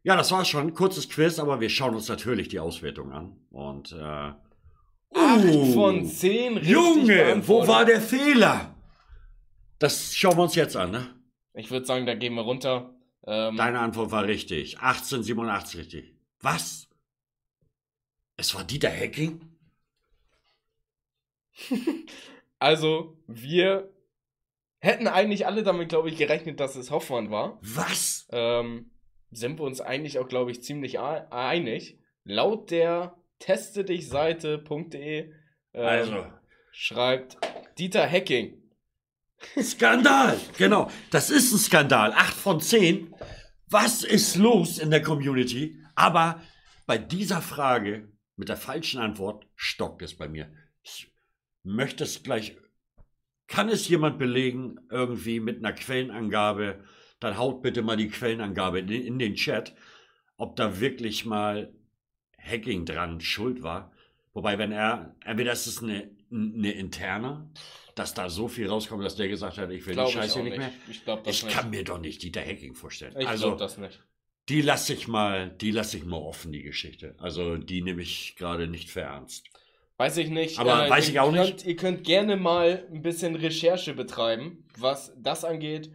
[SPEAKER 2] Ja, das war's schon. Kurzes Quiz, aber wir schauen uns natürlich die Auswertung an. Und äh, uh,
[SPEAKER 1] von zehn richtig
[SPEAKER 2] Junge, wo war der Fehler? Das schauen wir uns jetzt an, ne?
[SPEAKER 1] Ich würde sagen, da gehen wir runter. Ähm,
[SPEAKER 2] Deine Antwort war richtig. 1887 richtig. Was? Es war Dieter Hecking?
[SPEAKER 1] also, wir hätten eigentlich alle damit, glaube ich, gerechnet, dass es Hoffmann war.
[SPEAKER 2] Was?
[SPEAKER 1] ähm, sind wir uns eigentlich auch, glaube ich, ziemlich ei- einig. Laut der testedich-seite.de ähm,
[SPEAKER 2] Also,
[SPEAKER 1] schreibt Dieter Hecking.
[SPEAKER 2] Skandal! Genau, das ist ein Skandal. 8 von 10. Was ist los in der Community? Aber bei dieser Frage mit der falschen Antwort stockt es bei mir. Ich möchte es gleich. Kann es jemand belegen, irgendwie mit einer Quellenangabe? Dann haut bitte mal die Quellenangabe in, in den Chat, ob da wirklich mal Hacking dran schuld war. Wobei, wenn er, entweder ist es eine, eine interne, dass da so viel rauskommt, dass der gesagt hat, ich will die
[SPEAKER 1] Glaube ich
[SPEAKER 2] Scheiße nicht
[SPEAKER 1] nicht.
[SPEAKER 2] mehr.
[SPEAKER 1] Ich glaube das
[SPEAKER 2] Ich
[SPEAKER 1] nicht.
[SPEAKER 2] kann mir doch nicht Dieter Hacking vorstellen.
[SPEAKER 1] ich
[SPEAKER 2] also,
[SPEAKER 1] glaube das nicht.
[SPEAKER 2] die lasse ich mal, die lasse ich mal offen, die Geschichte. Also, die nehme ich gerade nicht für ernst.
[SPEAKER 1] Weiß ich nicht. äh,
[SPEAKER 2] Aber weiß
[SPEAKER 1] ihr
[SPEAKER 2] ich auch
[SPEAKER 1] könnt,
[SPEAKER 2] nicht.
[SPEAKER 1] Ihr könnt gerne mal ein bisschen Recherche betreiben, was das angeht.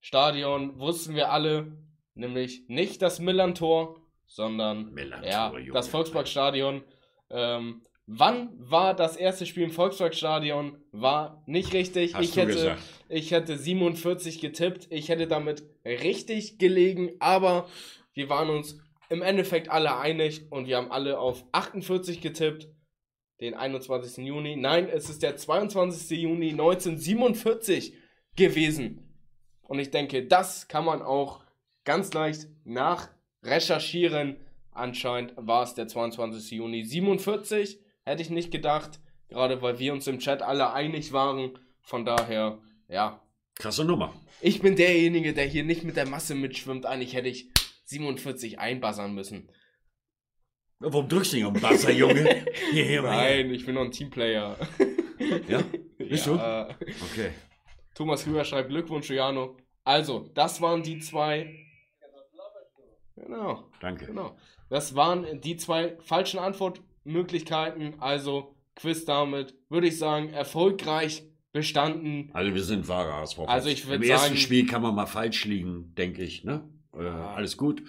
[SPEAKER 1] Stadion wussten wir alle, nämlich nicht das Millantor, sondern
[SPEAKER 2] Millantor,
[SPEAKER 1] ja,
[SPEAKER 2] Junge.
[SPEAKER 1] das Volksparkstadion. Ähm, wann war das erste Spiel im Volksparkstadion? War nicht richtig.
[SPEAKER 2] Hast
[SPEAKER 1] ich,
[SPEAKER 2] du
[SPEAKER 1] hätte,
[SPEAKER 2] gesagt.
[SPEAKER 1] ich hätte 47 getippt. Ich hätte damit richtig gelegen, aber wir waren uns im Endeffekt alle einig und wir haben alle auf 48 getippt. Den 21. Juni. Nein, es ist der 22. Juni 1947 gewesen. Und ich denke, das kann man auch ganz leicht nachrecherchieren. Anscheinend war es der 22. Juni 47. Hätte ich nicht gedacht. Gerade weil wir uns im Chat alle einig waren. Von daher, ja.
[SPEAKER 2] Krasse Nummer.
[SPEAKER 1] Ich bin derjenige, der hier nicht mit der Masse mitschwimmt. Eigentlich hätte ich 47 einbassern müssen.
[SPEAKER 2] Warum drückst du nicht auf den Buzzer, Junge? Hier, hier, mal.
[SPEAKER 1] Nein, ich bin noch ein Teamplayer.
[SPEAKER 2] Ja? Bist
[SPEAKER 1] ja.
[SPEAKER 2] Okay.
[SPEAKER 1] Thomas Rüber schreibt Glückwunsch, Jano. Also, das waren die zwei. Genau,
[SPEAKER 2] Danke.
[SPEAKER 1] genau. Das waren die zwei falschen Antwortmöglichkeiten. Also, Quiz damit, würde ich sagen, erfolgreich bestanden.
[SPEAKER 2] Also, wir sind wahre HSV.
[SPEAKER 1] Also, ich würd
[SPEAKER 2] Im ersten
[SPEAKER 1] sagen-
[SPEAKER 2] Spiel kann man mal falsch liegen, denke ich, ne? Äh. Alles gut.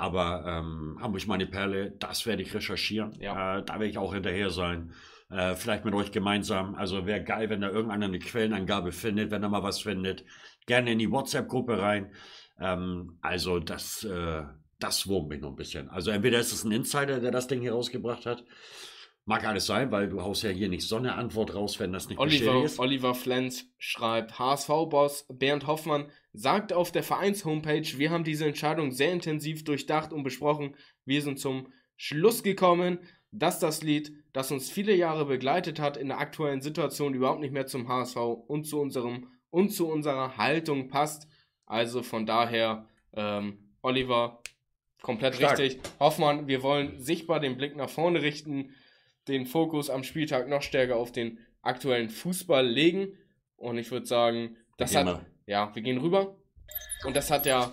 [SPEAKER 2] Aber ähm, Hamburg meine Perle, das werde ich recherchieren.
[SPEAKER 1] Ja.
[SPEAKER 2] Äh, da werde ich auch hinterher sein. Äh, vielleicht mit euch gemeinsam. Also wäre geil, wenn da irgendeiner eine Quellenangabe findet, wenn er mal was findet. Gerne in die WhatsApp-Gruppe rein. Ähm, also das, äh, das wurmt mich noch ein bisschen. Also entweder ist es ein Insider, der das Ding hier rausgebracht hat. Mag alles sein, weil du haust ja hier nicht so eine Antwort raus, wenn das nicht
[SPEAKER 1] Oliver,
[SPEAKER 2] ist.
[SPEAKER 1] Oliver Flens schreibt, HSV-Boss Bernd Hoffmann sagt auf der Vereins-Homepage, wir haben diese Entscheidung sehr intensiv durchdacht und besprochen. Wir sind zum Schluss gekommen, dass das Lied, das uns viele Jahre begleitet hat, in der aktuellen Situation überhaupt nicht mehr zum HSV und zu unserem und zu unserer Haltung passt. Also von daher, ähm, Oliver, komplett
[SPEAKER 2] Stark.
[SPEAKER 1] richtig. Hoffmann, wir wollen sichtbar den Blick nach vorne richten, den Fokus am Spieltag noch stärker auf den aktuellen Fußball legen. Und ich würde sagen, das
[SPEAKER 2] Gehen
[SPEAKER 1] hat. Ja, wir gehen rüber. Und das hat ja,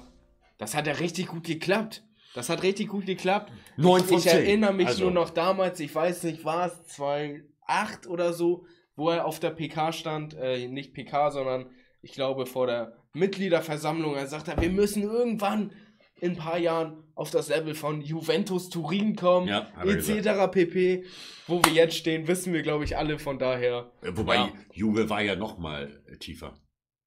[SPEAKER 1] das hat ja richtig gut geklappt. Das hat richtig gut geklappt.
[SPEAKER 2] 9 von
[SPEAKER 1] ich
[SPEAKER 2] 10.
[SPEAKER 1] erinnere mich
[SPEAKER 2] Also,
[SPEAKER 1] nur noch damals, ich weiß nicht, war es 2008 oder so, wo er auf der PK stand, äh, nicht PK, sondern ich glaube vor der Mitgliederversammlung, er sagte, wir müssen irgendwann in ein paar Jahren auf das Level von Juventus Turin kommen,
[SPEAKER 2] Ja,
[SPEAKER 1] etc. pp. Wo wir jetzt stehen, wissen wir, glaube ich, alle von daher.
[SPEAKER 2] Wobei
[SPEAKER 1] Ja.
[SPEAKER 2] Juve war ja noch mal tiefer.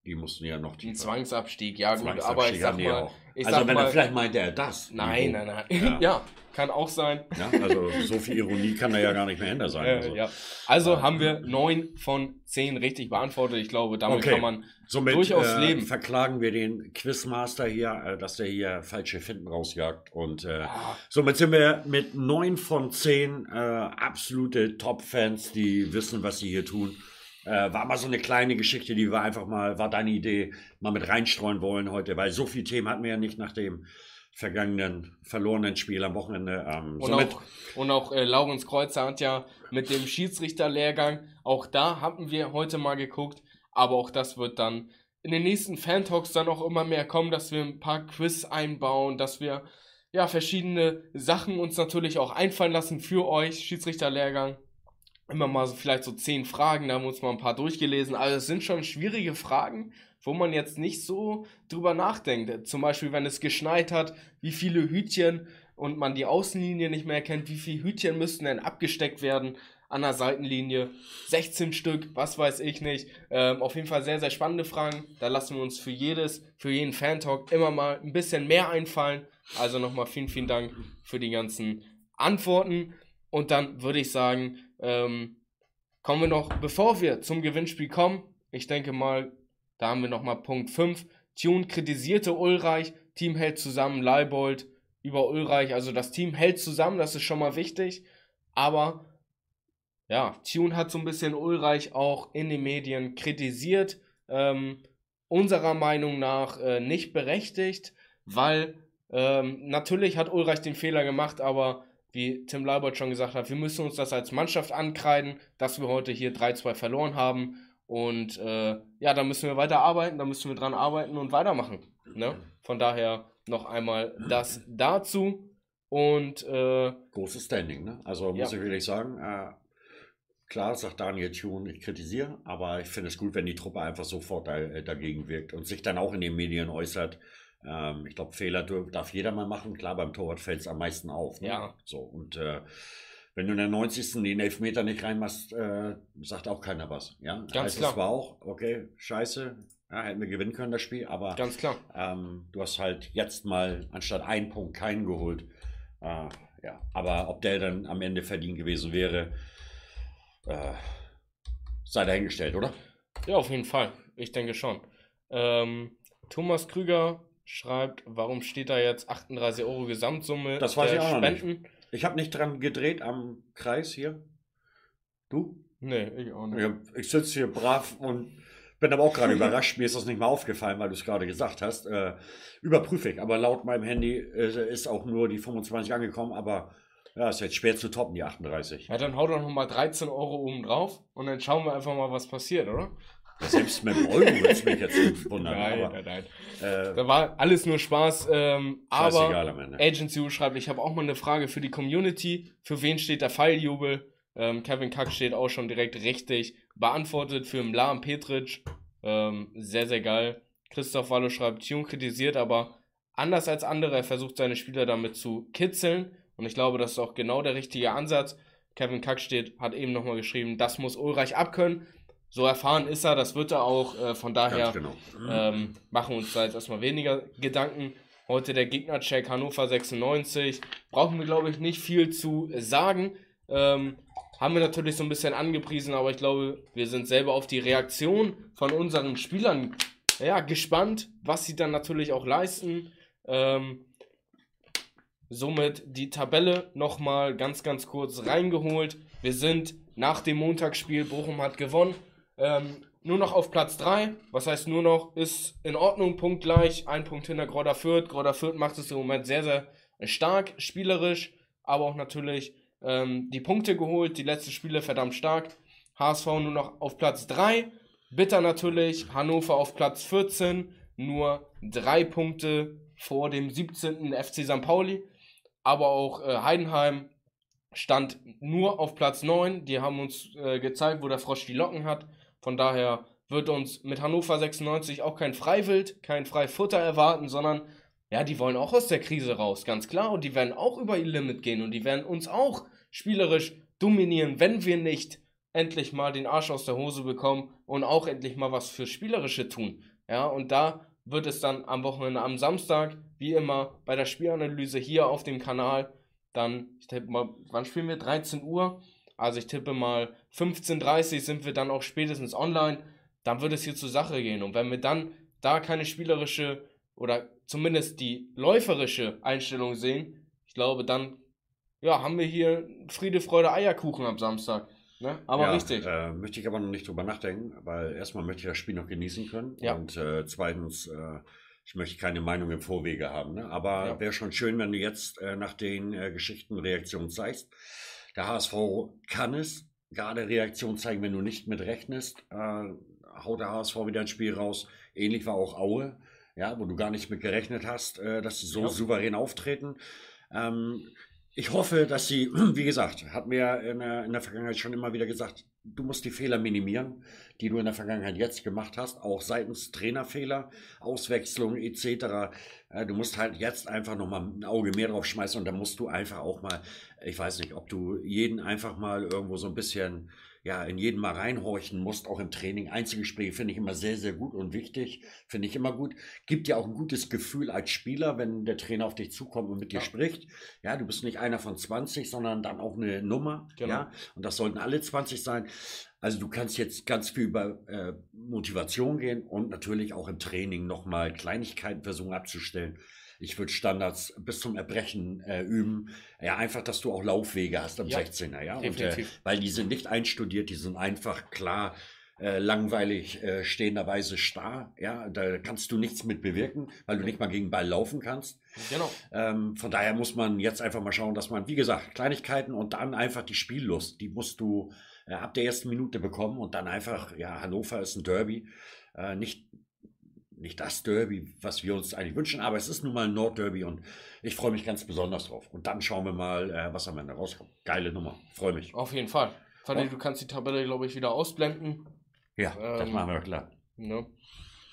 [SPEAKER 2] Die mussten ja noch
[SPEAKER 1] Ein
[SPEAKER 2] tiefer.
[SPEAKER 1] Zwangsabstieg, ja gut,
[SPEAKER 2] Zwangsabstieg
[SPEAKER 1] aber ich sag
[SPEAKER 2] die
[SPEAKER 1] mal,
[SPEAKER 2] auch.
[SPEAKER 1] ich
[SPEAKER 2] also
[SPEAKER 1] sag
[SPEAKER 2] wenn
[SPEAKER 1] mal,
[SPEAKER 2] er vielleicht meinte er das.
[SPEAKER 1] nein, nein, nein,
[SPEAKER 2] Ja.
[SPEAKER 1] ja. kann auch sein.
[SPEAKER 2] Ja, also so viel Ironie kann da ja gar nicht mehr hinter sein.
[SPEAKER 1] Äh,
[SPEAKER 2] also.
[SPEAKER 1] ja. Also haben wir neun von zehn richtig beantwortet. Ich glaube, damit
[SPEAKER 2] Okay.
[SPEAKER 1] kann man
[SPEAKER 2] Somit
[SPEAKER 1] Durchaus
[SPEAKER 2] äh,
[SPEAKER 1] leben.
[SPEAKER 2] verklagen wir den Quizmaster hier, äh, dass der hier falsche Finden rausjagt. Und äh,
[SPEAKER 1] Ah,
[SPEAKER 2] somit sind wir mit 9 von 10 äh, absolute Top-Fans, die wissen, was sie hier tun. Äh, war mal so eine kleine Geschichte, die wir einfach mal, war deine Idee, mal mit reinstreuen wollen heute, weil so viele Themen hatten wir ja nicht nach dem vergangenen verlorenen Spiel am Wochenende. Ähm,
[SPEAKER 1] Und auch, und auch äh, Laurens Kreuzer hat ja mit dem Schiedsrichterlehrgang, auch da haben wir heute mal geguckt, aber auch das wird dann in den nächsten Fan-Talks dann auch immer mehr kommen, dass wir ein paar Quiz einbauen, dass wir ja verschiedene Sachen uns natürlich auch einfallen lassen für euch, Schiedsrichterlehrgang. Immer mal so vielleicht so zehn Fragen, da haben wir uns mal ein paar durchgelesen. Also es sind schon schwierige Fragen, wo man jetzt nicht so drüber nachdenkt. Zum Beispiel, wenn es geschneit hat, wie viele Hütchen und man die Außenlinie nicht mehr kennt, wie viele Hütchen müssten denn abgesteckt werden an der Seitenlinie? 16 Stück, was weiß ich nicht. Ähm, auf jeden Fall sehr, sehr spannende Fragen. Da lassen wir uns für jedes, für jeden Fan-Talk immer mal ein bisschen mehr einfallen. Also nochmal vielen, vielen Dank für die ganzen Antworten. Und dann würde ich sagen, ähm, kommen wir noch, bevor wir zum Gewinnspiel kommen, ich denke mal, da haben wir nochmal Punkt 5. Tune kritisierte Ulreich, Team hält zusammen, Leibold über Ulreich, also das Team hält zusammen, das ist schon mal wichtig, aber ja, Tune hat so ein bisschen Ulreich auch in den Medien kritisiert, ähm, unserer Meinung nach äh, nicht berechtigt, weil ähm, natürlich hat Ulreich den Fehler gemacht, aber wie Tim Leibold schon gesagt hat, wir müssen uns das als Mannschaft ankreiden, dass wir heute hier 3-2 verloren haben. Und äh, ja, da müssen wir weiter arbeiten, da müssen wir dran arbeiten und weitermachen. Ne? Von daher noch einmal das dazu. Und äh,
[SPEAKER 2] großes Standing, ne? Also muss
[SPEAKER 1] Ja.
[SPEAKER 2] ich wirklich sagen, äh, klar sagt Daniel Thune, ich kritisiere, aber ich finde es gut, wenn die Truppe einfach sofort da, äh, dagegen wirkt und sich dann auch in den Medien äußert. Ähm, ich glaube, Fehler darf jeder mal machen. Klar, beim Torwart fällt es am meisten auf. Ne?
[SPEAKER 1] Ja.
[SPEAKER 2] So, und äh, wenn du in der 90. den Elfmeter nicht reinmachst, äh, sagt auch keiner was. Ja,
[SPEAKER 1] Ganz
[SPEAKER 2] Es
[SPEAKER 1] klar.
[SPEAKER 2] war auch, okay, scheiße, ja, hätten wir gewinnen können, das Spiel, aber
[SPEAKER 1] ganz klar.
[SPEAKER 2] ähm, du hast halt jetzt mal anstatt einen Punkt keinen geholt. Äh, ja, aber ob der dann am Ende verdient gewesen wäre, äh, sei dahingestellt, oder?
[SPEAKER 1] Ja, auf jeden Fall. Ich denke schon. Ähm, Thomas Krüger schreibt, warum steht da jetzt 38 Euro Gesamtsumme
[SPEAKER 2] Das weiß ich auch noch nicht.
[SPEAKER 1] Spenden?
[SPEAKER 2] Ich habe nicht dran gedreht am Kreis hier. Du?
[SPEAKER 1] Nee, ich auch nicht.
[SPEAKER 2] Ja, ich sitze hier brav und bin aber auch gerade überrascht. Mir ist das nicht mal aufgefallen, weil du es gerade gesagt hast. Äh, überprüfe ich. Aber laut meinem Handy äh, ist auch nur die 25 angekommen. Aber ja, ist jetzt schwer zu toppen, die 38.
[SPEAKER 1] Ja, dann hau doch nochmal 13 Euro oben drauf und dann schauen wir einfach mal, was passiert, oder?
[SPEAKER 2] Selbst mit dem Euro würde es mich jetzt wundern.
[SPEAKER 1] nein,
[SPEAKER 2] aber,
[SPEAKER 1] nein, nein.
[SPEAKER 2] äh,
[SPEAKER 1] Da war alles nur Spaß. Ähm, aber
[SPEAKER 2] scheißegal am Ende.
[SPEAKER 1] Agency schreibt, ich habe auch mal eine Frage für die Community. Für wen steht der Pfeiljubel? Ähm, Kevin Kack steht auch schon direkt richtig beantwortet für Mladen Petric. Ähm, sehr, sehr geil. Christoph Wallo schreibt, Tune kritisiert, aber anders als andere, er versucht seine Spieler damit zu kitzeln. Und ich glaube, das ist auch genau der richtige Ansatz. Kevin Kack steht, hat eben nochmal geschrieben, das muss Ulreich abkönnen. So erfahren ist er, das wird er auch. Äh, von daher
[SPEAKER 2] genau.
[SPEAKER 1] ähm, machen uns da jetzt erstmal weniger Gedanken. Heute der Gegnercheck Hannover 96. Brauchen wir, glaube ich, nicht viel zu sagen. Ähm, haben wir natürlich so ein bisschen angepriesen, aber ich glaube, wir sind selber auf die Reaktion von unseren Spielern ja, gespannt, was sie dann natürlich auch leisten. Ähm, somit die Tabelle nochmal ganz, ganz kurz reingeholt. Wir sind nach dem Montagsspiel, Bochum hat gewonnen, ähm, nur noch auf Platz 3. Was heißt nur noch? Ist in Ordnung, punktgleich. Ein Punkt hinter Grodder Fürth. Grodder Fürth macht es im Moment sehr, sehr stark, spielerisch, aber auch natürlich ähm, die Punkte geholt. Die letzten Spiele verdammt stark. HSV nur noch auf Platz 3. Bitter natürlich. Hannover auf Platz 14. Nur drei Punkte vor dem 17. FC St. Pauli. aber auch äh, Heidenheim stand nur auf Platz 9. Die haben uns äh, gezeigt, wo der Frosch die Locken hat. Von daher wird uns mit Hannover 96 auch kein Freiwild, kein Freifutter erwarten, sondern ja, die wollen auch aus der Krise raus, ganz klar. Und die werden auch über ihr Limit gehen und die werden uns auch spielerisch dominieren, wenn wir nicht endlich mal den Arsch aus der Hose bekommen und auch endlich mal was für Spielerische tun. Ja, und da wird es dann am Wochenende, am Samstag, wie immer, bei der Spielanalyse hier auf dem Kanal, dann, ich tippe mal, wann spielen wir? 13 Uhr. Also ich tippe mal 15.30 Uhr sind wir dann auch spätestens online. Dann wird es hier zur Sache gehen. Und wenn wir dann da keine spielerische oder zumindest die läuferische Einstellung sehen, ich glaube, dann ja, haben wir hier Friede, Freude, Eierkuchen am Samstag. Ne? Aber
[SPEAKER 2] ja,
[SPEAKER 1] richtig.
[SPEAKER 2] Äh, möchte ich aber noch nicht drüber nachdenken, weil erstmal möchte ich das Spiel noch genießen können.
[SPEAKER 1] Ja.
[SPEAKER 2] Und äh, zweitens, äh, ich möchte keine Meinung im Vorwege haben. Ne? Aber
[SPEAKER 1] Ja.
[SPEAKER 2] wäre schon schön, wenn du jetzt äh, nach den äh, Geschichten Reaktionen zeigst. Der HSV kann es gerade Reaktion zeigen, wenn du nicht mit rechnest. Äh, haut der HSV wieder ein Spiel raus. Ähnlich war auch Aue, ja, wo du gar nicht mit gerechnet hast, äh, dass sie so
[SPEAKER 1] Ja.
[SPEAKER 2] souverän auftreten. Ähm, ich hoffe, dass sie, wie gesagt, hat mir in der, in der Vergangenheit schon immer wieder gesagt, du musst die Fehler minimieren, die du in der Vergangenheit jetzt gemacht hast, auch seitens Trainerfehler, Auswechslung etc. Äh, Du musst halt jetzt einfach nochmal ein Auge mehr drauf schmeißen und dann musst du einfach auch mal, ich weiß nicht, ob du jeden einfach mal irgendwo so ein bisschen, ja, in jeden mal reinhorchen musst, auch im Training. Einzelgespräche finde ich immer sehr, sehr gut und wichtig, finde ich immer gut. Gibt dir auch ein gutes Gefühl als Spieler, wenn der Trainer auf dich zukommt und mit dir
[SPEAKER 1] Ja.
[SPEAKER 2] spricht. Ja, du bist nicht einer von 20, sondern dann auch eine Nummer.
[SPEAKER 1] Genau.
[SPEAKER 2] Ja, und das sollten alle 20 sein. Also du kannst jetzt ganz viel über äh, Motivation gehen und natürlich auch im Training nochmal Kleinigkeiten versuchen abzustellen. Ich würde Standards bis zum Erbrechen äh, üben. Ja, einfach, dass du auch Laufwege hast am
[SPEAKER 1] Ja,
[SPEAKER 2] 16er, ja. Und, äh, weil die sind nicht einstudiert, die sind einfach klar äh, langweilig äh, stehenderweise starr. Ja, da kannst du nichts mit bewirken, weil du nicht mal gegen den Ball laufen kannst.
[SPEAKER 1] Genau.
[SPEAKER 2] Ähm, von daher muss man jetzt einfach mal schauen, dass man, wie gesagt, Kleinigkeiten und dann einfach die Spiellust, die musst du äh, ab der ersten Minute bekommen und dann einfach, ja, Hannover ist ein Derby, äh, nicht, nicht das Derby, was wir uns eigentlich wünschen, aber es ist nun mal ein Nordderby und ich freue mich ganz besonders drauf. Und dann schauen wir mal, äh, was am Ende rauskommt. Geile Nummer, freue mich.
[SPEAKER 1] Auf jeden Fall. Fadi,
[SPEAKER 2] Und-
[SPEAKER 1] du kannst die Tabelle, glaube ich, wieder ausblenden.
[SPEAKER 2] Ja, das
[SPEAKER 1] Ähm,
[SPEAKER 2] machen wir klar.
[SPEAKER 1] Ne?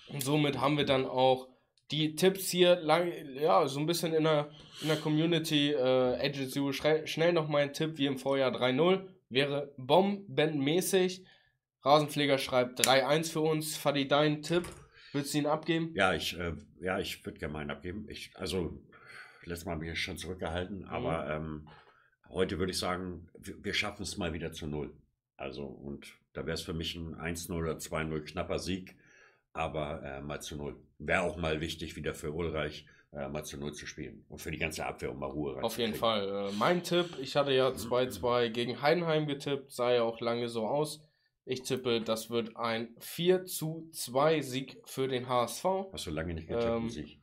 [SPEAKER 1] Und somit haben wir dann auch die Tipps hier lang, ja, so ein bisschen in der, in der Community. Äh, Agency, schrei- schnell noch mein Tipp, wie im Vorjahr 3-0. Wäre bombenmäßig. Rasenpfleger schreibt 3-1 für uns. Fadi, dein Tipp? Willst du ihn abgeben?
[SPEAKER 2] Ja, ich, äh, ja, ich würde gerne meinen abgeben. Ich, also, letztes Mal habe ich schon zurückgehalten, aber ähm, heute würde ich sagen, wir, wir schaffen es mal wieder zu Null. Also, und da wäre es für mich ein 1-0 oder 2-0 knapper Sieg, aber äh, mal zu Null. Wäre auch mal wichtig, wieder für Ulreich äh, mal zu Null zu spielen und für die ganze Abwehr, um mal Ruhe
[SPEAKER 1] Auf jeden. Fall. Äh, mein Tipp, ich hatte ja 2-2 gegen Heidenheim getippt, sah ja auch lange so aus. Ich tippe, das wird ein 4 zu 2 Sieg für den HSV.
[SPEAKER 2] Hast du lange nicht getippt,
[SPEAKER 1] Ähm,
[SPEAKER 2] Sieg?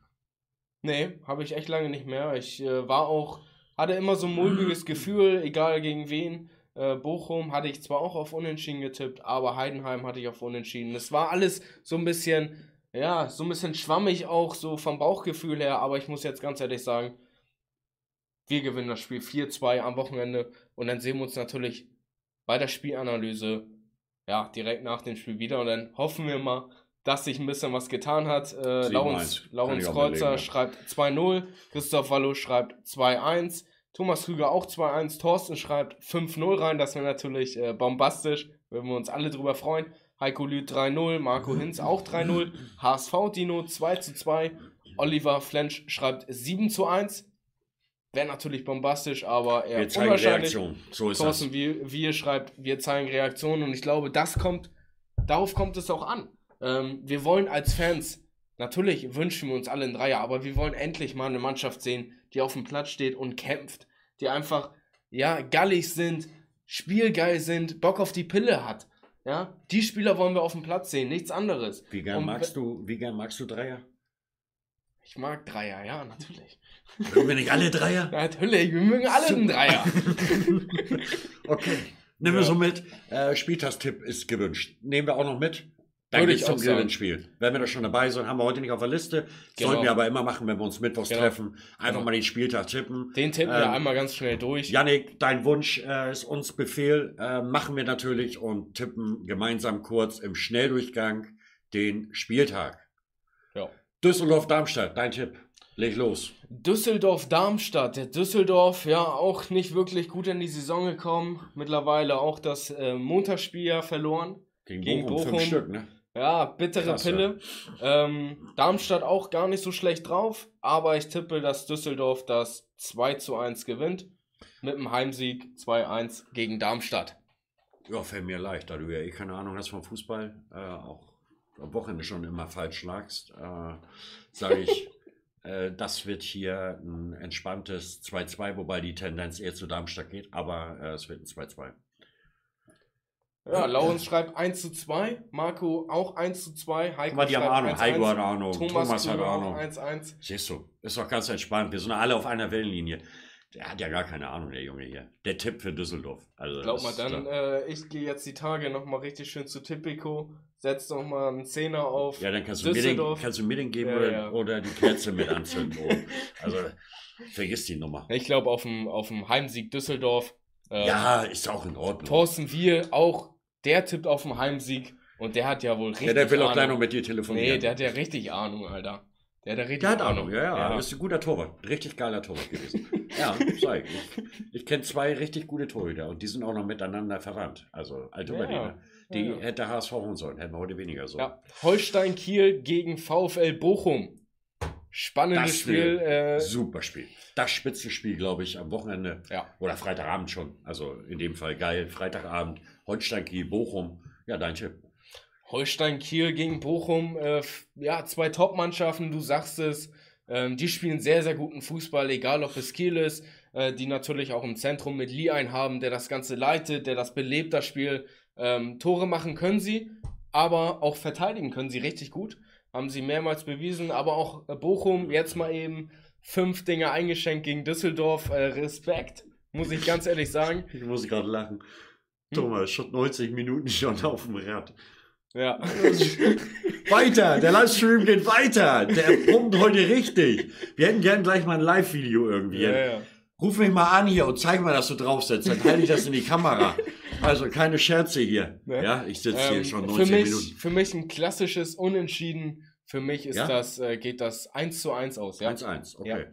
[SPEAKER 1] Nee, habe ich echt lange nicht mehr. Ich äh, war auch, hatte immer so ein mulmiges Gefühl, egal gegen wen. Äh, Bochum hatte ich zwar auch auf Unentschieden getippt, aber Heidenheim hatte ich auf Unentschieden. Es war alles so ein bisschen, ja, so ein bisschen schwammig auch, so vom Bauchgefühl her, aber ich muss jetzt ganz ehrlich sagen, wir gewinnen das Spiel 4-2 am Wochenende und dann sehen wir uns natürlich bei der Spielanalyse, ja, direkt nach dem Spiel wieder und dann hoffen wir mal, dass sich ein bisschen was getan hat. Äh,
[SPEAKER 2] 7-1.
[SPEAKER 1] Laurens, Laurens Kreuzer
[SPEAKER 2] ja.
[SPEAKER 1] schreibt 2-0, Christoph Wallo schreibt 2-1, Thomas Krüger auch 2-1, Thorsten schreibt 5-0 rein, das wäre natürlich äh, bombastisch, würden wir uns alle drüber freuen. Heiko Lüth 3-0, Marco Hinz auch 3-0, HSV Dino 2-2, Oliver Flensch schreibt 7-1, wäre natürlich bombastisch, aber eher
[SPEAKER 2] Wir zeigen
[SPEAKER 1] unwahrscheinlich.
[SPEAKER 2] Reaktion. So ist
[SPEAKER 1] Thorsten,
[SPEAKER 2] das.
[SPEAKER 1] wie, wie ihr schreibt, wir zeigen Reaktionen und ich glaube, das kommt, darauf kommt es auch an. Ähm, wir wollen als Fans, natürlich wünschen wir uns alle einen Dreier, aber wir wollen endlich mal eine Mannschaft sehen, die auf dem Platz steht und kämpft, die einfach, ja, gallig sind, spielgeil sind, Bock auf die Pille hat. Ja, die Spieler wollen wir auf dem Platz sehen, nichts anderes.
[SPEAKER 2] Wie gern
[SPEAKER 1] Und
[SPEAKER 2] magst du, wie gern magst du Dreier?
[SPEAKER 1] Ich mag Dreier, ja, natürlich.
[SPEAKER 2] Mögen wir nicht alle Dreier?
[SPEAKER 1] Natürlich, wir mögen alle einen Dreier.
[SPEAKER 2] Okay. Nehmen
[SPEAKER 1] Ja.
[SPEAKER 2] wir so mit. Äh, Spieltagstipp ist gewünscht. Nehmen wir auch noch mit. Dann geht's zum. Gewinnspiel. Wenn wir da schon dabei sind, haben wir heute nicht auf der Liste.
[SPEAKER 1] Genau.
[SPEAKER 2] Sollten wir aber immer machen, wenn wir uns mittwochs
[SPEAKER 1] Genau.
[SPEAKER 2] treffen. Einfach
[SPEAKER 1] Genau.
[SPEAKER 2] mal den Spieltag tippen.
[SPEAKER 1] Den tippen wir
[SPEAKER 2] Ähm,
[SPEAKER 1] einmal ganz schnell durch.
[SPEAKER 2] Yannick, dein Wunsch äh, ist uns Befehl. Äh, machen wir natürlich und tippen gemeinsam kurz im Schnelldurchgang den Spieltag.
[SPEAKER 1] Ja.
[SPEAKER 2] Düsseldorf-Darmstadt, dein Tipp. Leg los.
[SPEAKER 1] Düsseldorf-Darmstadt. Der Düsseldorf, ja, auch nicht wirklich gut in die Saison gekommen. Mittlerweile auch das äh, Montagsspiel ja verloren.
[SPEAKER 2] Gegen,
[SPEAKER 1] Gegen
[SPEAKER 2] Bochum,
[SPEAKER 1] Bochum.
[SPEAKER 2] Stück, ne?
[SPEAKER 1] Ja, bittere
[SPEAKER 2] Krass,
[SPEAKER 1] Pille. Ähm, Darmstadt auch gar nicht so schlecht drauf, aber ich tippe, dass Düsseldorf das 2 zu 1 gewinnt. Mit einem Heimsieg 2-1 gegen Darmstadt.
[SPEAKER 2] Ja, fällt mir leicht, da du ja eh keine Ahnung hast vom Fußball, äh, auch am Wochenende schon immer falsch schlagst, äh, sage ich, äh, das wird hier ein entspanntes 2-2, wobei die Tendenz eher zu Darmstadt geht, aber äh, es wird ein 2-2.
[SPEAKER 1] Ja, Laurens schreibt 1 zu 2, Marco auch 1 zu 2, Heiko
[SPEAKER 2] mal, die haben
[SPEAKER 1] schreibt
[SPEAKER 2] Ahnung,
[SPEAKER 1] 1-1,
[SPEAKER 2] Heiko hat Ahnung,
[SPEAKER 1] Thomas,
[SPEAKER 2] Thomas, hat Ahnung.
[SPEAKER 1] 1-1.
[SPEAKER 2] Siehst du, ist doch ganz entspannt. Wir sind alle auf einer Wellenlinie. Der hat ja gar keine Ahnung, der Junge hier. Der Tipp für Düsseldorf. Also,
[SPEAKER 1] Glaub mal, dann, äh, ich gehe jetzt die Tage nochmal richtig schön zu Tipico, setz noch mal einen Zehner auf.
[SPEAKER 2] Ja, dann kannst du, mir den, kannst du mir den geben
[SPEAKER 1] Ja,
[SPEAKER 2] oder,
[SPEAKER 1] ja.
[SPEAKER 2] oder die Kerze mit anzünden. oben. Also, vergiss die Nummer.
[SPEAKER 1] Ich glaube auf dem, auf dem Heimsieg Düsseldorf. Ähm,
[SPEAKER 2] Ja, ist auch in Ordnung.
[SPEAKER 1] Thorsten Wiel, auch der tippt auf den Heimsieg und der hat ja wohl richtig
[SPEAKER 2] Ja, der will auch
[SPEAKER 1] Ahnung.
[SPEAKER 2] gleich noch mit dir telefonieren.
[SPEAKER 1] Nee, der hat ja richtig Ahnung, Alter. Der hat ja richtig
[SPEAKER 2] Der hat Ahnung, ja, ja,
[SPEAKER 1] Ja.
[SPEAKER 2] Ist ein guter Torwart. Richtig geiler Torwart gewesen. ja, sag ich. Ich, ich kenne zwei richtig gute Torhüter und die sind auch noch miteinander verwandt. Also, alte
[SPEAKER 1] Ja,
[SPEAKER 2] Berliner. Die
[SPEAKER 1] ja.
[SPEAKER 2] hätte HSV holen sollen. Hätten wir heute weniger so.
[SPEAKER 1] Ja, Holstein Kiel gegen VfL Bochum. Spannendes
[SPEAKER 2] Das
[SPEAKER 1] Spiel. Äh,
[SPEAKER 2] Super Spiel. Das Spitzenspiel, glaube ich, am Wochenende.
[SPEAKER 1] ja.
[SPEAKER 2] Oder Freitagabend schon. Also in dem Fall geil. Freitagabend, Holstein Kiel, Bochum. Ja, dein Tipp.
[SPEAKER 1] Holstein Kiel gegen Bochum. Äh, ja, zwei Top-Mannschaften, du sagst es. Ähm, die spielen sehr, sehr guten Fußball, egal ob es Kiel ist, äh, die natürlich auch im Zentrum mit Lee einen haben, der das Ganze leitet, der das belebt, das Spiel. Ähm, Tore machen können sie, aber auch verteidigen können sie richtig gut. Haben sie mehrmals bewiesen, aber auch äh, Bochum jetzt mal eben fünf Dinge eingeschenkt gegen Düsseldorf. Äh, Respekt, muss ich ganz ehrlich sagen.
[SPEAKER 2] Ich muss gerade lachen. Thomas, schon 90 Minuten schon auf dem Rad.
[SPEAKER 1] Ja.
[SPEAKER 2] Weiter, der Livestream geht weiter. Der pumpt heute richtig. Wir hätten gern gleich mal ein Live-Video irgendwie.
[SPEAKER 1] ja, ja.
[SPEAKER 2] Ruf mich mal an hier und zeig mal, dass du drauf sitzt. Dann halte ich das in die Kamera. Also keine Scherze hier.
[SPEAKER 1] Ne?
[SPEAKER 2] Ja, ich sitze hier
[SPEAKER 1] Ähm,
[SPEAKER 2] schon
[SPEAKER 1] für
[SPEAKER 2] 19
[SPEAKER 1] mich,
[SPEAKER 2] Minuten.
[SPEAKER 1] Für mich ein klassisches Unentschieden. Für mich ist
[SPEAKER 2] Ja?
[SPEAKER 1] das, äh, geht das 1 zu 1 aus. Ja?
[SPEAKER 2] 1-1, okay.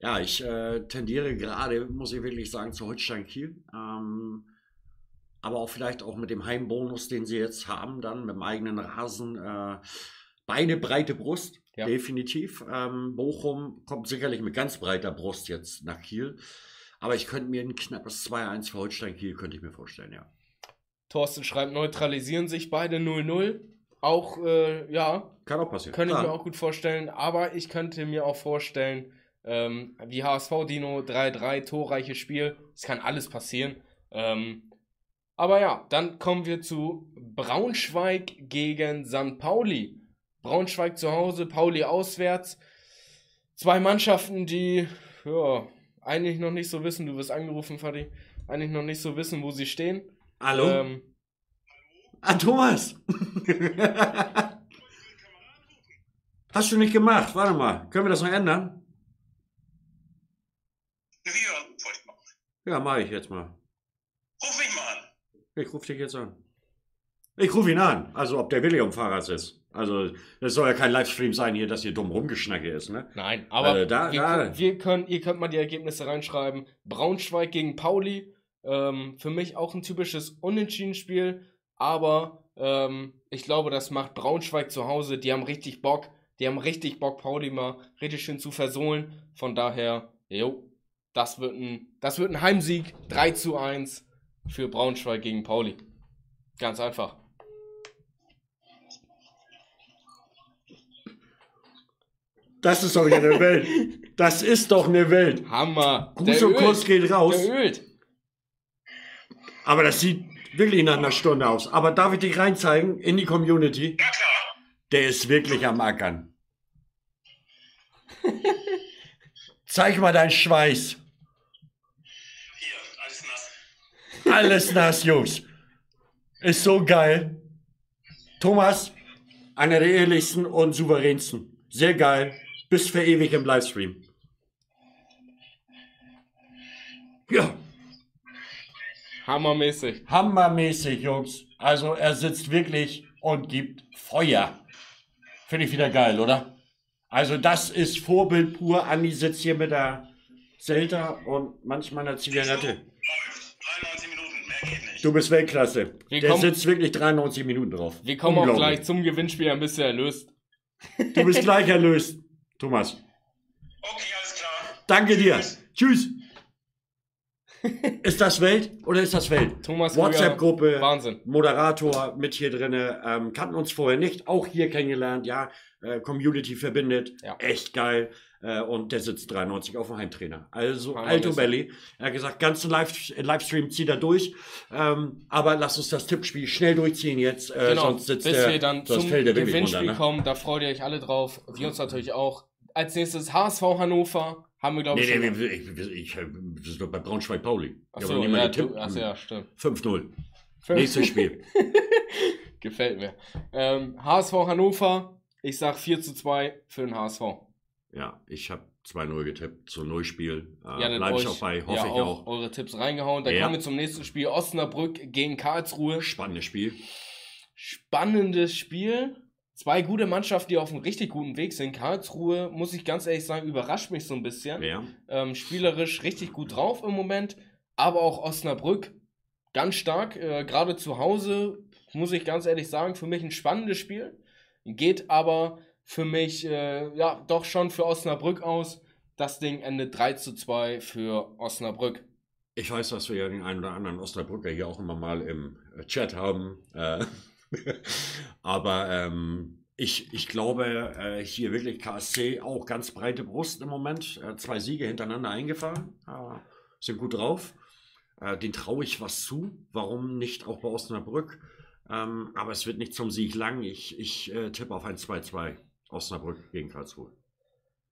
[SPEAKER 2] Ja, ich äh, tendiere gerade, muss ich wirklich sagen, zu Holstein Kiel. Ähm, aber auch vielleicht auch mit dem Heimbonus, den sie jetzt haben, dann mit dem eigenen Rasen. Äh, beide breite Brust,
[SPEAKER 1] Ja.
[SPEAKER 2] definitiv. Ähm, Bochum kommt sicherlich mit ganz breiter Brust jetzt nach Kiel. Aber ich könnte mir ein knappes 2-1 für Holstein Kiel, könnte ich mir vorstellen, ja.
[SPEAKER 1] Thorsten schreibt, neutralisieren sich beide 0-0. Auch, äh, ja,
[SPEAKER 2] Kann auch passieren.
[SPEAKER 1] könnte ich mir auch gut vorstellen. Aber ich könnte mir auch vorstellen, ähm, wie HSV Dino 3-3, torreiches Spiel. Es kann alles passieren. Ähm, aber ja, dann kommen wir zu Braunschweig gegen St. Pauli. Braunschweig zu Hause, Pauli auswärts. Zwei Mannschaften, die ja, eigentlich noch nicht so wissen, du wirst angerufen, Fadi, eigentlich noch nicht so wissen, wo sie stehen.
[SPEAKER 2] Hallo?
[SPEAKER 1] Ähm,
[SPEAKER 2] Ah, Thomas! Hast du nicht gemacht? Warte mal. Können wir das noch ändern?
[SPEAKER 3] Ja, wollte ich machen.
[SPEAKER 2] Ja, mache ich jetzt mal.
[SPEAKER 3] Ruf mich mal an.
[SPEAKER 2] Ich rufe dich jetzt an. Ich rufe ihn an. Also, ob der Willi am Fahrrad sitzt. Also, das soll ja kein Livestream sein hier, dass hier dumm rumgeschnacke ist, ne?
[SPEAKER 1] Nein, aber
[SPEAKER 2] Äh, da-
[SPEAKER 1] wir,
[SPEAKER 2] da-
[SPEAKER 1] wir können, ihr könnt mal die Ergebnisse reinschreiben. Braunschweig gegen Pauli. Ähm, für mich auch ein typisches Unentschieden-Spiel, aber ähm, ich glaube, das macht Braunschweig zu Hause. Die haben richtig Bock. Die haben richtig Bock, Pauli mal richtig schön zu versohlen. Von daher, jo, das wird ein, das wird ein Heimsieg. 3 zu 1 für Braunschweig gegen Pauli. Ganz einfach.
[SPEAKER 2] Das ist doch eine Welt. Das ist doch eine Welt.
[SPEAKER 1] Hammer.
[SPEAKER 2] Gruß und Kuss geht raus.
[SPEAKER 1] Der ölt.
[SPEAKER 2] Aber das sieht wirklich nach einer Stunde aus. Aber darf ich dich reinzeigen in die Community?
[SPEAKER 3] Ja, klar.
[SPEAKER 2] Der ist wirklich am Ackern. Zeig mal deinen Schweiß.
[SPEAKER 3] Hier, alles nass.
[SPEAKER 2] Alles nass, Jungs. Ist so geil. Thomas, einer der ehrlichsten und souveränsten. Sehr geil. Bis für ewig im Livestream. Ja,
[SPEAKER 1] Hammermäßig.
[SPEAKER 2] hammermäßig, Jungs. Also er sitzt wirklich und gibt Feuer. Finde ich wieder geil, oder? Also das ist Vorbild pur. Andi sitzt hier mit der Zelda und manchmal einer Zigarette.
[SPEAKER 3] Läuft. 93 Minuten, mehr geht nicht.
[SPEAKER 2] Du bist Weltklasse.
[SPEAKER 1] Wir
[SPEAKER 2] Der
[SPEAKER 1] kommen-
[SPEAKER 2] sitzt wirklich 93 Minuten drauf.
[SPEAKER 1] Wir kommen auch gleich zum Gewinnspiel, ein bisschen erlöst.
[SPEAKER 2] Du bist gleich erlöst, Thomas.
[SPEAKER 3] Okay, alles klar.
[SPEAKER 2] Danke dir. Tschüss. Ist das Welt oder ist das Welt?
[SPEAKER 1] Thomas
[SPEAKER 2] WhatsApp-Gruppe,
[SPEAKER 1] Wahnsinn.
[SPEAKER 2] Moderator mit hier drinne, ähm, kannten uns vorher nicht, auch hier kennengelernt, ja, äh, Community verbindet,
[SPEAKER 1] Ja.
[SPEAKER 2] echt geil. Äh, und der sitzt 93 auf dem Heimtrainer. Also Alto
[SPEAKER 1] ist-
[SPEAKER 2] Belly. Er hat gesagt, ganzen Live Livestream zieht er durch. Ähm, aber lass uns das Tippspiel schnell durchziehen jetzt, äh,
[SPEAKER 1] Genau,
[SPEAKER 2] sonst sitzt
[SPEAKER 1] bis
[SPEAKER 2] der,
[SPEAKER 1] wir dann zum Gewinnspiel
[SPEAKER 2] runter. Ne?
[SPEAKER 1] kommen. Da freut ihr euch alle drauf. Wir uns natürlich auch. Als nächstes HSV Hannover. Haben wir, glaube
[SPEAKER 2] Nee,
[SPEAKER 1] ich,
[SPEAKER 2] nee, wir, ich, ich, ich, wir sind doch bei Braunschweig-Pauli.
[SPEAKER 1] Achso, ja, du, achso, ja, stimmt.
[SPEAKER 2] 5-0. Nächstes Spiel.
[SPEAKER 1] Gefällt mir. Ähm, HSV Hannover. Ich sag 4 zu 2 für den HSV.
[SPEAKER 2] Ja, ich habe 2-0 getippt zum Nullspiel. Äh,
[SPEAKER 1] Ja,
[SPEAKER 2] Bleibe ich auch bei, hoffe
[SPEAKER 1] ja,
[SPEAKER 2] ich
[SPEAKER 1] auch,
[SPEAKER 2] auch.
[SPEAKER 1] eure Tipps reingehauen. Dann
[SPEAKER 2] Ja.
[SPEAKER 1] kommen wir zum nächsten Spiel. Osnabrück gegen Karlsruhe.
[SPEAKER 2] Spannendes Spiel.
[SPEAKER 1] Spannendes Spiel. Zwei gute Mannschaften, die auf einem richtig guten Weg sind. Karlsruhe, muss ich ganz ehrlich sagen, überrascht mich so ein bisschen.
[SPEAKER 2] Ja.
[SPEAKER 1] Ähm, spielerisch richtig gut drauf im Moment. Aber auch Osnabrück ganz stark. Äh, Gerade zu Hause, muss ich ganz ehrlich sagen, für mich ein spannendes Spiel. Geht aber für mich äh, ja doch schon für Osnabrück aus. Das Ding endet 3 zu 2 für Osnabrück.
[SPEAKER 2] Ich weiß, dass wir ja den einen oder anderen Osnabrücker hier auch immer mal im äh, Chat haben. Äh, aber ähm, ich, ich glaube, äh, hier wirklich KSC auch ganz breite Brust im Moment. Äh, zwei Siege hintereinander eingefahren. Sind gut drauf. Äh, den traue ich was zu. Warum nicht auch bei Osnabrück? Ähm, aber es wird nicht zum Sieg lang. Ich, ich äh, tippe auf ein 2-2. Osnabrück gegen Karlsruhe.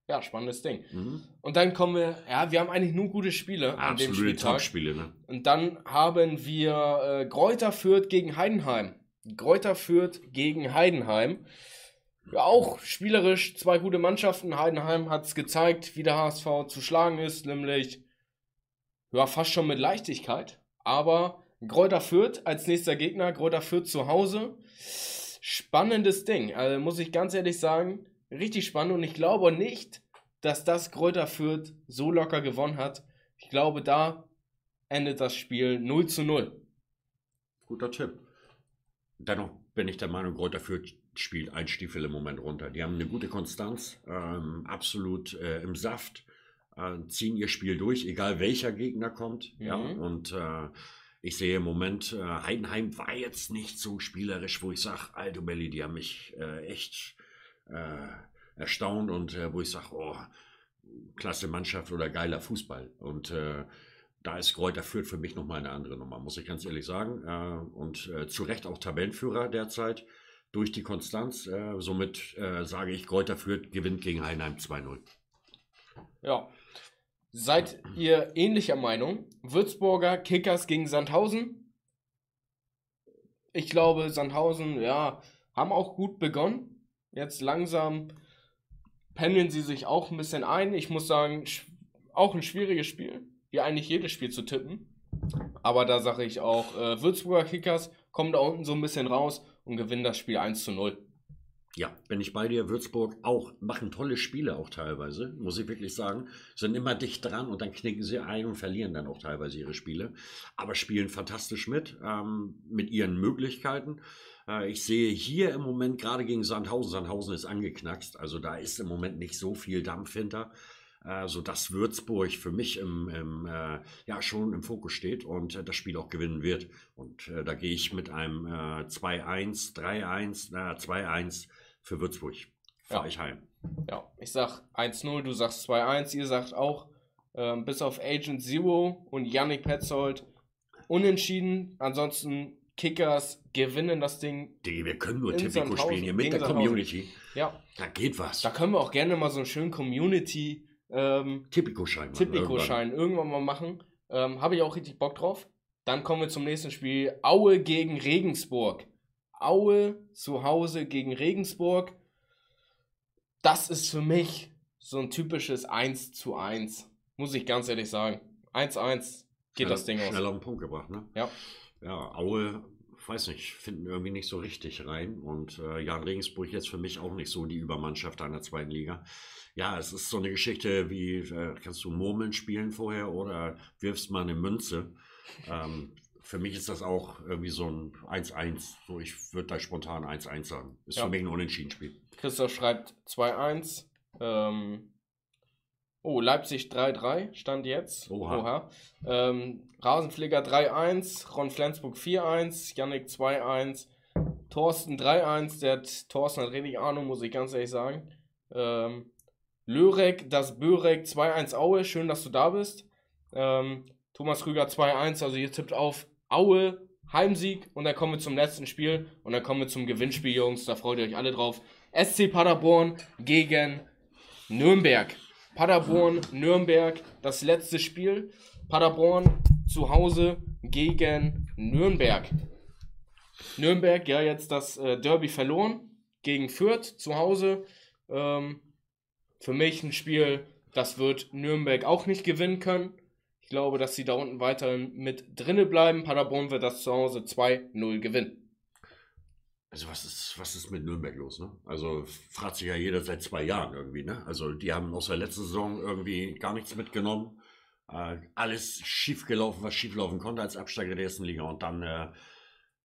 [SPEAKER 1] Ja, spannendes Ding.
[SPEAKER 2] Mhm.
[SPEAKER 1] Und dann kommen wir, ja, wir haben eigentlich nur gute Spiele an dem
[SPEAKER 2] Absolute
[SPEAKER 1] Spieltag.
[SPEAKER 2] Top-Spiele, ne?
[SPEAKER 1] Und dann haben wir äh, Gräuter Fürth gegen Heidenheim. Gräuter Fürth gegen Heidenheim. Ja, auch spielerisch zwei gute Mannschaften. Heidenheim hat es gezeigt, wie der HSV zu schlagen ist, nämlich ja, fast schon mit Leichtigkeit. Aber Gräuter Fürth als nächster Gegner, Gräuter Fürth zu Hause. Spannendes Ding. Also muss ich ganz ehrlich sagen, richtig spannend. Und ich glaube nicht, dass das Gräuter Fürth so locker gewonnen hat. Ich glaube, da endet das Spiel 0 zu 0.
[SPEAKER 2] Guter Tipp. Dennoch bin ich der Meinung, Kräuter Fürth spielt ein Stiefel im Moment runter. Die haben eine gute Konstanz, ähm, absolut äh, im Saft, äh, ziehen ihr Spiel durch, egal welcher Gegner kommt. Ja,
[SPEAKER 1] Mhm.
[SPEAKER 2] und äh, ich sehe im Moment, äh, Heidenheim war jetzt nicht so spielerisch, wo ich sage, Alto Belli, die haben mich äh, echt äh, erstaunt und äh, wo ich sage, oh, klasse Mannschaft oder geiler Fußball. Und äh, da ist Kräuter Fürth für mich nochmal eine andere Nummer, muss ich ganz ehrlich sagen. Und zu Recht auch Tabellenführer derzeit durch die Konstanz. Somit sage ich, Kräuter Fürth gewinnt gegen Heinheim 2-0.
[SPEAKER 1] Ja. Seid ihr ähnlicher Meinung? Würzburger Kickers gegen Sandhausen? Ich glaube, Sandhausen, ja, haben auch gut begonnen. Jetzt langsam pendeln sie sich auch ein bisschen ein. Ich muss sagen, auch ein schwieriges Spiel, wie eigentlich jedes Spiel zu tippen. Aber da sage ich auch, äh, Würzburger Kickers kommen da unten so ein bisschen raus und gewinnen das Spiel 1 zu 0.
[SPEAKER 2] Ja, bin ich bei dir. Würzburg auch, machen tolle Spiele auch teilweise, muss ich wirklich sagen. Sind immer dicht dran und dann knicken sie ein und verlieren dann auch teilweise ihre Spiele. Aber spielen fantastisch mit, ähm, mit ihren Möglichkeiten. Äh, ich sehe hier im Moment gerade gegen Sandhausen, Sandhausen ist angeknackst, also da ist im Moment nicht so viel Dampf hinter. Äh, sodass Würzburg für mich im, im, äh, ja, schon im Fokus steht und äh, das Spiel auch gewinnen wird. Und äh, da gehe ich mit einem äh, 2-1, 3-1, äh, 2-1 für Würzburg. Fahre
[SPEAKER 1] Ja.
[SPEAKER 2] ich heim.
[SPEAKER 1] Ja, ich sag 1-0, du sagst 2-1, ihr sagt auch, ähm, bis auf Agent Zero und Yannick Petzold unentschieden. Ansonsten Kickers gewinnen das Ding.
[SPEAKER 2] Digga, wir können nur Tipico spielen hier mit der. Community.
[SPEAKER 1] Ja,
[SPEAKER 2] Da geht was.
[SPEAKER 1] da können wir auch gerne mal so einen schönen Community ähm,
[SPEAKER 2] Tipico-Schein.
[SPEAKER 1] Tipico-Schein irgendwann mal machen. Ähm, Habe ich auch richtig Bock drauf. Dann kommen wir zum nächsten Spiel. Aue gegen Regensburg. Aue zu Hause gegen Regensburg. Das ist für mich so ein typisches 1 zu 1. Muss ich ganz ehrlich sagen. 1-1 geht
[SPEAKER 2] Schnell-
[SPEAKER 1] das Ding aus.
[SPEAKER 2] Schnell auf den Punkt gebracht, ne?
[SPEAKER 1] Ja.
[SPEAKER 2] Ja, Aue, weiß nicht, finden irgendwie nicht so richtig rein. Und äh, Jan Regensburg jetzt für mich auch nicht so die Übermannschaft einer zweiten Liga. Ja, es ist so eine Geschichte wie, äh, kannst du Murmeln spielen vorher oder wirfst mal eine Münze? Ähm, für mich ist das auch irgendwie so ein 1-1. So, ich würde da spontan 1-1 sagen. Ist
[SPEAKER 1] Ja.
[SPEAKER 2] für mich ein Unentschieden-Spiel.
[SPEAKER 1] Christoph schreibt 2-1. Ähm, oh, Leipzig 3-3 stand jetzt.
[SPEAKER 2] Oha.
[SPEAKER 1] Ähm, Rasenpfleger 3-1, Ron Flensburg 4-1, Yannick 2-1, Thorsten 3-1. Der hat, Thorsten hat richtig Ahnung, muss ich ganz ehrlich sagen. Ähm, Lörek, das Börek 2-1 Aue. Schön, dass du da bist. Ähm, Thomas Krüger 2-1. Also ihr tippt auf Aue, Heimsieg. Und dann kommen wir zum letzten Spiel. Und dann kommen wir zum Gewinnspiel, Jungs. Da freut ihr euch alle drauf. SC Paderborn gegen Nürnberg. Paderborn, Nürnberg, das letzte Spiel. Paderborn zu Hause gegen Nürnberg. Nürnberg, ja, jetzt das äh, Derby verloren gegen Fürth zu Hause. Ähm, für mich ein Spiel, das wird Nürnberg auch nicht gewinnen können. Ich glaube, dass sie da unten weiterhin mit drinne bleiben. Paderborn wird das zu Hause 2-0 gewinnen.
[SPEAKER 2] Also was ist, was ist mit Nürnberg los, ne? Also fragt sich ja jeder seit zwei Jahren irgendwie, ne? Also die haben aus der letzten Saison irgendwie gar nichts mitgenommen. Äh, alles schief gelaufen, was schief laufen konnte als Absteiger der ersten Liga. Und dann, äh,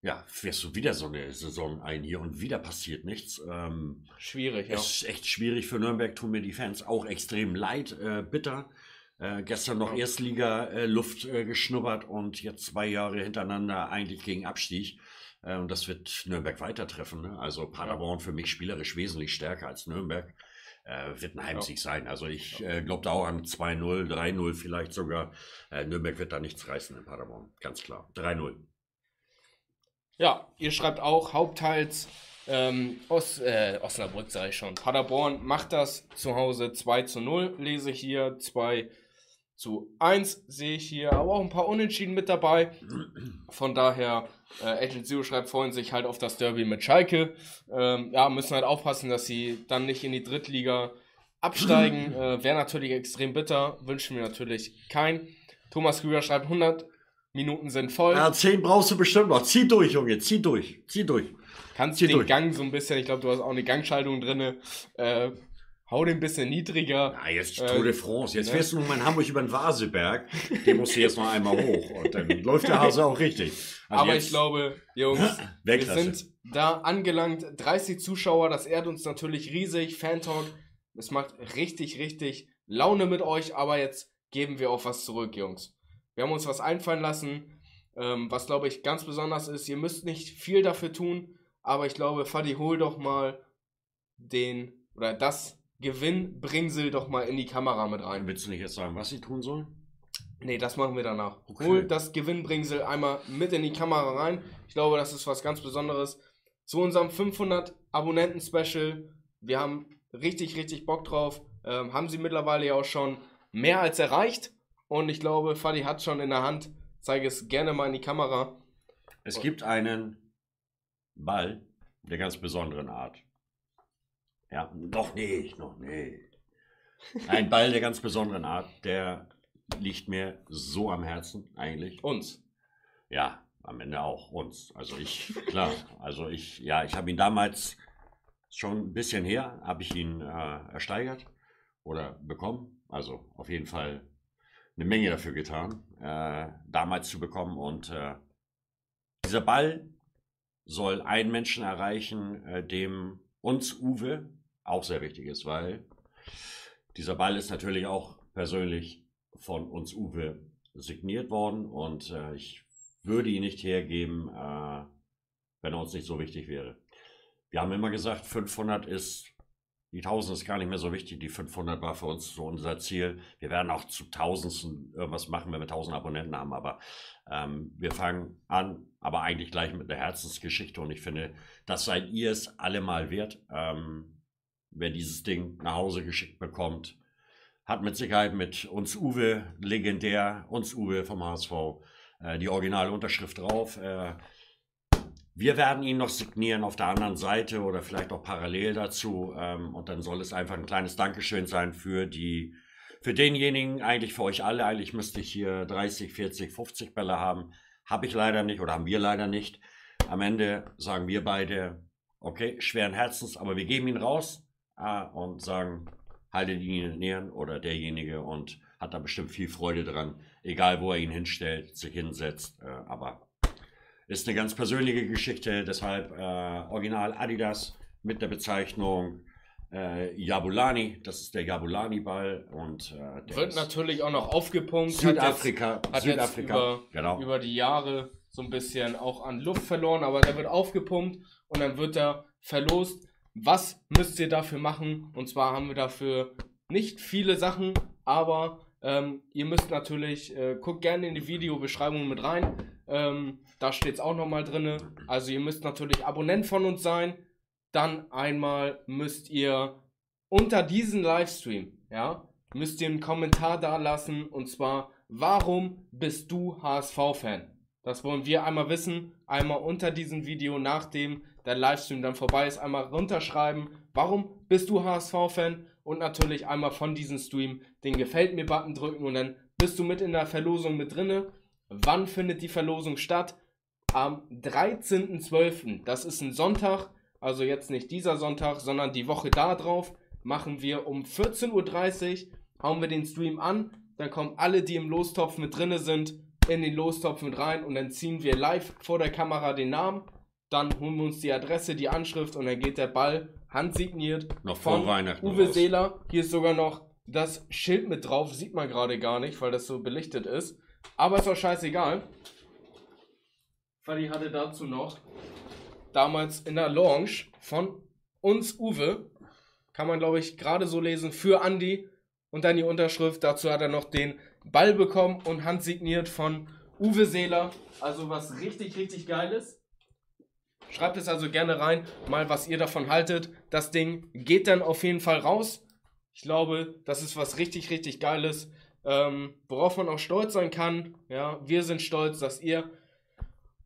[SPEAKER 2] ja, fährst du wieder so eine Saison ein hier und wieder passiert nichts. Ähm,
[SPEAKER 1] Schwierig, ja.
[SPEAKER 2] Es ist echt schwierig für Nürnberg, tun mir die Fans auch extrem leid, äh, bitter. Äh, gestern noch
[SPEAKER 1] Ja.
[SPEAKER 2] Erstliga-Luft äh, geschnuppert und jetzt zwei Jahre hintereinander eigentlich gegen Abstieg. Äh, und das wird Nürnberg weitertreffen. Ne? Also Paderborn für mich spielerisch wesentlich stärker als Nürnberg. Äh, wird ein Heimsieg sein. Also ich äh, glaube da auch an 2-0, 3-0 vielleicht sogar. Äh, Nürnberg wird da nichts reißen in Paderborn, ganz klar. 3-0.
[SPEAKER 1] Ja, ihr schreibt auch hauptteils ähm, Os, äh, Osnabrück, sage ich schon. Paderborn macht das zu Hause 2 zu 0, lese ich hier. 2 zu 1 sehe ich hier, aber auch ein paar Unentschieden mit dabei. Von daher, äh, Agent Zero schreibt, freuen sich halt auf das Derby mit Schalke. Ähm, ja, müssen halt aufpassen, dass sie dann nicht in die Drittliga absteigen. äh, Wäre natürlich extrem bitter, wünschen wir natürlich kein. Thomas Krüger schreibt, 100 Minuten sind voll.
[SPEAKER 2] Ja, 10 brauchst du bestimmt noch. Zieh durch, Junge, zieh durch, zieh durch.
[SPEAKER 1] Kannst
[SPEAKER 2] Zieh
[SPEAKER 1] den
[SPEAKER 2] durch.
[SPEAKER 1] Gang so ein bisschen, ich glaube, du hast auch eine Gangschaltung drin. Äh, hau den ein bisschen niedriger.
[SPEAKER 2] Ja, jetzt
[SPEAKER 1] Äh,
[SPEAKER 2] Tour de France. Jetzt
[SPEAKER 1] ne?
[SPEAKER 2] fährst du mal in Hamburg über den Vaseberg. Den musst du jetzt noch einmal hoch. Und dann läuft der Hase auch richtig. Also
[SPEAKER 1] Aber ich glaube, Jungs, wir sind da angelangt. 30 Zuschauer, das ehrt uns natürlich riesig. Fantalk, es macht richtig, richtig Laune mit euch. Aber jetzt geben wir auch was zurück, Jungs. Wir haben uns was einfallen lassen, ähm, was glaube ich ganz besonders ist. Ihr müsst nicht viel dafür tun, aber ich glaube, Fadi, hol doch mal den oder das Gewinnbringsel doch mal in die Kamera mit rein.
[SPEAKER 2] Willst du nicht jetzt sagen, was sie tun sollen?
[SPEAKER 1] Nee, das machen wir danach.
[SPEAKER 2] Okay.
[SPEAKER 1] Hol das Gewinnbringsel einmal mit in die Kamera rein. Ich glaube, das ist was ganz Besonderes. Zu unserem 500 Abonnenten-Special. Wir haben richtig, richtig Bock drauf. Ähm, haben sie mittlerweile ja auch schon mehr als erreicht. Und ich glaube, Fadi hat schon in der Hand. Zeige es gerne mal in die Kamera.
[SPEAKER 2] Es gibt einen Ball der ganz besonderen Art. Ja, noch nicht, noch nicht. Ein Ball der ganz besonderen Art, der liegt mir so am Herzen eigentlich.
[SPEAKER 1] Uns.
[SPEAKER 2] Ja, am Ende auch uns. Also ich, klar, also ich, ja, ich habe ihn damals schon ein bisschen her, habe ich ihn äh, ersteigert oder bekommen. Also auf jeden Fall eine Menge dafür getan, äh, damals zu bekommen. Und äh, dieser Ball soll einen Menschen erreichen, äh, dem uns Uwe auch sehr wichtig ist, weil dieser Ball ist natürlich auch persönlich von uns Uwe signiert worden und äh, ich würde ihn nicht hergeben, äh, wenn er uns nicht so wichtig wäre. Wir haben immer gesagt, 500 ist, die 1000 ist gar nicht mehr so wichtig, die 500 war für uns so unser Ziel. Wir werden auch zu Tausendsten irgendwas machen, wenn wir 1000 Abonnenten haben, aber ähm, wir fangen an, aber eigentlich gleich mit einer Herzensgeschichte und ich finde, das seid ihr es alle mal wert. Ähm, wer dieses Ding nach Hause geschickt bekommt, hat mit Sicherheit mit uns Uwe, legendär, uns Uwe vom HSV, äh, die originale Unterschrift drauf. Äh, Wir werden ihn noch signieren auf der anderen Seite oder vielleicht auch parallel dazu. Ähm, und dann soll es einfach ein kleines Dankeschön sein für die, für denjenigen, eigentlich für euch alle. Eigentlich müsste ich hier 30, 40, 50 Bälle haben. Habe ich leider nicht oder haben wir leider nicht. Am Ende sagen wir beide, okay, schweren Herzens, aber wir geben ihn raus und sagen, haltet ihn in den Nähern oder derjenige und hat da bestimmt viel Freude dran, egal wo er ihn hinstellt, sich hinsetzt. Äh, aber ist eine ganz persönliche Geschichte, deshalb äh, Original Adidas mit der Bezeichnung äh, Jabulani. Das ist der Jabulani-Ball und äh, der
[SPEAKER 1] Wird natürlich auch noch aufgepumpt.
[SPEAKER 2] Südafrika.
[SPEAKER 1] Hat jetzt, hat
[SPEAKER 2] Südafrika.
[SPEAKER 1] über,
[SPEAKER 2] genau.
[SPEAKER 1] über die Jahre so ein bisschen auch an Luft verloren, aber der wird aufgepumpt und dann wird er verlost. Was müsst ihr dafür machen? Und zwar haben wir dafür nicht viele Sachen, aber ähm, ihr müsst natürlich, äh, guckt gerne in die Videobeschreibung mit rein. Ähm, da steht es auch nochmal drin. Also ihr müsst natürlich Abonnent von uns sein. Dann einmal müsst ihr unter diesen Livestream, ja, müsst ihr einen Kommentar da lassen und zwar, warum bist du HSV-Fan? Das wollen wir einmal wissen. Einmal unter diesem Video, nachdem der Livestream dann vorbei ist, einmal runterschreiben, warum bist du HSV-Fan? Und natürlich einmal von diesem Stream den Gefällt mir-Button drücken und dann bist du mit in der Verlosung mit drinne. Wann findet die Verlosung statt? Am 13.12. Das ist ein Sonntag, also jetzt nicht dieser Sonntag, sondern die Woche da drauf, machen wir um 14.30 Uhr, hauen wir den Stream an, dann kommen alle, die im Lostopf mit drinne sind, in den Lostopf mit rein und dann ziehen wir live vor der Kamera den Namen, dann holen wir uns die Adresse, die Anschrift und dann geht der Ball handsigniert
[SPEAKER 2] Noch
[SPEAKER 1] von Uwe
[SPEAKER 2] raus.
[SPEAKER 1] Seeler. Hier ist sogar noch das Schild mit drauf, sieht man gerade gar nicht, weil das so belichtet ist. Aber ist auch scheißegal. Fadi hatte dazu noch damals in der Lounge von uns Uwe, kann man glaube ich gerade so lesen, für Andy und dann die Unterschrift. Dazu hat er noch den Ball bekommen und handsigniert von Uwe Seeler. Also was richtig, richtig geiles. Schreibt es also gerne rein, mal was ihr davon haltet. Das Ding geht dann auf jeden Fall raus. Ich glaube, das ist was richtig, richtig Geiles, ähm, worauf man auch stolz sein kann. Ja, wir sind stolz, dass ihr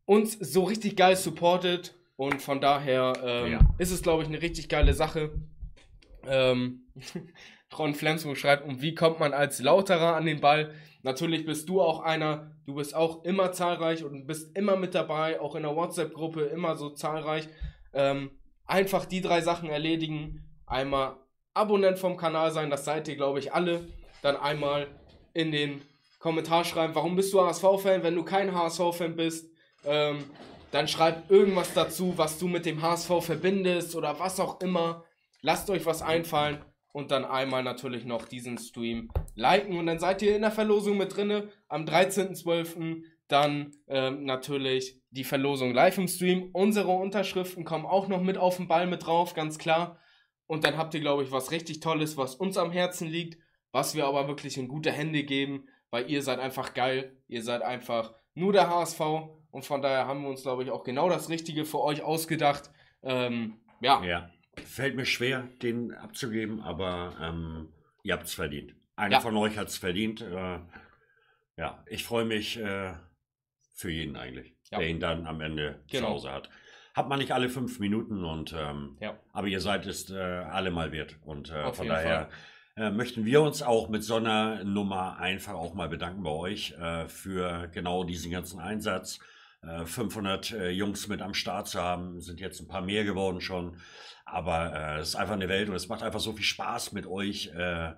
[SPEAKER 1] uns so richtig geil supportet und von daher ähm,
[SPEAKER 2] Ja.
[SPEAKER 1] ist es, glaube ich, eine richtig geile Sache. Ähm, Ron Flensburg schreibt, und wie kommt man als Lauterer an den Ball? Natürlich bist du auch einer, du bist auch immer zahlreich und bist immer mit dabei, auch in der WhatsApp-Gruppe immer so zahlreich. Ähm, einfach die drei Sachen erledigen. Einmal Abonnent vom Kanal sein, das seid ihr, glaube ich, alle. Dann einmal in den Kommentar schreiben, warum bist du HSV-Fan, wenn du kein HSV-Fan bist. Ähm, dann schreibt irgendwas dazu, was du mit dem HSV verbindest oder was auch immer. Lasst euch was einfallen und dann einmal natürlich noch diesen Stream liken und dann seid ihr in der Verlosung mit drinne. Am 13.12. dann ähm, natürlich die Verlosung live im Stream. Unsere Unterschriften kommen auch noch mit auf den Ball mit drauf, ganz klar. Und dann habt ihr, glaube ich, was richtig Tolles, was uns am Herzen liegt, was wir aber wirklich in gute Hände geben, weil ihr seid einfach geil. Ihr seid einfach nur der HSV und von daher haben wir uns, glaube ich, auch genau das Richtige für euch ausgedacht. Ähm, ja,
[SPEAKER 2] Ja. Fällt mir schwer, den abzugeben, aber ähm, ihr habt es verdient. Einer
[SPEAKER 1] Ja.
[SPEAKER 2] von euch hat es verdient. Äh, ja, ich freue mich äh, für jeden eigentlich,
[SPEAKER 1] Ja.
[SPEAKER 2] der ihn dann am Ende
[SPEAKER 1] Genau.
[SPEAKER 2] zu Hause hat. Hat man nicht alle fünf Minuten und ähm,
[SPEAKER 1] Ja.
[SPEAKER 2] aber ihr seid es äh, alle mal wert. Und äh, von daher äh, möchten wir uns auch mit so einer Nummer einfach auch mal bedanken bei euch äh, für genau diesen ganzen Einsatz. Äh, 500 äh, Jungs mit am Start zu haben, sind jetzt ein paar mehr geworden schon. Aber äh, es ist einfach eine Welt und es macht einfach so viel Spaß mit euch. Äh,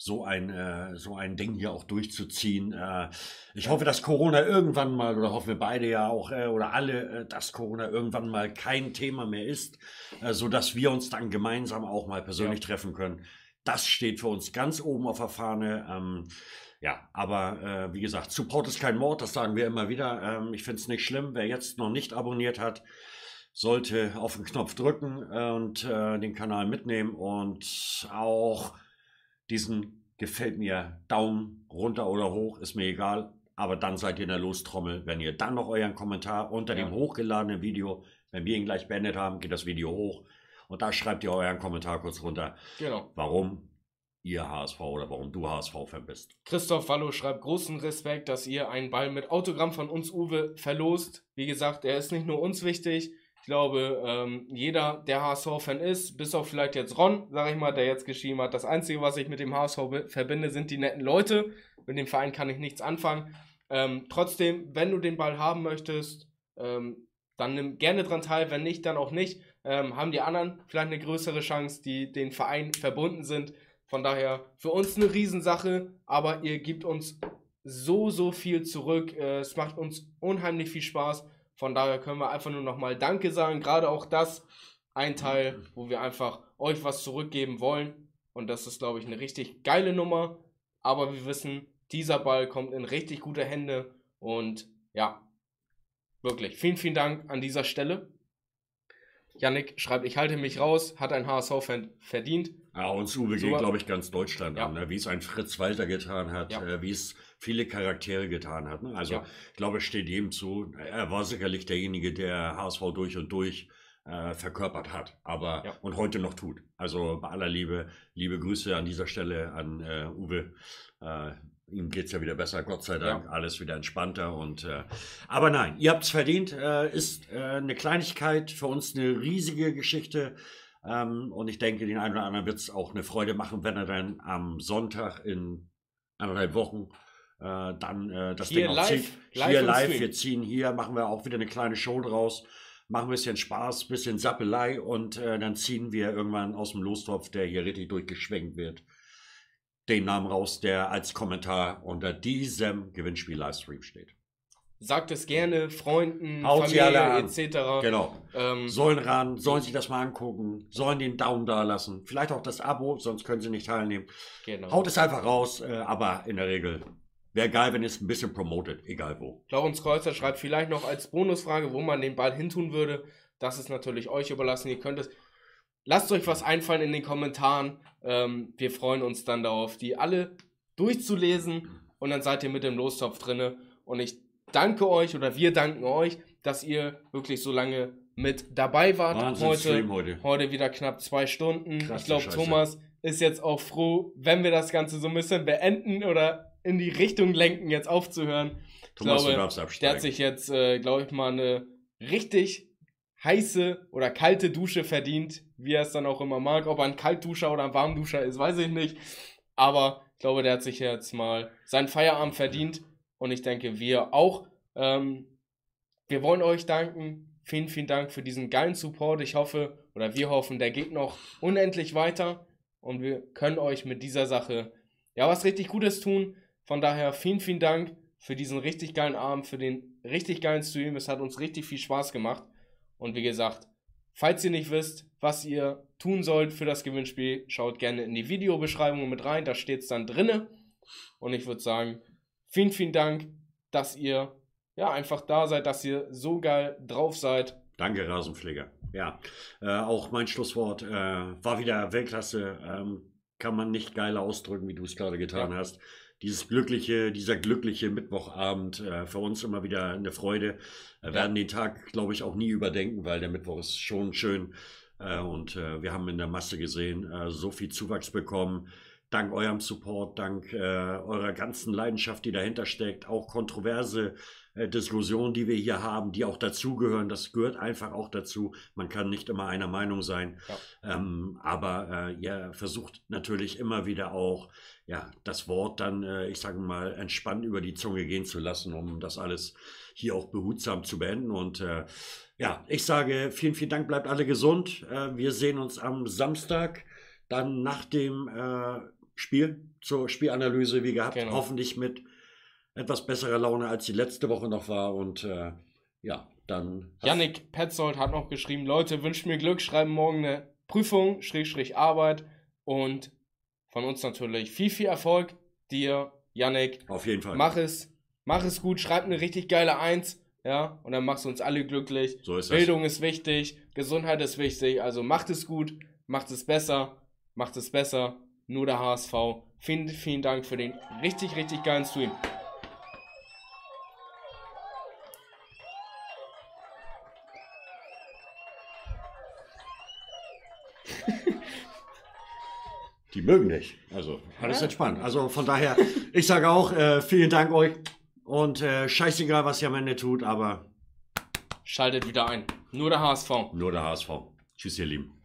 [SPEAKER 2] so ein, äh, so ein Ding hier auch durchzuziehen. Äh, ich hoffe, dass Corona irgendwann mal, oder hoffen wir beide ja auch, äh, oder alle, äh, dass Corona irgendwann mal kein Thema mehr ist, äh, so dass wir uns dann gemeinsam auch mal persönlich treffen können. Das steht für uns ganz oben auf der Fahne. Ähm, ja, aber äh, wie gesagt, Support ist kein Mord, das sagen wir immer wieder. Ähm, ich finde es nicht schlimm, wer jetzt noch nicht abonniert hat, sollte auf den Knopf drücken äh, und äh, den Kanal mitnehmen und auch diesen gefällt mir Daumen runter oder hoch, ist mir egal. Aber dann seid ihr in der Lostrommel. Wenn ihr dann noch euren Kommentar unter
[SPEAKER 1] Ja.
[SPEAKER 2] dem hochgeladenen Video, wenn wir ihn gleich beendet haben, geht das Video hoch. Und da schreibt ihr euren Kommentar kurz runter.
[SPEAKER 1] genau.
[SPEAKER 2] Warum ihr HSV oder warum du HSV-Fan bist.
[SPEAKER 1] Christoph Wallo schreibt großen Respekt, dass ihr einen Ball mit Autogramm von uns Uwe verlost. Wie gesagt, er ist nicht nur uns wichtig. Ich glaube, ähm, jeder, der HSV-Fan ist, bis auf vielleicht jetzt Ron, sag ich mal, der jetzt geschrieben hat, das Einzige, was ich mit dem HSV verbinde, sind die netten Leute. Mit dem Verein kann ich nichts anfangen. Ähm, trotzdem, wenn du den Ball haben möchtest, ähm, dann nimm gerne dran teil. Wenn nicht, dann auch nicht. Ähm, haben die anderen vielleicht eine größere Chance, die den Verein verbunden sind. Von daher für uns eine Riesensache, aber ihr gebt uns so, so viel zurück. Äh, es macht uns unheimlich viel Spaß. Von daher können wir einfach nur nochmal Danke sagen. Gerade auch das ein Teil, wo wir einfach euch was zurückgeben wollen. Und das ist, glaube ich, eine richtig geile Nummer. Aber wir wissen, dieser Ball kommt in richtig gute Hände. Und ja, wirklich, vielen, vielen Dank an dieser Stelle. Yannick schreibt, ich halte mich raus, hat ein HSV-Fan verdient.
[SPEAKER 2] Ja, uns Uwe
[SPEAKER 1] So-
[SPEAKER 2] geht, glaube ich, ganz Deutschland
[SPEAKER 1] Ja.
[SPEAKER 2] an, ne? wie es ein Fritz Walter getan hat,
[SPEAKER 1] Ja.
[SPEAKER 2] äh, wie es viele Charaktere getan hat. Ne? Also,
[SPEAKER 1] Ja.
[SPEAKER 2] ich glaube, es steht jedem zu. Er war sicherlich derjenige, der HSV durch und durch äh, verkörpert hat, aber
[SPEAKER 1] Ja.
[SPEAKER 2] und heute noch tut. Also bei aller Liebe, liebe Grüße an dieser Stelle an äh, Uwe. Äh, ihm geht es ja wieder besser, Gott sei Dank,
[SPEAKER 1] Ja.
[SPEAKER 2] alles wieder entspannter und äh, aber nein, ihr habt es verdient, äh, ist äh, eine Kleinigkeit, für uns eine riesige Geschichte. Ähm, und ich denke, den einen oder anderen wird es auch eine Freude machen, wenn er dann am Sonntag in anderthalb Wochen äh, dann äh, das
[SPEAKER 1] Hier
[SPEAKER 2] Ding auch
[SPEAKER 1] live-
[SPEAKER 2] zieht.
[SPEAKER 1] live
[SPEAKER 2] Hier live, wir ziehen hier, machen wir auch wieder eine kleine Show draus, machen ein bisschen Spaß, bisschen Sappelei und äh, dann ziehen wir irgendwann aus dem Lostopf, der hier richtig durchgeschwenkt wird, den Namen raus, der als Kommentar unter diesem Gewinnspiel-Livestream steht.
[SPEAKER 1] Sagt es gerne, Freunden,
[SPEAKER 2] Haut
[SPEAKER 1] Familie etc.
[SPEAKER 2] Genau.
[SPEAKER 1] Ähm,
[SPEAKER 2] Sollen ran, sollen sich das mal angucken, sollen den Daumen da lassen, vielleicht auch das Abo, sonst können sie nicht teilnehmen.
[SPEAKER 1] genau.
[SPEAKER 2] Haut es einfach raus, äh, aber in der Regel wäre geil, wenn es ein bisschen promotet, egal wo.
[SPEAKER 1] Laurens Kreuzer schreibt vielleicht noch als Bonusfrage, wo man den Ball hintun würde. Das ist natürlich euch überlassen. Ihr könnt es. Lasst euch was einfallen in den Kommentaren. Ähm, wir freuen uns dann darauf, die alle durchzulesen und dann seid ihr mit dem Lostopf drinne. Und ich danke euch oder wir danken euch, dass ihr wirklich so lange mit dabei wart
[SPEAKER 2] Wahnsinn
[SPEAKER 1] heute.
[SPEAKER 2] Heute.
[SPEAKER 1] Heute wieder knapp zwei Stunden.
[SPEAKER 2] Krasse
[SPEAKER 1] ich glaube. Thomas ist jetzt auch froh, wenn wir das Ganze so ein bisschen beenden oder in die Richtung lenken, jetzt aufzuhören.
[SPEAKER 2] Thomas,
[SPEAKER 1] glaube,
[SPEAKER 2] du darfst
[SPEAKER 1] Der
[SPEAKER 2] absteigen.
[SPEAKER 1] hat sich jetzt, äh, glaube ich, mal eine richtig heiße oder kalte Dusche verdient, wie er es dann auch immer mag. Ob er ein Kaltduscher oder ein Warmduscher ist, weiß ich nicht. Aber ich glaube, der hat sich jetzt mal seinen Feierabend verdient. Und ich denke, wir auch. Ähm, wir wollen euch danken. Vielen, vielen Dank für diesen geilen Support. Ich hoffe, oder wir hoffen, der geht noch unendlich weiter. Und wir können euch mit dieser Sache ja was richtig Gutes tun. Von daher vielen, vielen Dank für diesen richtig geilen Abend, für den richtig geilen Stream. Es hat uns richtig viel Spaß gemacht. Und wie gesagt, falls ihr nicht wisst, was ihr tun sollt für das Gewinnspiel, schaut gerne in die Videobeschreibung mit rein. Da steht es dann drinne. Und ich würde sagen, vielen, vielen Dank, dass ihr ja einfach da seid, dass ihr so geil drauf seid.
[SPEAKER 2] Danke, Rasenpfleger. Ja, äh, auch mein Schlusswort äh, war wieder Weltklasse. Ähm, kann man nicht geiler ausdrücken, wie du es gerade getan
[SPEAKER 1] Ja.
[SPEAKER 2] hast. Dieses glückliche, dieser glückliche Mittwochabend, äh, für uns immer wieder eine Freude. Wir
[SPEAKER 1] Ja.
[SPEAKER 2] werden den Tag, glaube ich, auch nie überdenken, weil der Mittwoch ist schon schön. Äh, und äh, wir haben in der Masse gesehen, äh, so viel Zuwachs bekommen. Dank eurem Support, dank äh, eurer ganzen Leidenschaft, die dahinter steckt, auch kontroverse äh, Diskussionen, die wir hier haben, die auch dazugehören. Das gehört einfach auch dazu. Man kann nicht immer einer Meinung sein. Ähm, aber äh, ihr versucht natürlich immer wieder auch, ja, das Wort dann, äh, ich sage mal, entspannt über die Zunge gehen zu lassen, um das alles hier auch behutsam zu beenden. Und äh, ja, ich sage vielen, vielen Dank, bleibt alle gesund. Äh, wir sehen uns am Samstag, dann nach dem äh, Spiel, zur Spielanalyse, wie gehabt,
[SPEAKER 1] Genau.
[SPEAKER 2] hoffentlich mit etwas besserer Laune, als die letzte Woche noch war. Und äh, ja, dann.
[SPEAKER 1] Yannick Petzold hat noch geschrieben, Leute, wünscht mir Glück, schreiben morgen eine Prüfung, Schrägstrich Arbeit und von uns natürlich viel, viel Erfolg. Dir, Yannick,
[SPEAKER 2] Auf jeden Fall.
[SPEAKER 1] mach es, mach es gut, schreib eine richtig geile Eins, ja, und dann machst du uns alle glücklich.
[SPEAKER 2] So ist das.
[SPEAKER 1] Bildung ist wichtig, Gesundheit ist wichtig, also macht es gut, macht es besser, macht es besser, nur der HSV. Vielen, vielen Dank für den richtig, richtig geilen Stream.
[SPEAKER 2] Die mögen nicht. Also, alles
[SPEAKER 1] Ja.
[SPEAKER 2] entspannt. Also von daher, ich sage auch, äh, vielen Dank euch. Und äh, scheißegal, was ihr am Ende tut, aber
[SPEAKER 1] Schaltet wieder ein. Nur der HSV.
[SPEAKER 2] nur der HSV. Tschüss, ihr Lieben.